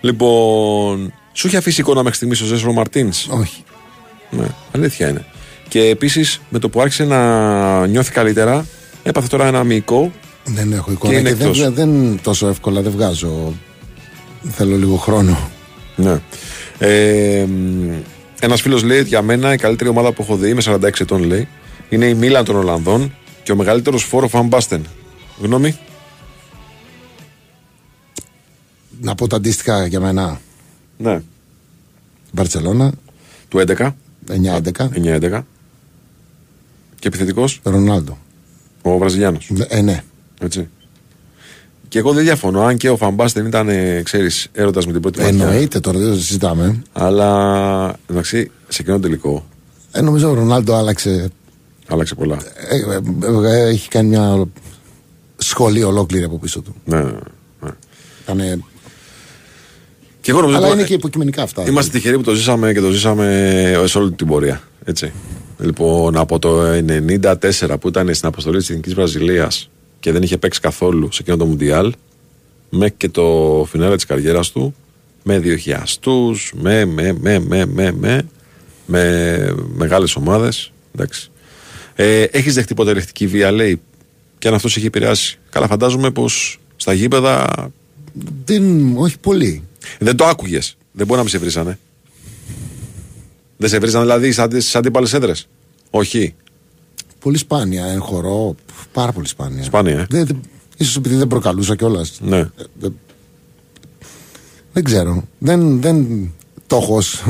Λοιπόν, σου είχε αφήσει εικόνα μέχρι στιγμής ο Ζεσουρόν Μαρτίνς. Όχι. Ναι, αλήθεια είναι. Και επίσης με το που άρχισε να νιώθει καλύτερα, έπαθε τώρα ένα μυϊκό. Δεν έχω εικόνα Και και, είναι δεν, εκτός. δεν τόσο εύκολα δεν βγάζω. Θέλω λίγο χρόνο. Ναι. Ε, ένας φίλος λέει ότι για μένα η καλύτερη ομάδα που έχω δει, είμαι 46 ετών λέει, είναι η Μίλαν των Ολλανδών και ο μεγαλύτερος φόρο Φαν Μπάστεν. Γνώμη. Να πω τα αντίστοιχα για μένα. Ναι. Μπαρσελόνα, Του 11. 9-11. 9-11. Και επιθετικός Ρονάλντο. ο Βραζιλιάνος. Ε, ναι. Έτσι. Και εγώ δεν διαφωνώ, αν και ο Φαμπάστεν ήταν, ξέρεις, έρωτας με την πρώτη ματιά. Εννοείται τώρα, δεν το συζητάμε. Αλλά εντάξει, σε εκείνο το τελικό Ε, νομίζω ο Ρονάλντο άλλαξε. άλλαξε πολλά. Ε, ε, ε, έχει κάνει μια σχολή ολόκληρη από πίσω του. Ναι, ναι, ναι. Ήτανε... Και εγώ νομίζω Αλλά ότι είναι και υποκειμενικά αυτά. είμαστε τυχεροί που το ζήσαμε και το ζήσαμε σε όλη την πορεία. Έτσι. Λοιπόν, από το 1994 που ήταν στην αποστολή της Εθνικής Βραζιλίας και δεν είχε παίξει καθόλου σε εκείνο το Μουντιάλ, μέχρι και το φινάλε της καριέρας του, με διοχιαστούς, με, με, με, με, με, με, με μεγάλες ομάδες. Εντάξει. Ε, έχεις δεχτεί ποτέ ελεκτική βία, λέει, και αν αυτός σε έχει επηρεάσει. Καλά, φαντάζομαι πως στα γήπεδα Δεν, όχι πολύ. δεν το άκουγες. Δεν μπορεί να μην σε βρίσανε. Δεν σε βρίζανε δηλαδή στι αντίπαλες έδρες. Όχι. Πολύ σπάνια. Εν χορό, πάρα πολύ σπάνια. Σπάνια, ε. Δεν, δεν, ίσως επειδή δεν προκαλούσα κιόλας. Ναι. δεν, δεν ξέρω. Δεν, δεν το έχω ως-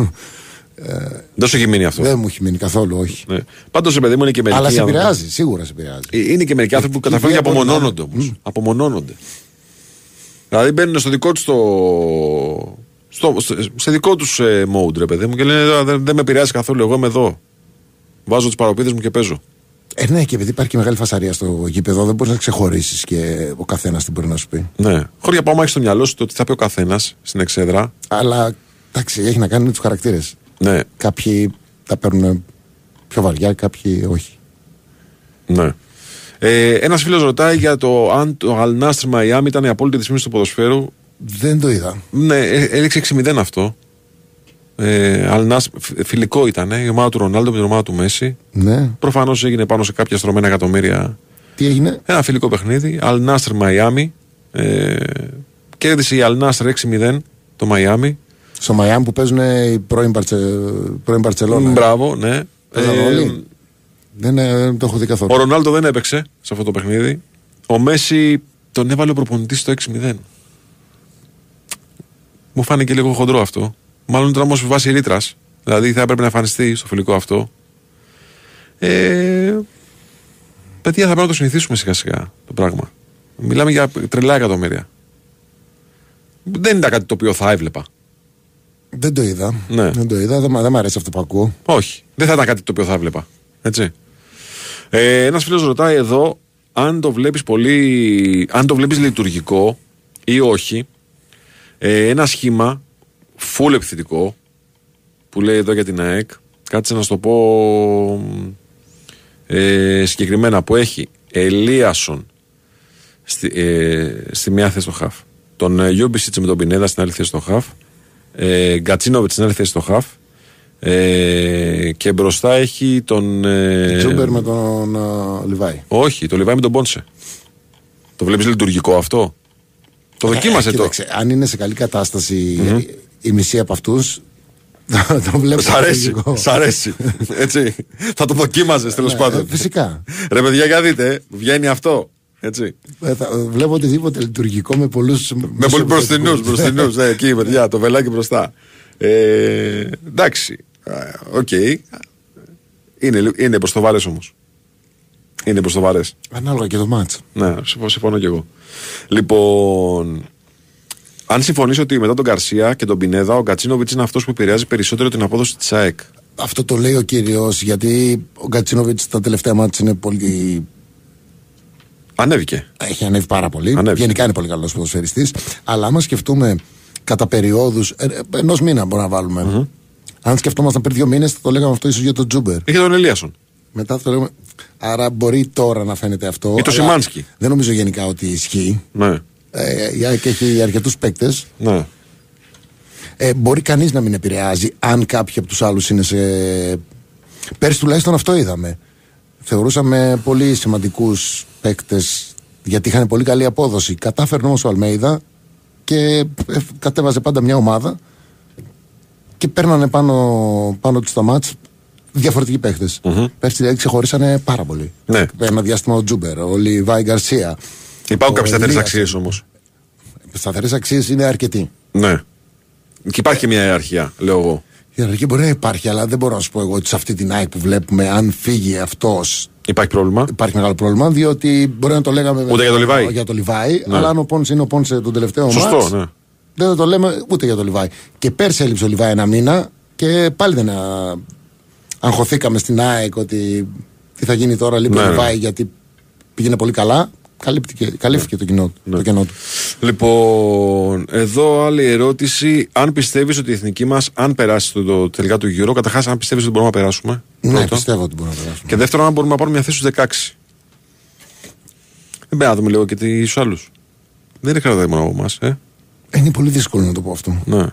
Δεν σου έχει μείνει αυτό. δεν μου έχει μείνει καθόλου, όχι. Ναι. Πάντως, σε παιδί μου είναι και μερικοί. Αλλά σε άνθρωποι- επηρεάζει, σίγουρα σε επηρεάζει. Ε, Είναι και μερικοί άνθρωποι που Η καταφέρνουν και βία μπορεί να- απομονώνονται όμως. Απομονώνονται. Δηλαδή μπαίνουν στο δικό τους το. Στο, στο- σε δικό τους ε, mode, ρε παιδί μου, και λένε «Α, δεν, δεν με επηρεάζει καθόλου. Εγώ είμαι εδώ. Βάζω τις παροπίδες μου και παίζω. Ε, ναι, και επειδή υπάρχει και μεγάλη φασαρία στο γήπεδο, δεν μπορείς να ξεχωρίσεις και ο καθένας τι μπορεί να σου πει. Ναι. Χωρί να έχεις στο μυαλό σου το τι θα πει ο καθένας στην εξέδρα. Αλλά εντάξει, έχει να κάνει με τους χαρακτήρες. Ναι, Κάποιοι τα παίρνουν πιο βαριά, κάποιοι όχι. ναι. Ε, Ένας φίλος ρωτάει για το αν το Al Nassr Miami ήταν η απόλυτη δυσμήνωση του ποδοσφαίρου. Δεν το είδα. Ναι, ε, έληξε 6-0 αυτό. Ε, Al Nassr, φ- φιλικό ήταν η ομάδα του Ρονάλντο με την ομάδα του Μέση. Ναι. Προφανώς έγινε πάνω σε κάποια στρωμένα εκατομμύρια. Τι έγινε; Ένα φιλικό παιχνίδι. Al Nassr Miami. Ε, κέρδισε η Al Nassr 6-0 το Miami. Στο Μαϊάμ που παίζουν οι πρώην, Μπαρτσε... πρώην Μπαρτσελώνα. Μπράβο, ναι. Παίζανε όλοι; Δεν, ε, δεν το έχω δει καθόλου. ο Ρονάλντο δεν έπαιξε σε αυτό το παιχνίδι. Ο Μέση τον έβαλε ο προπονητής στο 6-0. Μου φάνηκε λίγο χοντρό αυτό. Μάλλον ήταν όμως βάση ρήτρας. Δηλαδή θα έπρεπε να εμφανιστεί στο φιλικό αυτό. Ε, παιδιά, θα πρέπει να το συνηθίσουμε σιγά σιγά το πράγμα. Μιλάμε για τρελά εκατομμύρια. Δεν ήταν κάτι το οποίο θα έβλεπα. Δεν το είδα. Ναι. Δεν το είδα. Δεν, μ' δεν μ' αρέσει αυτό που ακούω. Όχι. Δεν θα ήταν κάτι το οποίο θα έβλεπα. Έτσι. Ε, Ένας φίλος ρωτάει εδώ αν το βλέπεις πολύ. αν το βλέπεις λειτουργικό ή όχι. Ε, ένα σχήμα full επιθετικό που λέει εδώ για την ΑΕΚ. Κάτσε να σου το πω ε, συγκεκριμένα που έχει Ελίασον στη, ε, στη μια θέση στο χαφ. Τον ε, Γιούμπισιτς με τον Πινέδα στην άλλη θέση στο χαφ. Ε, Γκατσίνοβιτς στην άλλη θέση στο χαφ. Ε, και μπροστά έχει τον. Ε, Τσούμπερ με τον α, Λιβάη. Όχι, το Λιβάη με τον Πόνσε. Το βλέπεις λειτουργικό αυτό; Το δοκίμασε Ε, το. κοίταξε, αν είναι σε καλή κατάσταση η μισή από αυτούς, <laughs> το βλέπω. Σ' αρέσει. λογικό. Σ' αρέσει. Έτσι. Θα το δοκίμαζες τέλος Ναι, πάντων. ε, φυσικά. Ρε παιδιά, για δείτε, ε, βγαίνει αυτό. Έτσι. Ε, θα- ε, βλέπω οτιδήποτε λειτουργικό με πολλούς. Με πολύ μπροστινούς, μπροστινούς. Ναι, εκεί, παιδιά, το βελάκι μπροστά. Ε, εντάξει. Ε, Οκ. Είναι, λι- είναι προς το βαρύ όμως. Είναι προς το βαρέ. Ανάλογα και το ματς. Ναι, συμφω- συμφωνώ κι εγώ. Λοιπόν, αν συμφωνήσω ότι μετά τον Καρσία και τον Πινέδα, ο Γκατσίνοβιτς είναι αυτός που επηρεάζει περισσότερο την απόδοση της ΑΕΚ. Αυτό το λέει ο κύριος γιατί ο Γκατσίνοβιτς τα τελευταία μάτια είναι πολύ. Ανέβηκε. Έχει ανέβει πάρα πολύ. Ανέβηκε. Γενικά είναι πολύ καλός ποδοσφαιριστής. Αλλά άμα σκεφτούμε κατά περιόδους. ενός μήνα μπορούμε να βαλουμε Αν σκεφτόμασταν πριν δύο μήνες, θα το λέγαμε αυτό ίσως για τον Τζούμπερ. Είχε τον Ελίασον. Μετά θα το λέγαμε. Άρα μπορεί τώρα να φαίνεται αυτό. Ή το αλλά Σιμάνσκι. Δεν νομίζω γενικά ότι ισχύει. Ναι. Ε, η ΑΕΚ έχει αρκετούς παίκτες. ναι. Ε, μπορεί κανείς να μην επηρεάζει αν κάποιοι από τους άλλους είναι σε. Πέρσι τουλάχιστον αυτό είδαμε. Θεωρούσαμε πολύ σημαντικούς παίκτες γιατί είχαν πολύ καλή απόδοση. Κατάφερνε όμως ο Αλμέιδα και ε, κατέβαζε πάντα μια ομάδα και παίρνανε πάνω, πάνω τους στα μάτς διαφορετικοί παίχτες. Πέρσι δηλαδή ξεχωρίσανε πάρα πολύ. Ναι. Ένα διάστημα ο Τζούμπερ, ο Λιβάη Γκαρσία. Υπάρχουν κάποιες σταθερές Ελίας. αξίες όμως. Σταθερές αξίες είναι αρκετοί. Ναι. Και υπάρχει και μια ιεραρχία, λέω εγώ. Η ιεραρχία μπορεί να υπάρχει, αλλά δεν μπορώ να σου πω εγώ ότι σε αυτή την ΑΕΚ που βλέπουμε, αν φύγει αυτό, Υπάρχει πρόβλημα; υπάρχει μεγάλο πρόβλημα. Διότι μπορεί να το λέγαμε. Ούτε για το Λιβάη; Για το Λιβάη, Ναι. αλλά αν ο Πόνσε είναι ο Πόνσε τον τελευταίο Σωστό, μάτς, ναι. Δεν θα το λέμε ούτε για το Λιβάη. Και πέρσι έλειψε ο Λιβάη ένα μήνα και πάλι δεν α, αγχωθήκαμε στην ΑΕΚ ότι τι θα γίνει τώρα, λείπει Ναι, ο ναι. Λιβάη γιατί πήγαινε πολύ καλά. Καλύπτηκε, καλύφθηκε το, κοινό, Ναι. το κενό του. Λοιπόν, εδώ άλλη ερώτηση. Αν πιστεύεις ότι η εθνική μας, αν περάσει το, το τελικά του γύρω, καταρχάς, αν πιστεύεις ότι μπορούμε να περάσουμε. Ναι, πρώτο. πιστεύω ότι μπορούμε να περάσουμε. Και δεύτερον, αν μπορούμε να πάρουμε μια θέση στους 16. Δεν πρέπει να δούμε λίγο και του άλλους. Δεν είναι κρατάει μόνο από εμάς, ε. Είναι πολύ δύσκολο να το πω αυτό. Ναι.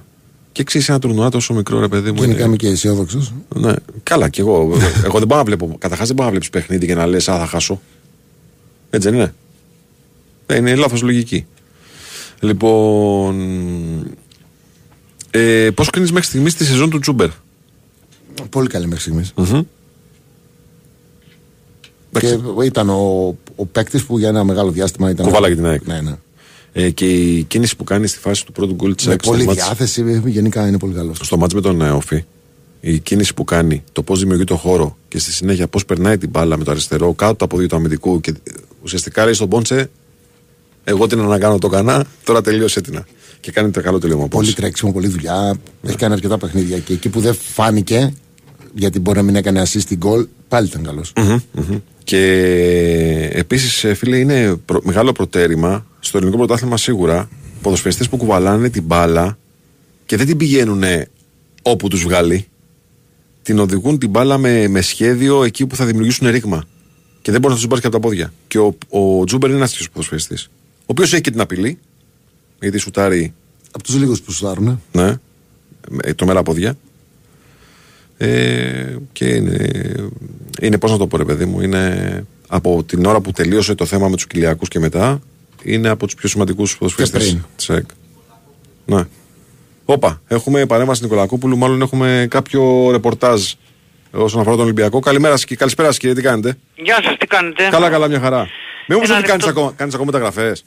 Και εξή ένα τουρνουά τόσο μικρό, ρε παιδί μου. Γενικά είναι- είμαι και αισιόδοξος. Ναι. Καλά, κι εγώ. <laughs> εγώ δεν πάω να βλέπω. Καταρχάς δεν πάω να βλέπεις παιχνίδι και να λες Α, θα χάσω. Έτσι δεν είναι. Ε, είναι λάθος λογική. Λοιπόν. Ε, Πώς κρίνεις μέχρι στιγμής τη σεζόν του Τζούμπερ; Πολύ καλή μέχρι στιγμής. Μμμ. Και Εντάξει. ήταν ο, ο παίκτης που για ένα μεγάλο διάστημα ήταν. Κουβάλαγε την ΑΕΚ. Ναι, ναι. Ε, και η κίνηση που κάνει στη φάση του πρώτου γκολ της Με ΑΕΚ στο πολλή μάτς- διάθεση, γενικά είναι πολύ καλός. στο μάτς με τον ε, Όφη, η κίνηση που κάνει, το πώς δημιουργεί το χώρο και στη συνέχεια πώς περνάει την μπάλα με το αριστερό κάτω από το πόδια του αμυντικού και ε, ουσιαστικά λέει στον Πόντσε Εγώ την ανακάνω το κανά, τώρα τελείωσε την. Και κάνει το καλό τελείωμα. πώς. Πολύ τρέξιμο, πολύ δουλειά. Έχει κάνει αρκετά παιχνίδια. Και εκεί που δεν φάνηκε, γιατί μπορεί να μην έκανε assist την goal, πάλι ήταν καλός. Μμμ, μμμ. Και επίσης, φίλε, είναι προ- μεγάλο προτέρημα στο ελληνικό πρωτάθλημα σίγουρα ποδοσφαιριστές που κουβαλάνε την μπάλα και δεν την πηγαίνουν όπου τους βγάλει. Την οδηγούν την μπάλα με, με σχέδιο εκεί που θα δημιουργήσουν ρήγμα. Και δεν μπορεί να τους πάρει και από τα πόδια. Και ο, ο Τζούμπερ είναι ένας τέτοιος ποδοσφαιριστής. Ο οποίος έχει και την απειλή, γιατί σουτάρει Από τους λίγους που σουτάρουν. ναι. Με τρομερά πόδια. Ε, και είναι, είναι πώς να το πω, ρε παιδί μου, είναι από την ώρα που τελείωσε το θέμα με τους Κυλιακού και μετά, είναι από τους πιο σημαντικούς ποδοσφαιριστές πριν. της ΑΕΚ. Ναι. Όπα, έχουμε παρέμβαση Νικολακόπουλου, μάλλον έχουμε κάποιο ρεπορτάζ όσον αφορά τον Ολυμπιακό. Καλημέρα σας και καλησπέρα σας κύριε, τι κάνετε; Γεια σας, τι κάνετε; Καλά, καλά, μια χαρά. Με όμως Ένα ότι κάνεις λεπτό. ακόμα, κάνεις ακόμα μεταγραφές.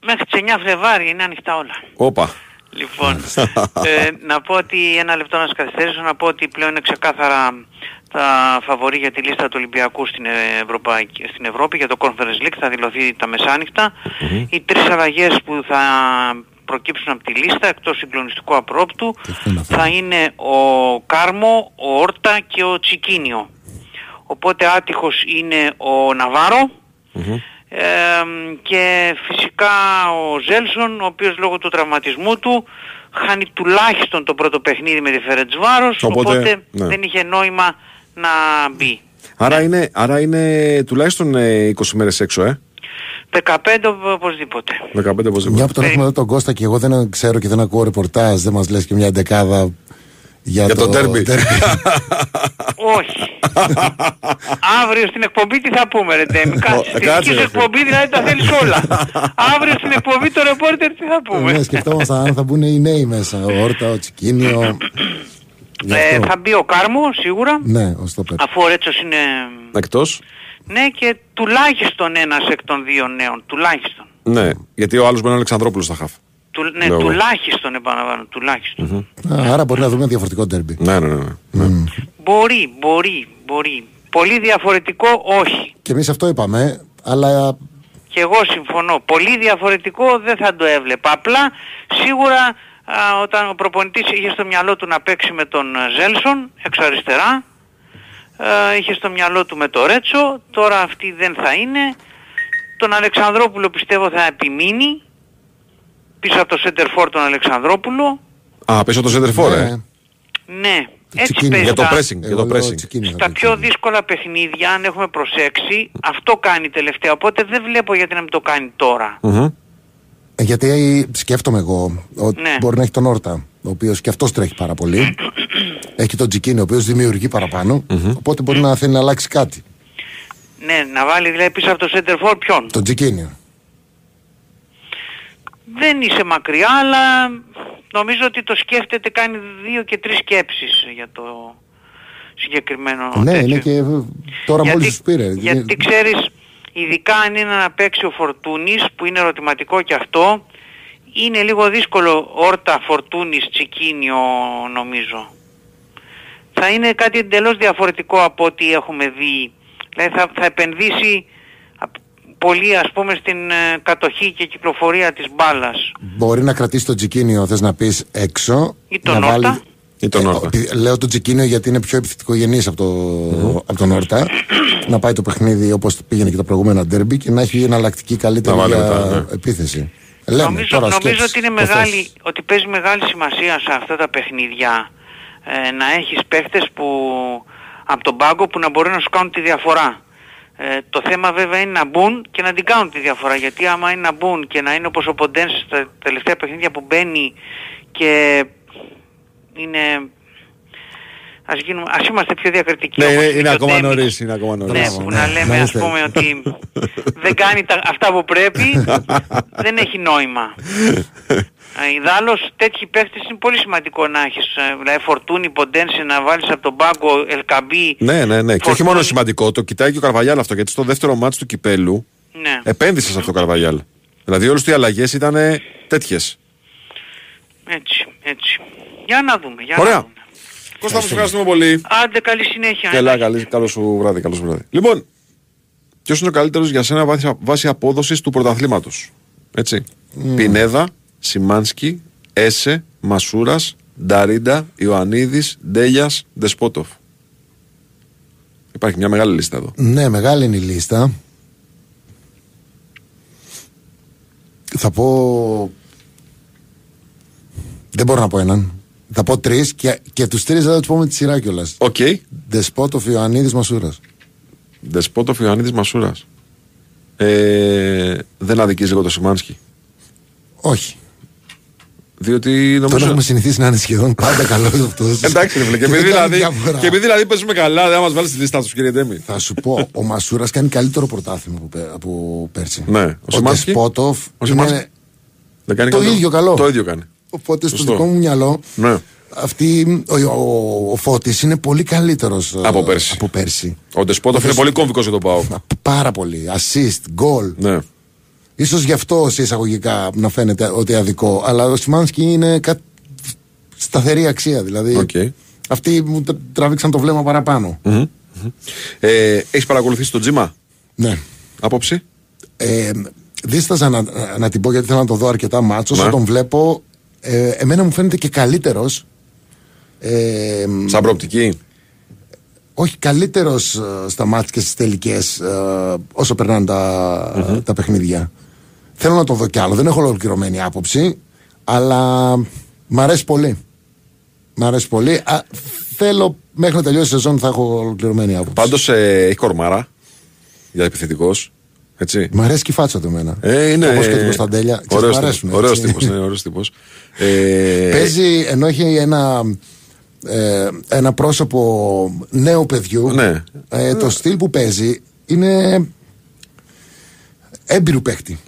Μέχρι τις 9 Φλεβάρι είναι ανοιχτά όλα. Όπα. Λοιπόν, ε, να πω ότι ένα λεπτό να σας καθυστερήσω, να πω ότι πλέον είναι ξεκάθαρα τα φαβορή για τη λίστα του Ολυμπιακού στην, Ευρωπαϊκή, στην Ευρώπη για το Conference League θα δηλωθεί τα μεσάνυχτα. Οι τρεις αλλαγές που θα προκύψουν από τη λίστα εκτός συγκλονιστικού απρόπτου θα είναι ο Κάρμο, ο Όρτα και ο Τσικίνιο. Οπότε άτυχος είναι ο Ναβάρο ε, και φυσικά ο Ζέλσον ο οποίος λόγω του τραυματισμού του χάνει τουλάχιστον το πρώτο παιχνίδι με τη Φερετσβάρος Οπότε, οπότε, ναι. δεν είχε νόημα να μπει. Άρα είναι, άρα είναι τουλάχιστον ε, 20 μέρες έξω, ε. 15 οπωσδήποτε. 15 οπωσδήποτε. Μια που τον έχουμε εδώ τον Κώστα και εγώ δεν ξέρω και δεν ακούω ρεπορτάζ, δεν μας λες και μια εντεκάδα για, Για το ντέρμπι. <laughs> Όχι. Αύριο στην εκπομπή τι θα πούμε ρε Ντέμι; Κάτσε. Στη κάτσε, δική σου ρε, εκπομπή δηλαδή τα θέλεις όλα. Αύριο στην εκπομπή το ρεπόρτερ τι θα πούμε; Ναι, σκεφτόμασταν αν θα μπουν οι νέοι μέσα. Ο Όρτα, ο Τσικίνιο. Γι' Ε, αυτό. θα μπει ο Κάρμο σίγουρα. Ναι, ο Στόπερ. Αφού ο Ρέτσος είναι... Εκτός. Ναι και τουλάχιστον ένας εκ των δύο νέων. Τουλάχιστον. Ναι, γιατί ο άλλος μπορεί να είναι Αλεξανδρόπουλος στα χαφ. Του, ναι, Λέω εγώ. τουλάχιστον επαναλαμβάνω. Τουλάχιστον. Α, Άρα μπορεί να δούμε ένα διαφορετικό ντέρμπι. Ναι, ναι, ναι. ναι. ναι. Μπορεί, μπορεί, μπορεί. Πολύ διαφορετικό όχι. Και εμείς αυτό είπαμε, αλλά Και εγώ συμφωνώ. Πολύ διαφορετικό δεν θα το έβλεπα. Απλά σίγουρα α, όταν ο προπονητής είχε στο μυαλό του να παίξει με τον ε, Ζέλσον εξ αριστερά, ε, είχε στο μυαλό του με το Ρέτσο, τώρα αυτή δεν θα είναι. Τον Αλεξανδρόπουλο πιστεύω θα επιμείνει πίσω από το Σέντερφορ τον Αλεξανδρόπουλο. Α, πίσω το center for, ναι, ε. Ναι, έτσι Τσικίνιο. παίζει Για το τα- pressing. Για εγώ το λέω pressing. Τσικίνιο θα Στα παίξει. πιο δύσκολα παιχνίδια, αν έχουμε προσέξει, αυτό κάνει τελευταία. Οπότε δεν βλέπω γιατί να μην το κάνει τώρα. Μμμ. Ε, γιατί σκέφτομαι εγώ ότι Ναι. μπορεί να έχει τον Όρτα, ο οποίος και αυτός τρέχει πάρα πολύ. <coughs> έχει τον Τσικίνιο, ο οποίος δημιουργεί παραπάνω. Οπότε μπορεί να θέλει να αλλάξει κάτι. Ναι, να βάλει δηλαδή πίσω από το center for ποιον; Τον Τσικίνιο. Δεν είσαι μακριά, αλλά νομίζω ότι το σκέφτεται, κάνει δύο και τρεις σκέψεις για το συγκεκριμένο ναι, τέτοιο. είναι και τώρα γιατί, μόλι τους πήρε. Γιατί ξέρεις, ειδικά αν είναι να παίξει ο Φορτούνης, που είναι ερωτηματικό και αυτό, είναι λίγο δύσκολο όρτα Φορτούνης Τσικίνιο νομίζω. Θα είναι κάτι εντελώς διαφορετικό από ό,τι έχουμε δει. Δηλαδή θα, θα επενδύσει α, πολύ ας πούμε στην ε, κατοχή και κυκλοφορία της μπάλας. Μπορεί να κρατήσει τον Τσικίνιο, θες να πεις έξω. Ή τον να Όρτα. Ή τον Ε, Όρτα. επει- Λέω τον Τσικίνιο γιατί είναι πιο επιθετικογενής από, το... από τον Όρτα. να πάει το παιχνίδι όπως πήγαινε και τα προηγούμενα ντέρμπι και να έχει εναλλακτική καλύτερη Να βάλει για μετά, ναι. επίθεση. Λέμε, νομίζω τώρα νομίζω σκέψου, ότι, είναι το θες. μεγάλη, ότι παίζει μεγάλη σημασία σε αυτά τα παιχνίδια ε, να έχεις παίχτες που από τον πάγκο που να μπορούν να σου κάνουν τη διαφορά. Ε, το θέμα βέβαια είναι να μπουν και να την κάνουν τη διαφορά γιατί άμα είναι να μπουν και να είναι όπως ο Ποντένς στα τελευταία παιχνίδια που μπαίνει και είναι... Ας, γίνουμε, ας είμαστε πιο διακριτικοί. Ναι, όπως είναι, είπε είναι ο ακόμα Ντέμις. νωρίς, είναι ακόμα νωρίς. Ναι, Μπράβο, που ναι. να Να λέμε ας είστε. πούμε ότι <laughs> δεν κάνει τα, αυτά που πρέπει, δεν έχει νόημα. <laughs> Ε, Ιδάλλως τέτοιοι παίχτες είναι πολύ σημαντικό να έχεις, ε, δηλαδή Φορτούνι, Ποντένσε, να βάλεις από τον πάγκο Ελκαμπή. Ναι, ναι, ναι. Και όχι Φορτούνι. μόνο σημαντικό, το κοιτάει και ο Καρβαγιάλ αυτό. Γιατί στο δεύτερο μάτς του κυπέλου Ναι. επένδυσες σε αυτό ο Καρβαγιάλ. Δηλαδή όλες οι αλλαγές ήταν τέτοιες. Έτσι, έτσι. Για να δούμε, για να Ωραία. δούμε. Κώστα, σας ευχαριστούμε πολύ. Άντε καλή συνέχεια. Καλά, εντάξει. καλή, καλό σου βράδυ, καλό σου βράδυ. Λοιπόν, ποιος είναι ο καλύτερος για σένα βάση, βάση απόδοσης του πρωταθλήματος. Έτσι; Πινέδα, Σιμάνσκι, Έσε, Μασούρας, Νταρίντα, Ιωαννίδης, Ντέλετιτς, Δεσπότοφ. Υπάρχει μια μεγάλη λίστα εδώ. Ναι, μεγάλη είναι η λίστα. Θα πω. Δεν μπορώ να πω έναν. Θα πω τρεις και, και τους τρεις δεν θα τους πω με τη σειρά κιόλας. Οκ. Δεσπότοφ, Ιωαννίδης, Μασούρας. Δεσπότοφ, Ιωαννίδης, Μασούρας. Ε, δεν αδικείς λίγο το Σιμάνσκι; Όχι. Διότι Τον νομίζω. έχουμε συνηθίσει να είναι σχεδόν πάντα καλός αυτός. <laughs> Εντάξει, ρε φίλε. Και επειδή δηλαδή, και επειδή δηλαδή παίζουμε καλά, δεν μας βάλεις στη λίστα τους, κύριε Ντέμι. Θα σου πω, ο Μασούρας κάνει καλύτερο πρωτάθλημα από, πέ- από πέρσι. Ναι. Ο Ο Σιμάνσκι; Δεσπότοφ Ο Σιμάνσκι; είναι. Δεν κάνει Το καλό. ίδιο καλό. Το ίδιο κάνει. Οπότε στο Σωστό. δικό μου μυαλό Ναι. αυτή, ο, ο, ο Φώτης είναι πολύ καλύτερος Από πέρσι. από πέρσι. Ο Ντεσπότοφ είναι πολύ κόμβικο για το πάω. Πάρα πολύ. Assist, goal. Ναι. Ίσως γι' αυτό σε εισαγωγικά να φαίνεται ότι αδικώ. Αλλά ο Σιμάνσκι είναι κα... σταθερή αξία. Δηλαδή Οκ. αυτοί μου τρα- τραβήξαν το βλέμμα παραπάνω. Μμμ, μμμ. Ε, Έχεις παρακολουθήσει τον Τζίμα; Ναι. άποψη; Ε, δίσταζα να, να την πω γιατί θέλω να το δω αρκετά ματς. Όσο Ναι. τον βλέπω, ε, εμένα μου φαίνεται και καλύτερος. Ε, Σαν προοπτική; όχι καλύτερος στα μάτια και στις τελικές όσο περνάνε τα, τα παιχνίδια. Θέλω να το δω κι άλλο. Δεν έχω ολοκληρωμένη άποψη, αλλά μ' αρέσει πολύ. Μ' αρέσει πολύ. Α, θέλω μέχρι να τελειώσει η σεζόν θα έχω ολοκληρωμένη άποψη. Πάντως έχει κορμάρα για επιθετικός. Έτσι. Μ' αρέσει και η φάτσα του εμένα. Ε, είναι. Όπως και του Κωνσταντέλια. Ξέρεις, Ωραίος μ' τύπος, αρέσουν, Ωραίος έτσι. τύπος, ναι, ωραίος τύπος. Ε, Παίζει ενώ έχει ένα, ε, ένα πρόσωπο νέου παιδιού. Ναι. Ε, το στυλ που παίζει είναι έμπειρου παίχτη.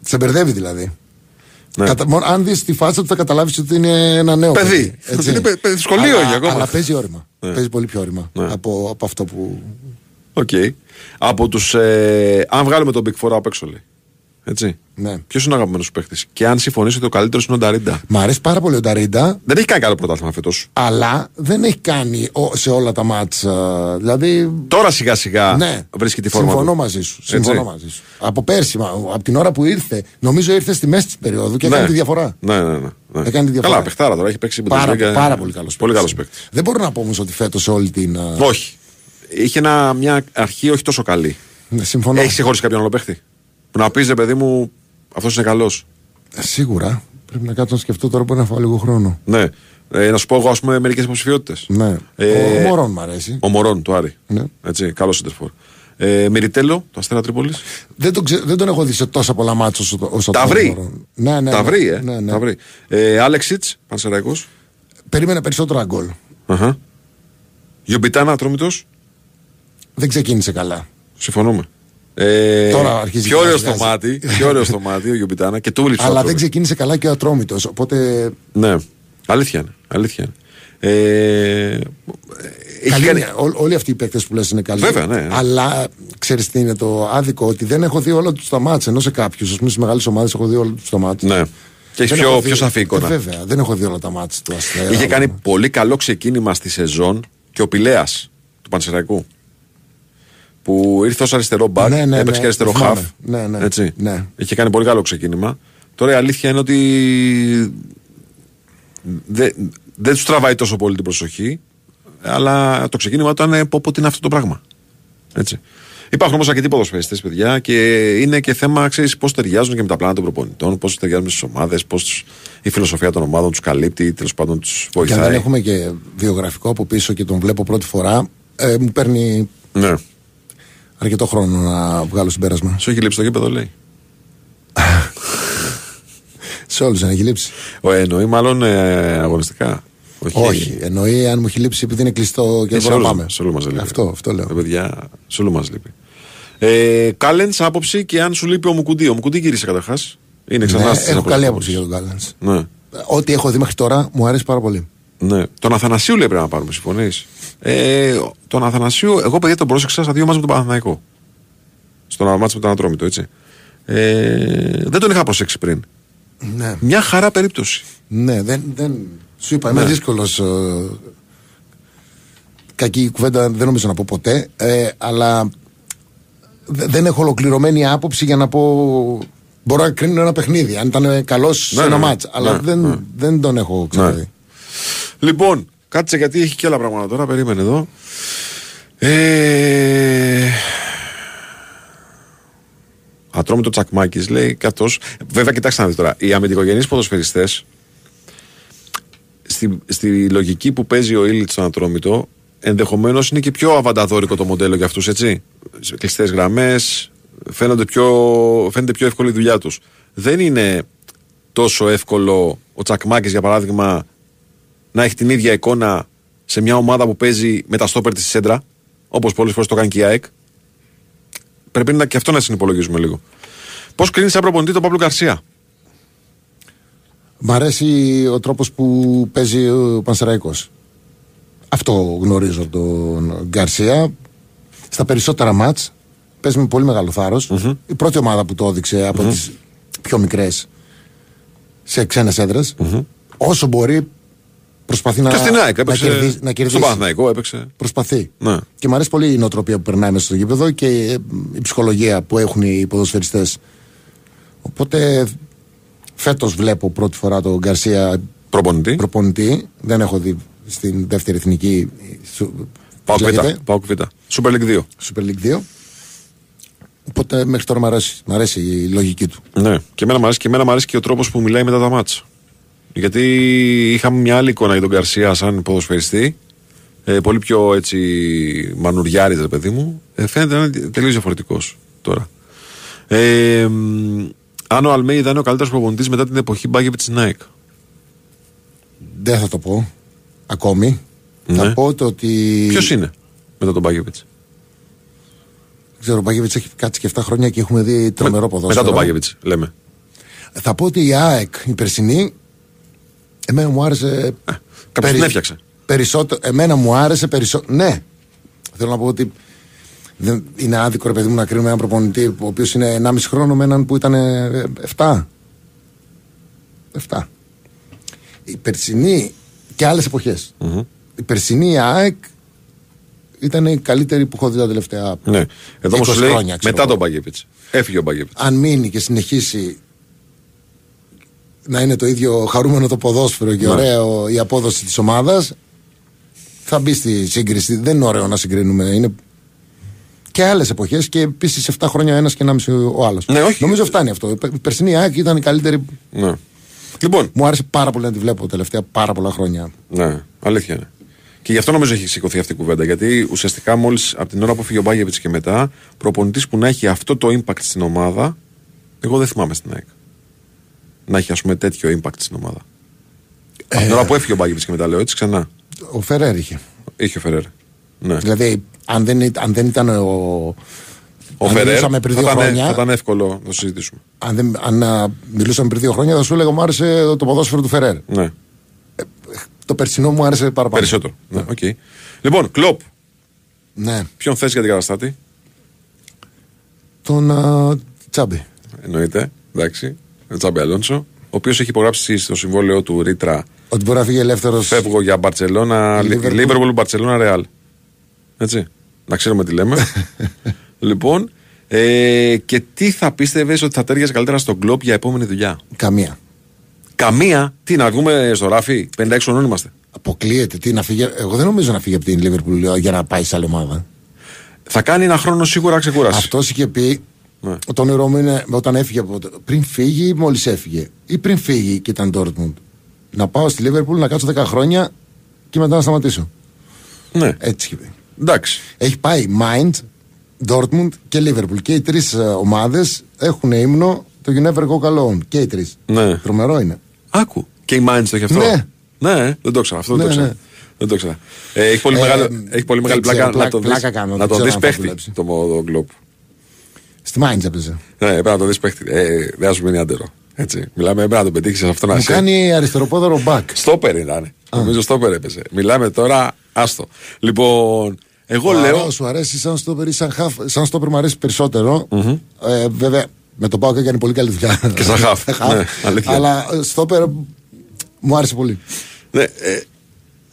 Σε μπερδεύει δηλαδή. Ναι. Κατα- μόνο αν δεις τη φάτσα του θα καταλάβεις ότι είναι ένα νέο Παιδί. παιδί. <laughs> έτσι. Είναι παι- παιδί, σχολείο αλλά, έχει ακόμα. Αλλά παίζει ώριμα. Ναι. Παίζει πολύ πιο ώριμα Ναι. από, από αυτό που. Οκ. Από τους. Ε, αν βγάλουμε τους Big Four απ' έξω, λέει. Έτσι. Ναι. Ποιος είναι ο αγαπημένος σου παίχτη. Και αν συμφωνήσει ότι ο καλύτερος είναι ο Νταρίντα. Μ' αρέσει πάρα πολύ ο Νταρίντα, Δεν έχει κάνει καλό πρωτάθλημα φέτος. αλλά δεν έχει κάνει ο- σε όλα τα μάτσα. Δηλαδή Τώρα σιγά σιγά Ναι, βρίσκει τη φόρμα. συμφωνώ του. μαζί σου. Έτσι. Συμφωνώ μαζί σου. Από πέρσι, μα, από την ώρα που ήρθε, νομίζω ήρθε στη μέση της περίοδου και έκανε τη διαφορά. Ναι, ναι, ναι. ναι. Έκανε τη διαφορά. Καλά, παιχτάρα τώρα έχει παίξει Πάρα, Bundesliga. πάρα πολύ καλός Πολύ καλός παίκτης. Δεν μπορώ να πω όμως ότι φέτος όλη την. α, Όχι. Είχε ένα, μια αρχή όχι τόσο καλή. ναι, συμφωνώ. Έχεις ξεχωρίσει κάποιον άλλο παίχτη. Που να πεις, ρε παιδί μου, αυτός είναι καλός. Ε, Σίγουρα. Πρέπει να κάτσω να σκεφτώ τώρα που να φάω λίγο χρόνο. Ναι. Ε, να σου πω εγώ, ας πούμε, μερικές υποψηφιότητες. Ναι. Ε, ο Μωρόν μ' αρέσει. Ο Μωρόν του Άρη. Ναι. Έτσι, καλός σεντερφόρ. Ε, Μυριτέλο, το Αστέρα Τρίπολης. Δεν, τον ξε- δεν τον έχω δει σε τόσα πολλά μάτια όσο, το- όσο Τα τον βρει. Μωρόν. Ναι, ναι, Τα ναι. βρει, ε. Ναι, ναι. Τα βρει. Ε, Άλεξιτ, Πανσεραϊκός. Περίμενα περισσότερα γκολ. Γιουμπιτάνα, Ατρόμητος. Δεν ξεκίνησε καλά. Συμφωνούμε. Ε, Τώρα αρχίζει πιο και ωραίο βγάζει. στο μάτι, πιο ωραίο στο μάτι ο Γιουμπιτάνα και του λείψε. Αλλά δεν ξεκίνησε καλά και ο Ατρόμητος. Οπότε. Ναι, αλήθεια είναι. Αλήθεια είναι. Ε, έχει Καλή κάνει- είναι. Ό- όλοι αυτοί οι παίκτες που λες είναι καλοί. Βέβαια, ναι, ναι. Αλλά ξέρεις τι είναι το άδικο, ότι δεν έχω δει όλα του τα μάτια. Ενώ σε κάποιους, ας πούμε, στις μεγάλες ομάδες έχω δει όλα τους τα μάτια. Ναι. Και έχει πιο, πιο σαφή εικόνα. βέβαια, δεν έχω δει όλα τα μάτια του Αστέρα. Είχε κάνει πολύ καλό ξεκίνημα στη σεζόν και ο Πηλέας του Πανσεραϊκού. Που ήρθε ως αριστερό μπακ, Ναι, ναι, έπαιξε ναι, και αριστερό θυμάμαι. χαφ. Ναι, ναι, Έτσι. ναι. Είχε κάνει πολύ καλό ξεκίνημα. Τώρα η αλήθεια είναι ότι δεν, δεν τους τραβάει τόσο πολύ την προσοχή, αλλά το ξεκίνημα ήταν ε, πω πω τι είναι αυτό το πράγμα. Έτσι. Υπάρχουν όμως αρκετοί ποδοσφαιριστές, παιδιά, και είναι και θέμα, ξέρεις, πώς ταιριάζουν και με τα πλάνα των προπονητών, πώς ταιριάζουν στις ομάδες, πώς η φιλοσοφία των ομάδων τους καλύπτει, τέλος πάντων τους Και αν βοηθάει. δεν έχουμε και βιογραφικό από πίσω και τον βλέπω πρώτη φορά, ε, μου παίρνει Ναι. Αρκετό χρόνο να βγάλω συμπέρασμα. Σου έχει λείψει το γήπεδο, λέει. <laughs> Σε όλους δεν έχει λείψει. Ο, εννοεί μάλλον ε, αγωνιστικά. Όχι. Εννοεί αν μου έχει λείψει επειδή είναι κλειστό και Ε, δεν σε μπορώ να όλους- πάμε. σε όλους μας λείπει. Αυτό, αυτό λέω. Ε, παιδιά, σε όλους μας λείπει. Ε, Κάλεν, άποψη και αν σου λείπει ο Μουκουντή. Ο Μουκουντή γύρισε καταρχάς. Είναι ξανά Ναι, στις έχω καλή αποστολές. άποψη για τον Κάλεν. Ναι. Ό,τι έχω δει μέχρι τώρα μου αρέσει πάρα πολύ. ναι. Τον Αθανασίου λέει πρέπει να πάρουμε, συμφωνείς; Ε, τον Αθανασίου, εγώ παιδιά τον πρόσεξα στα δύο μάτια με τον Παναθηναϊκό. Στον μάτια με τον Ατρόμητο, έτσι. Ε, δεν τον είχα προσέξει πριν. Ναι. Μια χαρά περίπτωση. Ναι, δεν, δεν... Σου είπα, είμαι Ναι. δύσκολος. κακή κουβέντα δεν νομίζω να πω ποτέ. Ε, αλλά δε- δεν έχω ολοκληρωμένη άποψη για να πω Μπορώ να κρίνω ένα παιχνίδι, αν ήταν καλός σε Ναι, ένα ναι, μάτς. Αλλά ναι, δεν, ναι. δεν τον έχω ξαναδεί. Λοιπόν, κάτσε γιατί έχει και άλλα πράγματα τώρα. Περίμενε εδώ. Ε... Ατρόμητο Τσακμάκης λέει καθώ. Βέβαια, κοιτάξτε να δείτε τώρα. Οι αμυντικογενείς ποδοσφαιριστές στη, στη λογική που παίζει ο Ήλιτς στον Ατρόμητο, ενδεχομένως είναι και πιο αβανταδόρικο το μοντέλο για αυτούς, έτσι. Κλειστές γραμμές, φαίνονται πιο, φαίνεται πιο εύκολη η δουλειά τους. Δεν είναι τόσο εύκολο ο Τσακμάκης, για παράδειγμα, να έχει την ίδια εικόνα σε μια ομάδα που παίζει με τα στόπερ της σέντρα, όπως πολλές φορές το κάνει και η ΑΕΚ. Πρέπει να και αυτό να συνυπολογίζουμε λίγο. Πώς κρίνεις σαν προπονητή τον Παύλο Γκαρσία. Μ' αρέσει ο τρόπος που παίζει ο Πανσεραϊκός. Αυτό γνωρίζω από τον Γκαρσία. Στα περισσότερα μάτς παίζει με πολύ μεγάλο θάρρος. Η πρώτη ομάδα που το έδειξε από τις πιο μικρές σε ξένες έδρες. Όσο μπορεί προσπαθεί να, και στην ΑΕΚ να, έπαιξε. κερδίσει, να κερδίσει. Στον Παναθηναϊκό έπαιξε. Προσπαθεί. Ναι. Και μου αρέσει πολύ η νοοτροπία που περνάει μέσα στο γήπεδο και ε, η ψυχολογία που έχουν οι ποδοσφαιριστές. Οπότε φέτος βλέπω πρώτη φορά τον Γκαρσία Προπονητή. προπονητή. Δεν έχω δει στην δεύτερη εθνική. σου- Πάω πώς λέγεται, Β. Πάω Β. Super League 2. Super League 2. Οπότε μέχρι τώρα μου αρέσει, μ' αρέσει η λογική του. Ναι. Και εμένα μου αρέσει και, εμένα μου αρέσει και ο τρόπος που μιλάει μετά τα μάτσα. Γιατί είχαμε μια άλλη εικόνα για τον Γκαρσία σαν ποδοσφαιριστή. Ε, πολύ πιο έτσι μανουριάρη, ρε παιδί μου. Ε, φαίνεται να είναι τελείως διαφορετικός τώρα. Ε, μ, αν ο Αλμέιδα είναι ο καλύτερος προπονητής μετά την εποχή Μπάγκεβιτς Νάικ. Δεν θα το πω ακόμη. Ναι. Θα πω το ότι. Ποιος είναι μετά τον Μπάγκεβιτς; Δεν ξέρω, ο Μπάγκεβιτς έχει κάτσει και 7 χρόνια και έχουμε δει τρομερό ποδόσφαιρο. Μετά τον Μπάγκεβιτς, λέμε. Θα πω ότι η ΑΕΚ, η περσινή, εμένα μου άρεσε. Κάποιο την έφτιαξε. Περισσότερο, εμένα μου άρεσε περισσότερο. Ναι. Θέλω να πω ότι δεν είναι άδικο ρε παιδί μου να κρίνουμε έναν προπονητή ο οποίος είναι 1,5 χρόνο με έναν που ήταν ε, 7. 7. Η περσινή και άλλες Η περσινή ΑΕΚ ήταν η καλύτερη που έχω δει τα τελευταία. Ναι. Εδώ όμως 20 λέει χρόνια, ξέρω μετά εγώ. τον Μπάγκεβιτ. Έφυγε ο Μπάγκεβιτ. αν μείνει και συνεχίσει να είναι το ίδιο χαρούμενο το ποδόσφαιρο και Ναι. ωραίο η απόδοση της ομάδας θα μπει στη σύγκριση. Δεν είναι ωραίο να συγκρίνουμε. Είναι και άλλες εποχές και επίσης 7 χρόνια ένας και 1,5 ο άλλος. Ναι, όχι. Νομίζω φτάνει αυτό. Η περσινή ΑΕΚ ήταν η καλύτερη. Ναι. Λοιπόν, Μου άρεσε πάρα πολύ να τη βλέπω τελευταία πάρα πολλά χρόνια. Ναι, αλήθεια είναι. Και γι' αυτό νομίζω έχει σηκωθεί αυτή η κουβέντα. Γιατί ουσιαστικά μόλις από την ώρα που φύγει ο Μπάγεβιτς και μετά, προπονητής που να έχει αυτό το impact στην ομάδα, εγώ δεν θυμάμαι στην ΑΕΚ. Να έχει ας πούμε τέτοιο impact στην ομάδα. από την ώρα που έφυγε ο Μπάγεβιτς και μετά λέω έτσι ξανά. Ο Φερέρ είχε. Είχε ο Φερέρ. Ναι. Δηλαδή, αν δεν, ήταν- αν δεν ήταν ο. Ο αν Φερέρ μιλούσαμε θα, πριν δύο ήταν, χρόνια, θα ήταν εύκολο να το συζητήσουμε. αν, δεν, αν α, μιλούσαμε πριν δύο χρόνια, θα σου έλεγα μου άρεσε το ποδόσφαιρο του Φερέρ. Ναι. Το περσινό μου άρεσε παραπάνω. Περισσότερο. Ναι, οκ. Λοιπόν, Κλοπ. Ναι. Ποιον θες για αντικαταστάτη; Τον α, Τσάμπι. Εννοείται. Εντάξει. Τζάμπε Αλόνσο. Ο οποίος έχει υπογράψει στο συμβόλαιό του ρήτρα Ότι μπορεί να φύγει ελεύθερος. Φεύγω για Μπαρσελόνα, Liverpool. Λίβερπουλ, Μπαρσελόνα, Ρεάλ. Έτσι. Να ξέρουμε τι λέμε. <laughs> λοιπόν, ε, και τι θα πίστευες ότι θα τέριαζε καλύτερα στον κλοπ για επόμενη δουλειά; Καμία. Καμία. Τι, να βγούμε στο ράφι, 56 χρονών είμαστε. Αποκλείεται. Τι, να φύγει... Εγώ δεν νομίζω να φύγει από την Λίβερπουλ για να πάει σε άλλη ομάδα. Θα κάνει ένα χρόνο σίγουρα ξεκούραση. Αυτός είχε πει. Ναι. Το όνειρό μου είναι όταν έφυγε από. το- Πριν φύγει ή μόλις έφυγε; Ή πριν φύγει και ήταν Dortmund; Να πάω στη Λίβερπουλ να κάτσω 10 χρόνια και μετά να σταματήσω. Ναι. Έτσι είχε πει. Εντάξει. Έχει πάει Mind, Dortmund και Liverpool. Και οι τρεις ομάδες έχουν ύμνο το You Never Go Alone. Και οι τρεις. Ναι. Τρομερό είναι. Άκου. Και η Μάιντ το έχει αυτό; Ναι. Ναι, δεν το ξέρω. Αυτό δεν Ναι, το ξέρω. ναι. Δεν το ξέρω. Ε, έχει πολύ, Ε, μεγάλη, έχει πολύ μεγάλη δεν πλάκα, ξέρω, να τον πλάκα δεις, κάνω, να δεν τον ξέρω δεις αν θα παίχτη δουλέψει. το, το κλοπ. Στη Mind έπαιζε. Ναι, πρέπει να το δεις παίχτη. Ε, δεν θα σου μείνει άντερο. Έτσι. Μιλάμε, πρέπει να τον πετύχεις σε αυτό να Μου σε- κάνει αριστεροπόδαρο back. Στόπερ ήταν. Νομίζω στόπερ έπαιζε. Μιλάμε τώρα, άστο. Λοιπόν, εγώ Άρα, λέω. Σου αρέσει σαν στόπερ ή σαν χαφ. Σαν στόπερ μου αρέσει περισσότερο. Ε, βέβαια, με τον Πάο έκανε πολύ καλή δουλειά. Και σαν χαφ. <laughs> Ναι, αλήθεια. Αλλά ε, στόπερ μου άρεσε πολύ. Ναι, ε,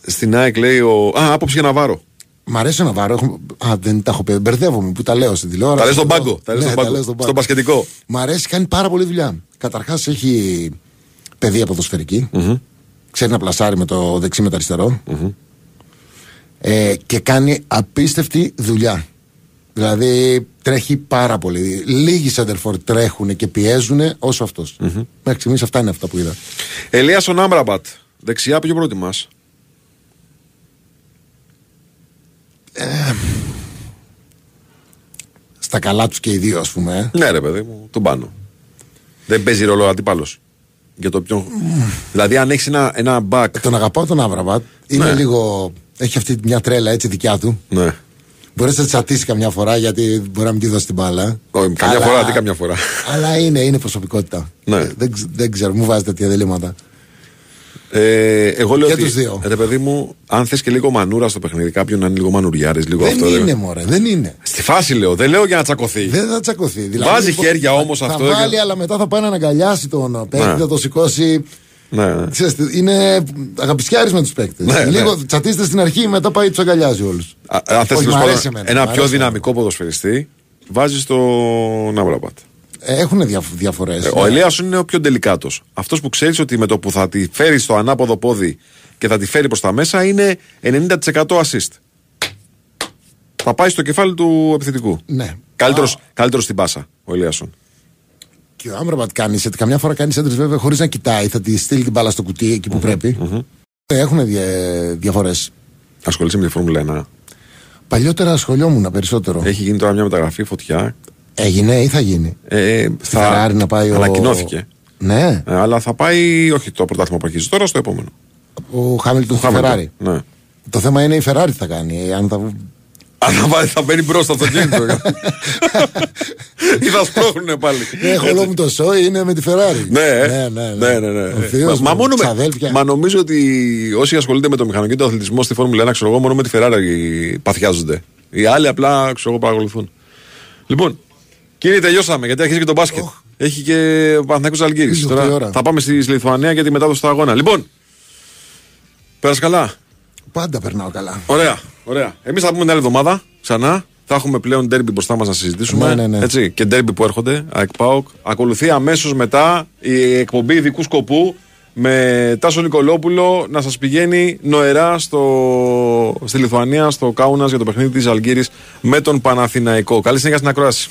στην ΑΕΚ λέει ο. Α, άποψη για Ναβάρο. Μ' αρέσει ο Ναβάρο. Έχω... Α, δεν τα έχω πει. Μπερδεύομαι που τα λέω στην τηλεόραση. Τα λες στον Εδώ. πάγκο, τα λες Ναι, στον πάγκο, λέω στον μπασκετικό. Μ' αρέσει, κάνει πάρα πολύ δουλειά. Καταρχάς έχει παιδεία ποδοσφαιρική. Ξέρει να πλασάρει με το δεξί με το αριστερο Ε, και κάνει απίστευτη δουλειά. Δηλαδή τρέχει πάρα πολύ. Λίγοι σέντερφορ τρέχουν και πιέζουν όσο αυτός. Μέχρι στιγμής αυτά είναι αυτά που είδα. Ελίας ο Νάμπραμπατ. Δεξιά, ποιο προτιμά. Στα καλά τους και οι δύο, ας πούμε. ε. Ναι, ρε παιδί μου, τον πάνω. Δεν παίζει ρόλο ο αντίπαλος. Για το ποιον. δηλαδή, αν έχεις ένα, ένα back. Τον αγαπάω τον Άβραμπατ. Είναι Ναι. λίγο. Έχει αυτή μια τρέλα έτσι δικιά του. Ναι. Μπορείς να τσατίσει καμιά φορά γιατί μπορεί να μην τη δώσει την μπάλα. Όχι, καμιά Αλλά- φορά, τι καμιά φορά. Αλλά είναι, είναι προσωπικότητα. Ναι. Ε, Δεν, ξ- δεν ξέρω, μου βάζει τέτοια διλήμματα. Ε, εγώ λέω Και ότι. τους δύο. Ρε παιδί μου, αν θες και λίγο μανούρα στο παιχνίδι, κάποιον να είναι λίγο μανουριάρης, λίγο δεν αυτό. είναι, ρε. μωρέ, δεν είναι. Στη φάση λέω, δεν λέω για να τσακωθεί. Δεν θα τσακωθεί. Δηλαδή, Βάζει λοιπόν, χέρια θα- όμως θα αυτό βάλει, και- αλλά μετά θα πάει να αγκαλιάσει τον παίκτη, Ναι. θα το σηκώσει. Ναι, ναι. Ξέρεις, είναι αγαπησιάρης με τους παίκτες. Ναι, Λίγο ναι. τσατίστε στην αρχή, μετά πάει τους αγκαλιάζει όλους. Α, Αν θες Όχι, τέλος μ' πάντων, αρέσει εμένα, ένα μ' πιο αρέσει δυναμικό ποδοσφαιριστή, βάζεις τον Άμραμπατ. Έχουν διαφορές. Ε, Ο Ελίασον είναι ο πιο τελικάτο. Αυτός που ξέρεις ότι με το που θα τη φέρει στο ανάποδο πόδι και θα τη φέρει προς τα μέσα είναι 90% assist. Θα πάει στο κεφάλι του επιθετικού. Ναι. Καλύτερος, καλύτερος στην πάσα ο Ελίασον. Και ο Άμραμπατ κάνεις, σε- καμιά φορά κάνεις έντρες βέβαια χωρίς να κοιτάει. Θα τη στείλει την μπάλα στο κουτί εκεί που πρέπει. Ε, Έχουν δια, διαφορές. Ασχολείσαι με τη Φόρμουλα 1. Παλιότερα ασχολιόμουν περισσότερο. Έχει γίνει τώρα μια μεταγραφή φωτιά. Έγινε ή θα γίνει; Ε, Στη Ferrari να πάει ο- Ανακοινώθηκε. Ναι, Ε, αλλά θα πάει, όχι το πρωτάθλημα που αρχίζει τώρα, στο επόμενο. ο Χάμιλτον στη Χάμιλτον. Ferrari. Ναι. Το θέμα είναι η Ferrari τι θα κάνει. Αν θα... Αν θα, πάει- θα μπαίνει μπρος το αυτοκίνητο. <laughs> ή θα σπρώχνουνε πάλι. Έχω όλο μου το σόι είναι με τη Ferrari. Ναι, ε. ναι, ναι, ναι, ναι, ναι. Ο θείος Μα, μου, μόνο με, ξαδέλφια. μα νομίζω ότι όσοι ασχολούνται με το μηχανικό και τον αθλητισμό στη Φόρμουλα 1, ξέρω εγώ, μόνο με τη Ferrari παθιάζονται. Οι άλλοι απλά ξέρω εγώ, παρακολουθούν. Λοιπόν, κύριε, τελειώσαμε γιατί αρχίζει και το μπάσκετ. Έχει και ο Παναθηναϊκός Αλγύρης. Ήλιο, Τώρα τι ώρα. θα πάμε στη Λιθουανία για τη μετάδοση του αγώνα. Λοιπόν, πέρασε καλά; Πάντα περνάω καλά. Ωραία, ωραία. Εμείς θα πούμε την άλλη εβδομάδα ξανά. Θα έχουμε πλέον ντέρμπι μπροστά μας να συζητήσουμε. Ναι, ναι, ναι. Έτσι, και ντέρμπι που έρχονται. ΑΕΚ ΠΑΟΚ. Ακολουθεί αμέσως μετά η εκπομπή ειδικού σκοπού με Τάσο Νικολόπουλο να σας πηγαίνει νοερά στο, στη Λιθουανία, στο Κάουνας για το παιχνίδι της Αλγύρης με τον Παναθηναϊκό. Καλή συνέχεια στην ακρόαση.